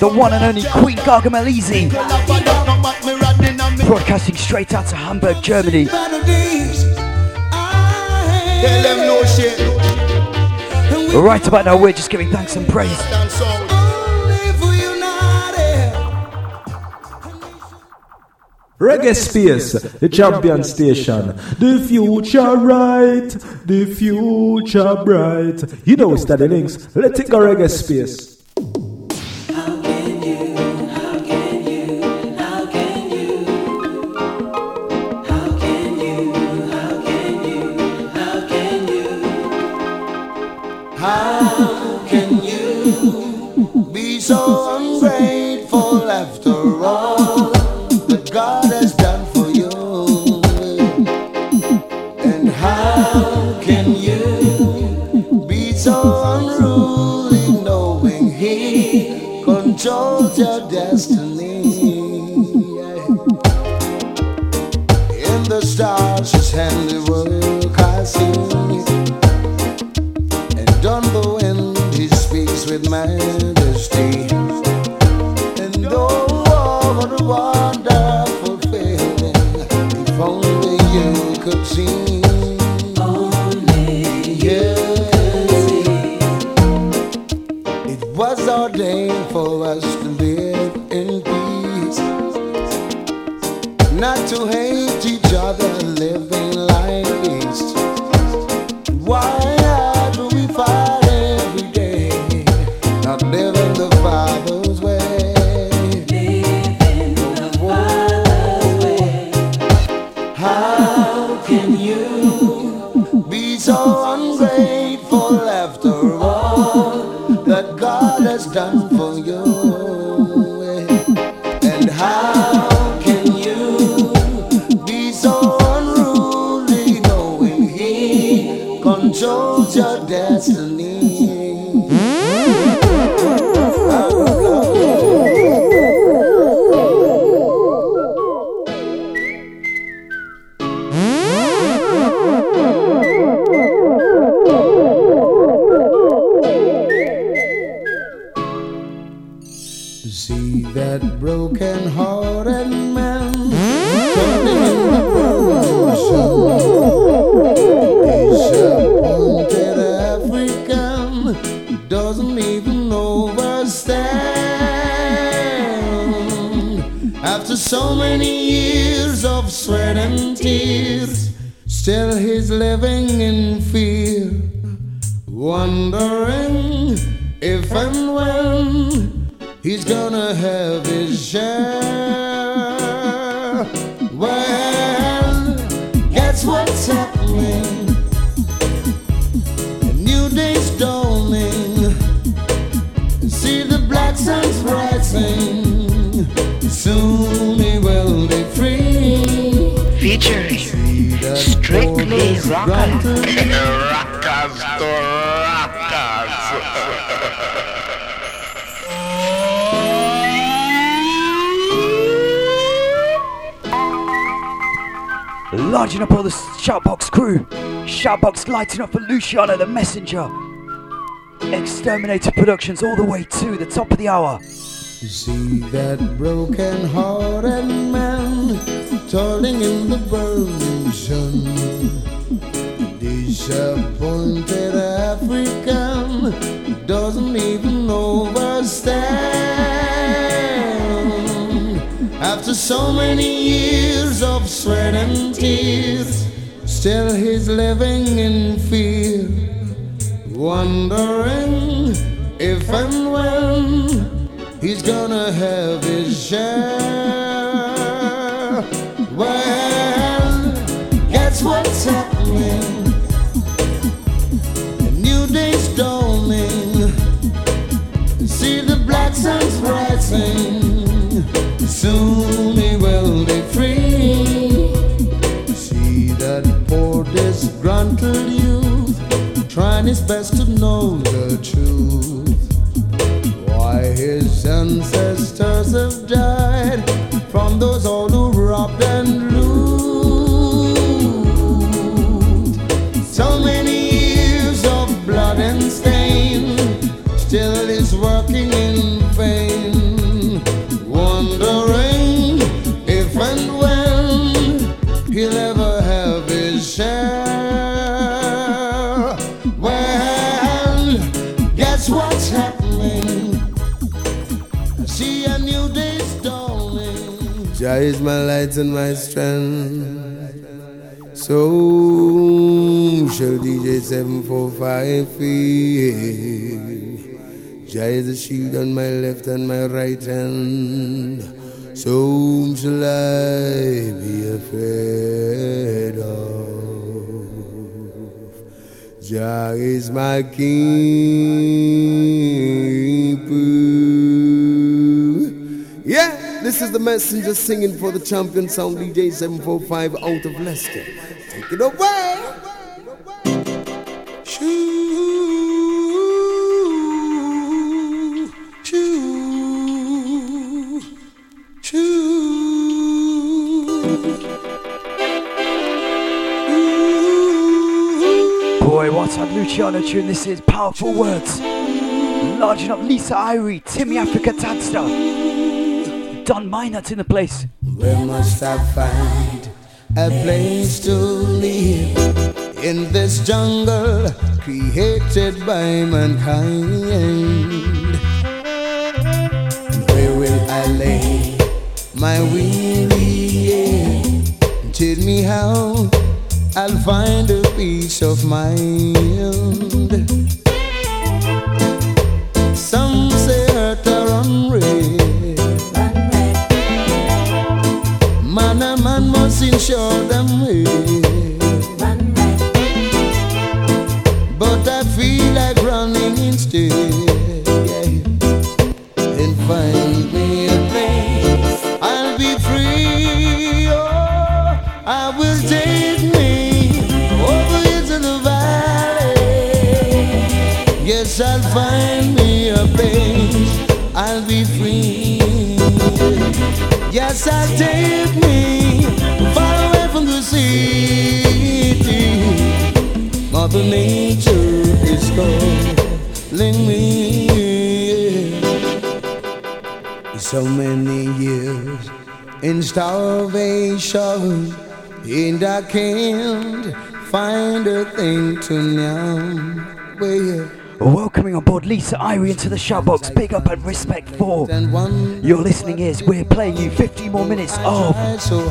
Speaker 2: the one and only Queen Gargamel Easy. Broadcasting straight out to Hamburg, Germany. Right about now, we're just giving thanks and praise
Speaker 5: reggae space, the champion station. The future right, the future bright. You know it's the links. Let's take a reggae space.
Speaker 27: See that
Speaker 5: broken hearted man Disappointed African doesn't even overstand. After so many years of sweat and tears, still he's living in fear, wondering if and when he's gonna have his share. Well, guess what's happening? A new day's dawning. See the black sun's rising. Soon he will be free.
Speaker 25: Featuring Strictly Rockers.
Speaker 2: Larging up all the Shoutbox crew. Shoutbox lighting up for Luciano the Messenger. Exterminator Productions all the way to the top of the hour.
Speaker 5: See that broken hearted man toiling in the burning sun. Disappointed African doesn't even understand. After so many years of sweat and tears, still he's living in fear, wondering if and when he's gonna have his share. Well, guess what's happening? A new day's dawning. See the black sun's rising. Soon he will be free. See that poor disgruntled youth trying his best to know the truth. Why his ancestors have died from those who robbed and
Speaker 12: Jah is my light and my strength. So shall DJ 745 feel. Jah is the shield on my left and my right hand. So shall I be afraid of? Jah is my keeper. Yeah, this is the messenger singing for the champion sound DJ 745 out of Leicester. Take it away. Choo, choo,
Speaker 2: Boy, what a Luciano tune this is. Powerful words. Larging up Lisa Irie, Timmy Africa Tadster. Don Minot in the place.
Speaker 5: Where must I find a place to live in this jungle created by mankind? Where will I lay my weary head? Tell me how I'll find a peace of mind. Some say earth are unreal. them. But I feel like running instead. Yeah. Find me a place. I'll be free. Oh, I will take me Over into the valley I'll find me a place. I'll be free. Yes, I'll take me far away from the city. Mother Nature is calling me. So many years in starvation, and I can't find a thing to numb. Well,
Speaker 2: Welcoming on board Lisa Irie into the shoutbox. Big up and respect for your listening ears. We're playing you 15 more minutes of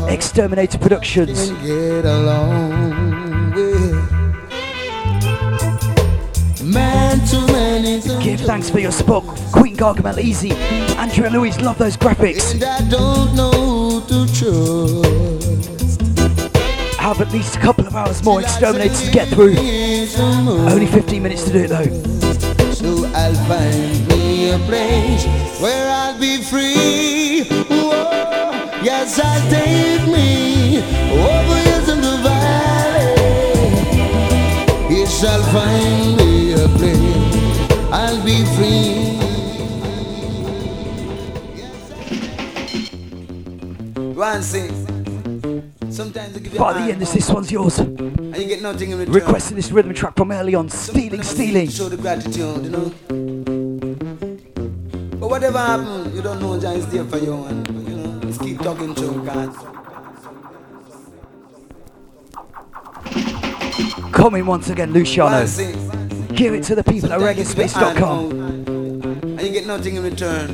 Speaker 2: Exterminator Productions. Give thanks for your support. Queen Gargamel Easy. Andrea Louise, love those graphics. Have at least a couple of hours more Exterminators to get through. Only 15 minutes to do it though.
Speaker 5: So I'll find me a place where I'll be free. Whoa, yes, I'll take me over hills in the valley. Yes, I'll find me a place. I'll be free. One sing. Sometimes I give
Speaker 2: By the
Speaker 5: hand,
Speaker 2: end, this one's yours.
Speaker 5: and you get nothing in return.
Speaker 2: Requesting this rhythm track from early on. Stealing, stealing.
Speaker 5: Show the gratitude, you know. But whatever happens, you don't know Jah is there for you, and you know, just keep talking to God.
Speaker 2: Coming once again, Luciano. Give it to the people at
Speaker 5: Sometimes you give your hand
Speaker 2: reggaespace.com.
Speaker 5: And you get nothing in return.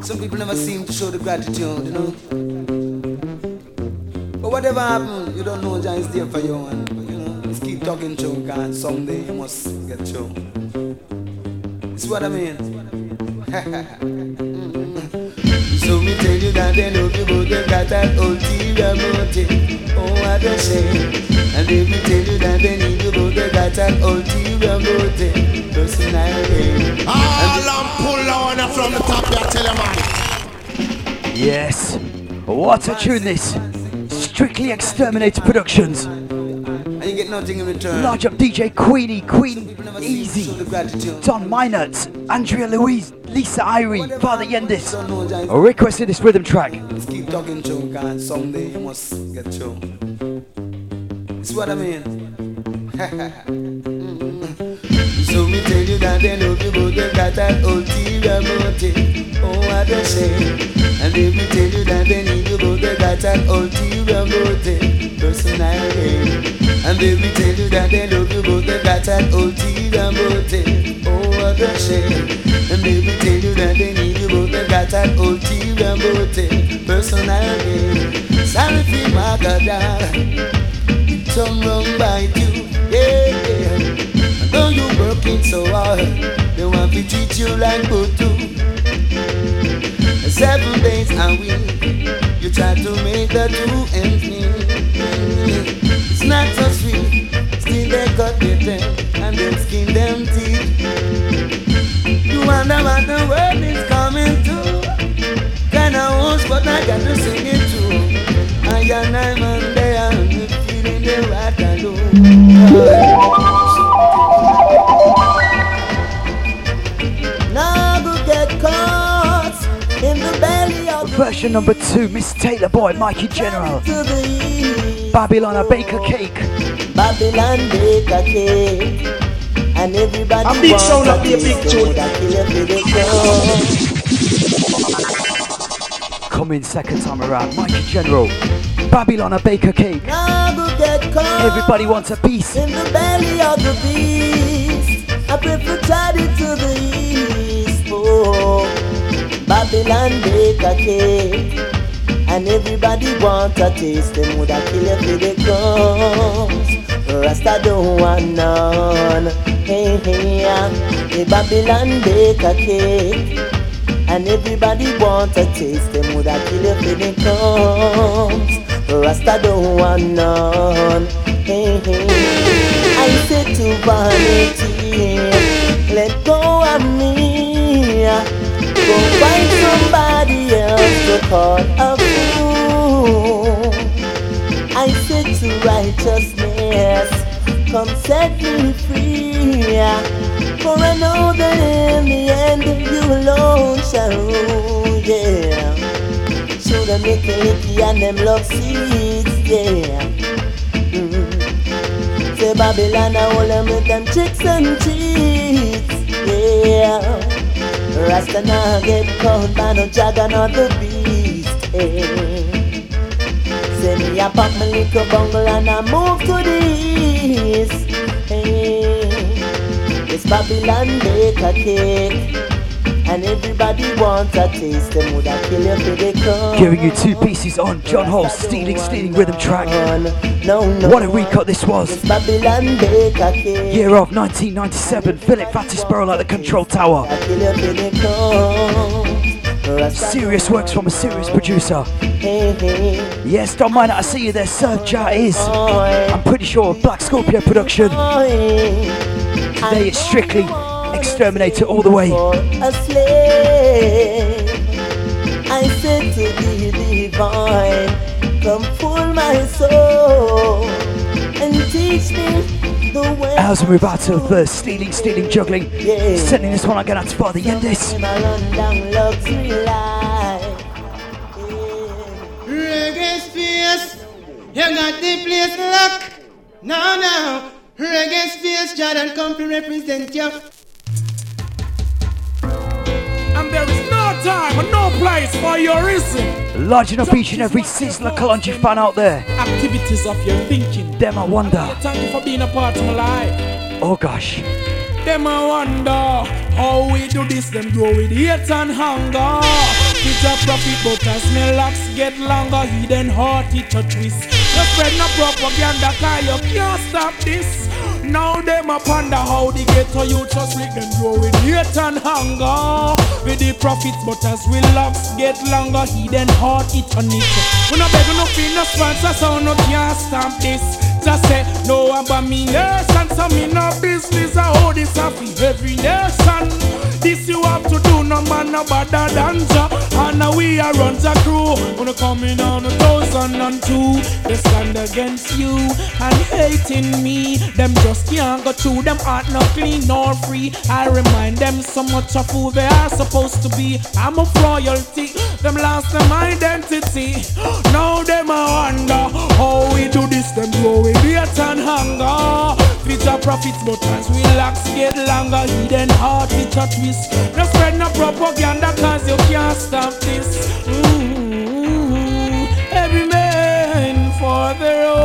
Speaker 5: Some people never seem to show the gratitude, you know. But whatever happens, you don't know Jah is there for you, and you know, just keep talking to God. Someday you must get through. It's what I mean. So me tell you that they love you, but they got that ulterior motive. Oh, what a shame. And if me tell you that they need you, but they got that ulterior motive. Personality.
Speaker 9: All I'm pull on from the top, I tell you, man.
Speaker 2: Yes. What a tune this. Strictly Exterminator Productions.
Speaker 5: And you get nothing in return.
Speaker 2: Large up DJ Queenie, Queen Easy, Don Minert, Andrea Louise, Lisa Irie, Father Yendis. Requested this rhythm track.
Speaker 5: Just keep talking to God. Someday you must get through. It's what I mean. So me tell you that they love you, but they got that ulterior motive. Oh, what a shame. And if me tell you that they need you, but they got that ulterior motive. Personality. And if me tell you that they love you, but they got that ulterior motive. Oh, what a shame. And if me tell you that they need you, but they got that ulterior motive. Personality. Sorry for my God. Some wrong by you. Yeah. Know you working so hard. They want to treat you like Butu. Seven days a week, you try to make the two ends meet. It's not so sweet. Still they cut their teeth and then skin them teeth. You wonder what the world is coming to. Kinda host, but I got to sing it too. I and I'm feeling the right alone. Of
Speaker 2: Version number two, Miss Taylor Boy, Mikey General.
Speaker 5: to the east.
Speaker 2: Babylon, a baker cake.
Speaker 5: Babylon bake a cake. And everybody
Speaker 9: A big
Speaker 5: wants
Speaker 9: sound
Speaker 5: a
Speaker 9: up here, big tune.
Speaker 5: of that killer for the crown.
Speaker 2: Coming second time around, Mikey General. Babylon, a baker cake.
Speaker 5: Now go get caught
Speaker 2: Everybody wants a piece.
Speaker 5: in the belly of the beast. I prefer tidy to the east. Oh, Babylon bake a cake. And everybody want a taste. Them woulda kill you for the crumbs. Rasta don't want none. Hey, hey, yeah. The Babylon bake a cake. And everybody want a taste. Them woulda kill you for the crumbs. Rasta don't want none. Hey, hey. I say to vanity, let go of me. Go find somebody else to call a fool. I say to righteousness, come set me free.
Speaker 7: For I know that in the end you alone shall rule, yeah. Show them licky licky and them love seeds, yeah. Mm. Say Babylon, I hold them with them tricks and cheats, yeah. Rasta now get caught by no or the beast, yeah. Say me a pop my little bungle and I move to the east, hey. It's Babylon bake a cake. And everybody wants a taste. Them woulda kill you for the crown.
Speaker 2: Giving you two pieces on John Hall, stealing, stealing rhythm track.
Speaker 7: No, no.
Speaker 2: What a recut this was.
Speaker 7: Babylon bake cake.
Speaker 2: Year of 1997, Philip Fatis Burrell at the control tower.
Speaker 7: Kill you for the crown. Rasta-
Speaker 2: Serious works from a serious producer. Yes, don't mind it, I see you there, Sir Jar is. I'm pretty sure Black Scorpio production. Today it's strictly Exterminator all the way.
Speaker 7: a slave. I said to be divine, come fool my soul and teach me the way.
Speaker 2: As we're about to the stealing, stealing, juggling. Sending this one again out to Father Yendis.
Speaker 7: My rundown luxury life.
Speaker 10: Reggae space, you got the place locked. Now, now, reggae space, Jordan come to represent you.
Speaker 8: And there is no time and no place for your reason.
Speaker 2: Large enough each and every Sizzla Kalonji fan out there.
Speaker 8: Activities of your thinking.
Speaker 2: Them I wonder.
Speaker 8: Thank you for being a part of my life.
Speaker 2: Oh gosh.
Speaker 8: Them I wonder how we do this. Them do with hate and hunger. It's a profit, but as my locks get longer, hidden heart it a twist. You spread no propaganda, cause you can't stop this. Now them a ponder how the ghetto you just make them grow hate and hunger. With the profits, but as we locks get longer, hidden heart it on it. We no beg no fee, no sponsor, so no can't stop this. Just say no abomination, so me no business. I hold this in every nation. This you have to do, no man no better than ya. And now we are runs a crew. When you coming on a thousand and two, they stand against you and hating me. Them just can't go through them heart not clean nor free. I remind them so much of who they are supposed to be. I'm a royalty. Them lost them identity. Now them I wonder how we do this. Them growing hate and hunger. Future profits, but as we locks get longer, hidden heart it a twist. No spread no propaganda, cause you can't stop this. Mm, Every man for their own.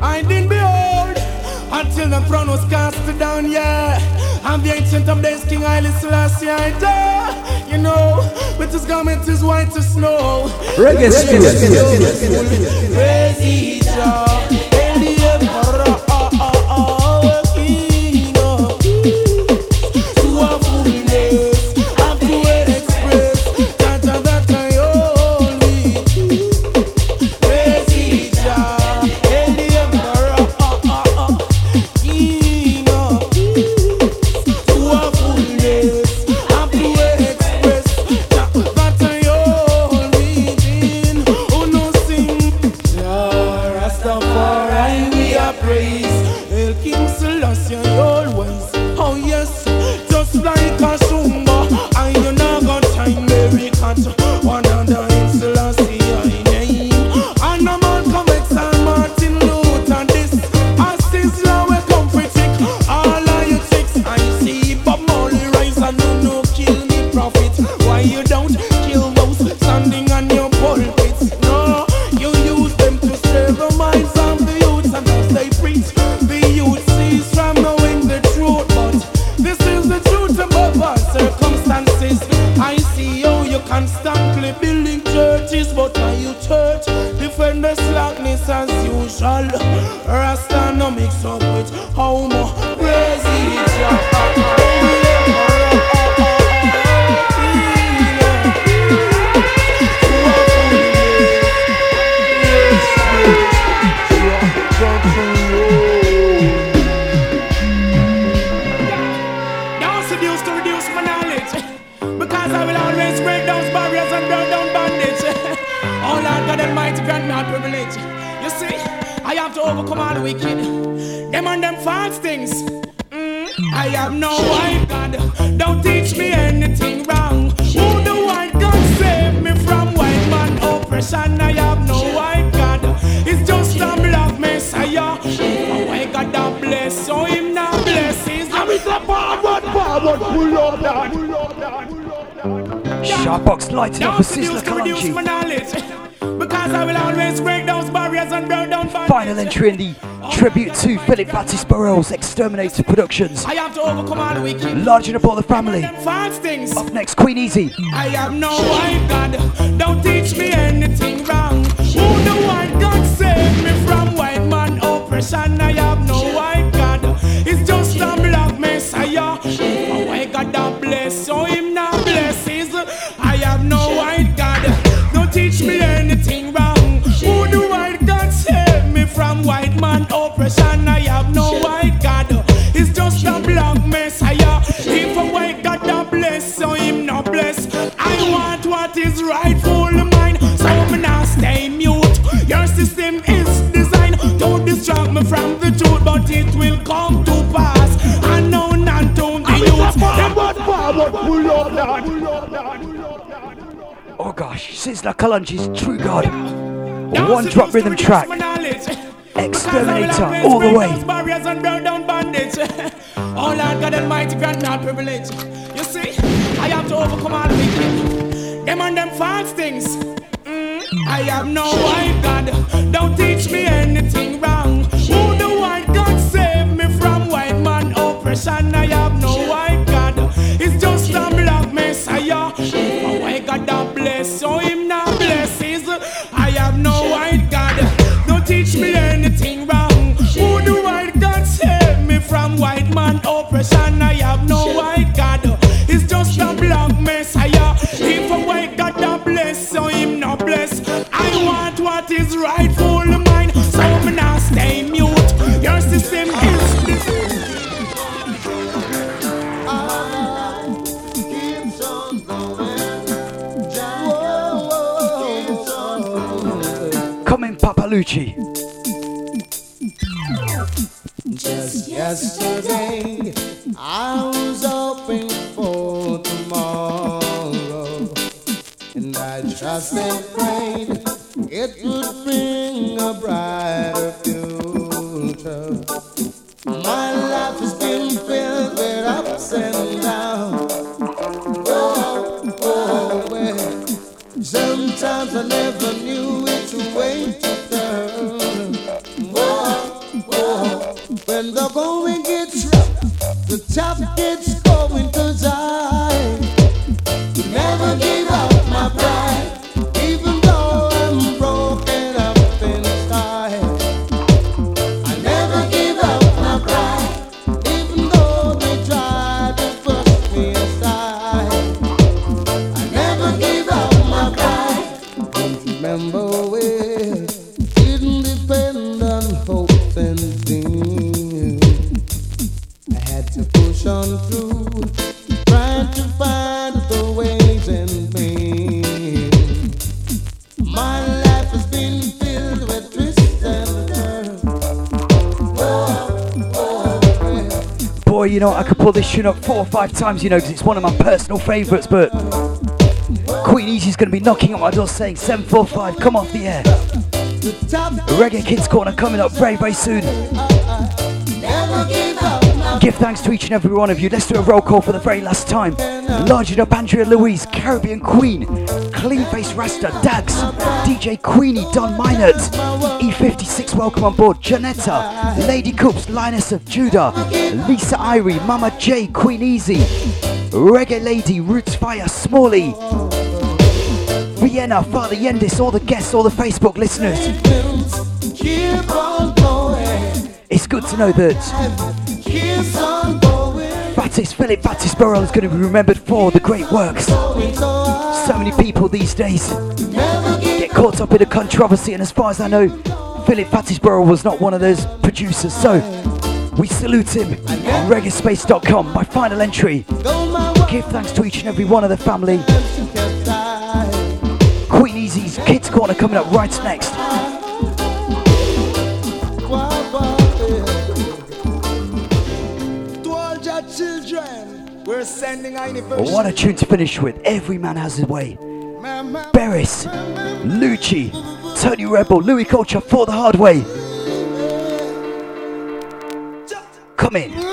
Speaker 8: I didn't behold until the throne was cast down, yeah. I'm the ancient of days, King Haile Selassie, I die. You know, with his garment is white as snow.
Speaker 17: Reggae Space.
Speaker 8: Praise Jah.
Speaker 2: Exterminator Productions.
Speaker 8: I have to overcome all the wicked.
Speaker 2: Large up all the family. Up next, Queen Easy.
Speaker 8: I have no white God. Don't teach me anything that.
Speaker 2: Oh gosh, Sizzla Kalonji's True God. One drop rhythm track. Exterminator all the way.
Speaker 8: Barriers and burn down bandits. oh Lord God Almighty, grant me privilege. You see, I have to overcome all wicked. Them and them false things. Mm, I have no white God. Don't teach me
Speaker 2: tune up four or five times, you know, because it's one of my personal favourites, but Queen Easy's going to be knocking on my door saying 745, come off the air. Reggae Kids Corner coming up very, very soon. Give thanks to each and every one of you. Let's do a roll call for the very last time. Large it up, Andrea Louise, Caribbean Queen, Clean Face Rasta, Dags, DJ Queenie, Don Minert, E56, welcome on board, Janetta, Lady Coops, Lioness of Judah, Lisa Irie, Mama J, Queen Easy, Reggae Lady, Roots Fire, Smalley, Vienna, Father Yendis, all the guests, all the Facebook listeners. It's good to know that. Fatis Philip Fatis Burrell is going to be remembered for the great works. So many people these days get caught up in a controversy, and as far as I know, Philip Fatis Burrell was not one of those producers. So we salute him on reggaespace.com. My final entry. Give thanks to each and every one of the family. Queen Easy's Kids Corner coming up right next.
Speaker 5: What a tune to finish with. Every man has his way. Beres, Lucci, Tony Rebel, Louie Culture for the hard way. Come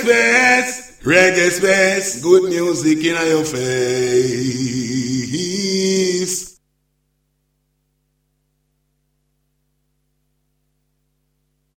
Speaker 13: space. Reggae space. Good music in your face.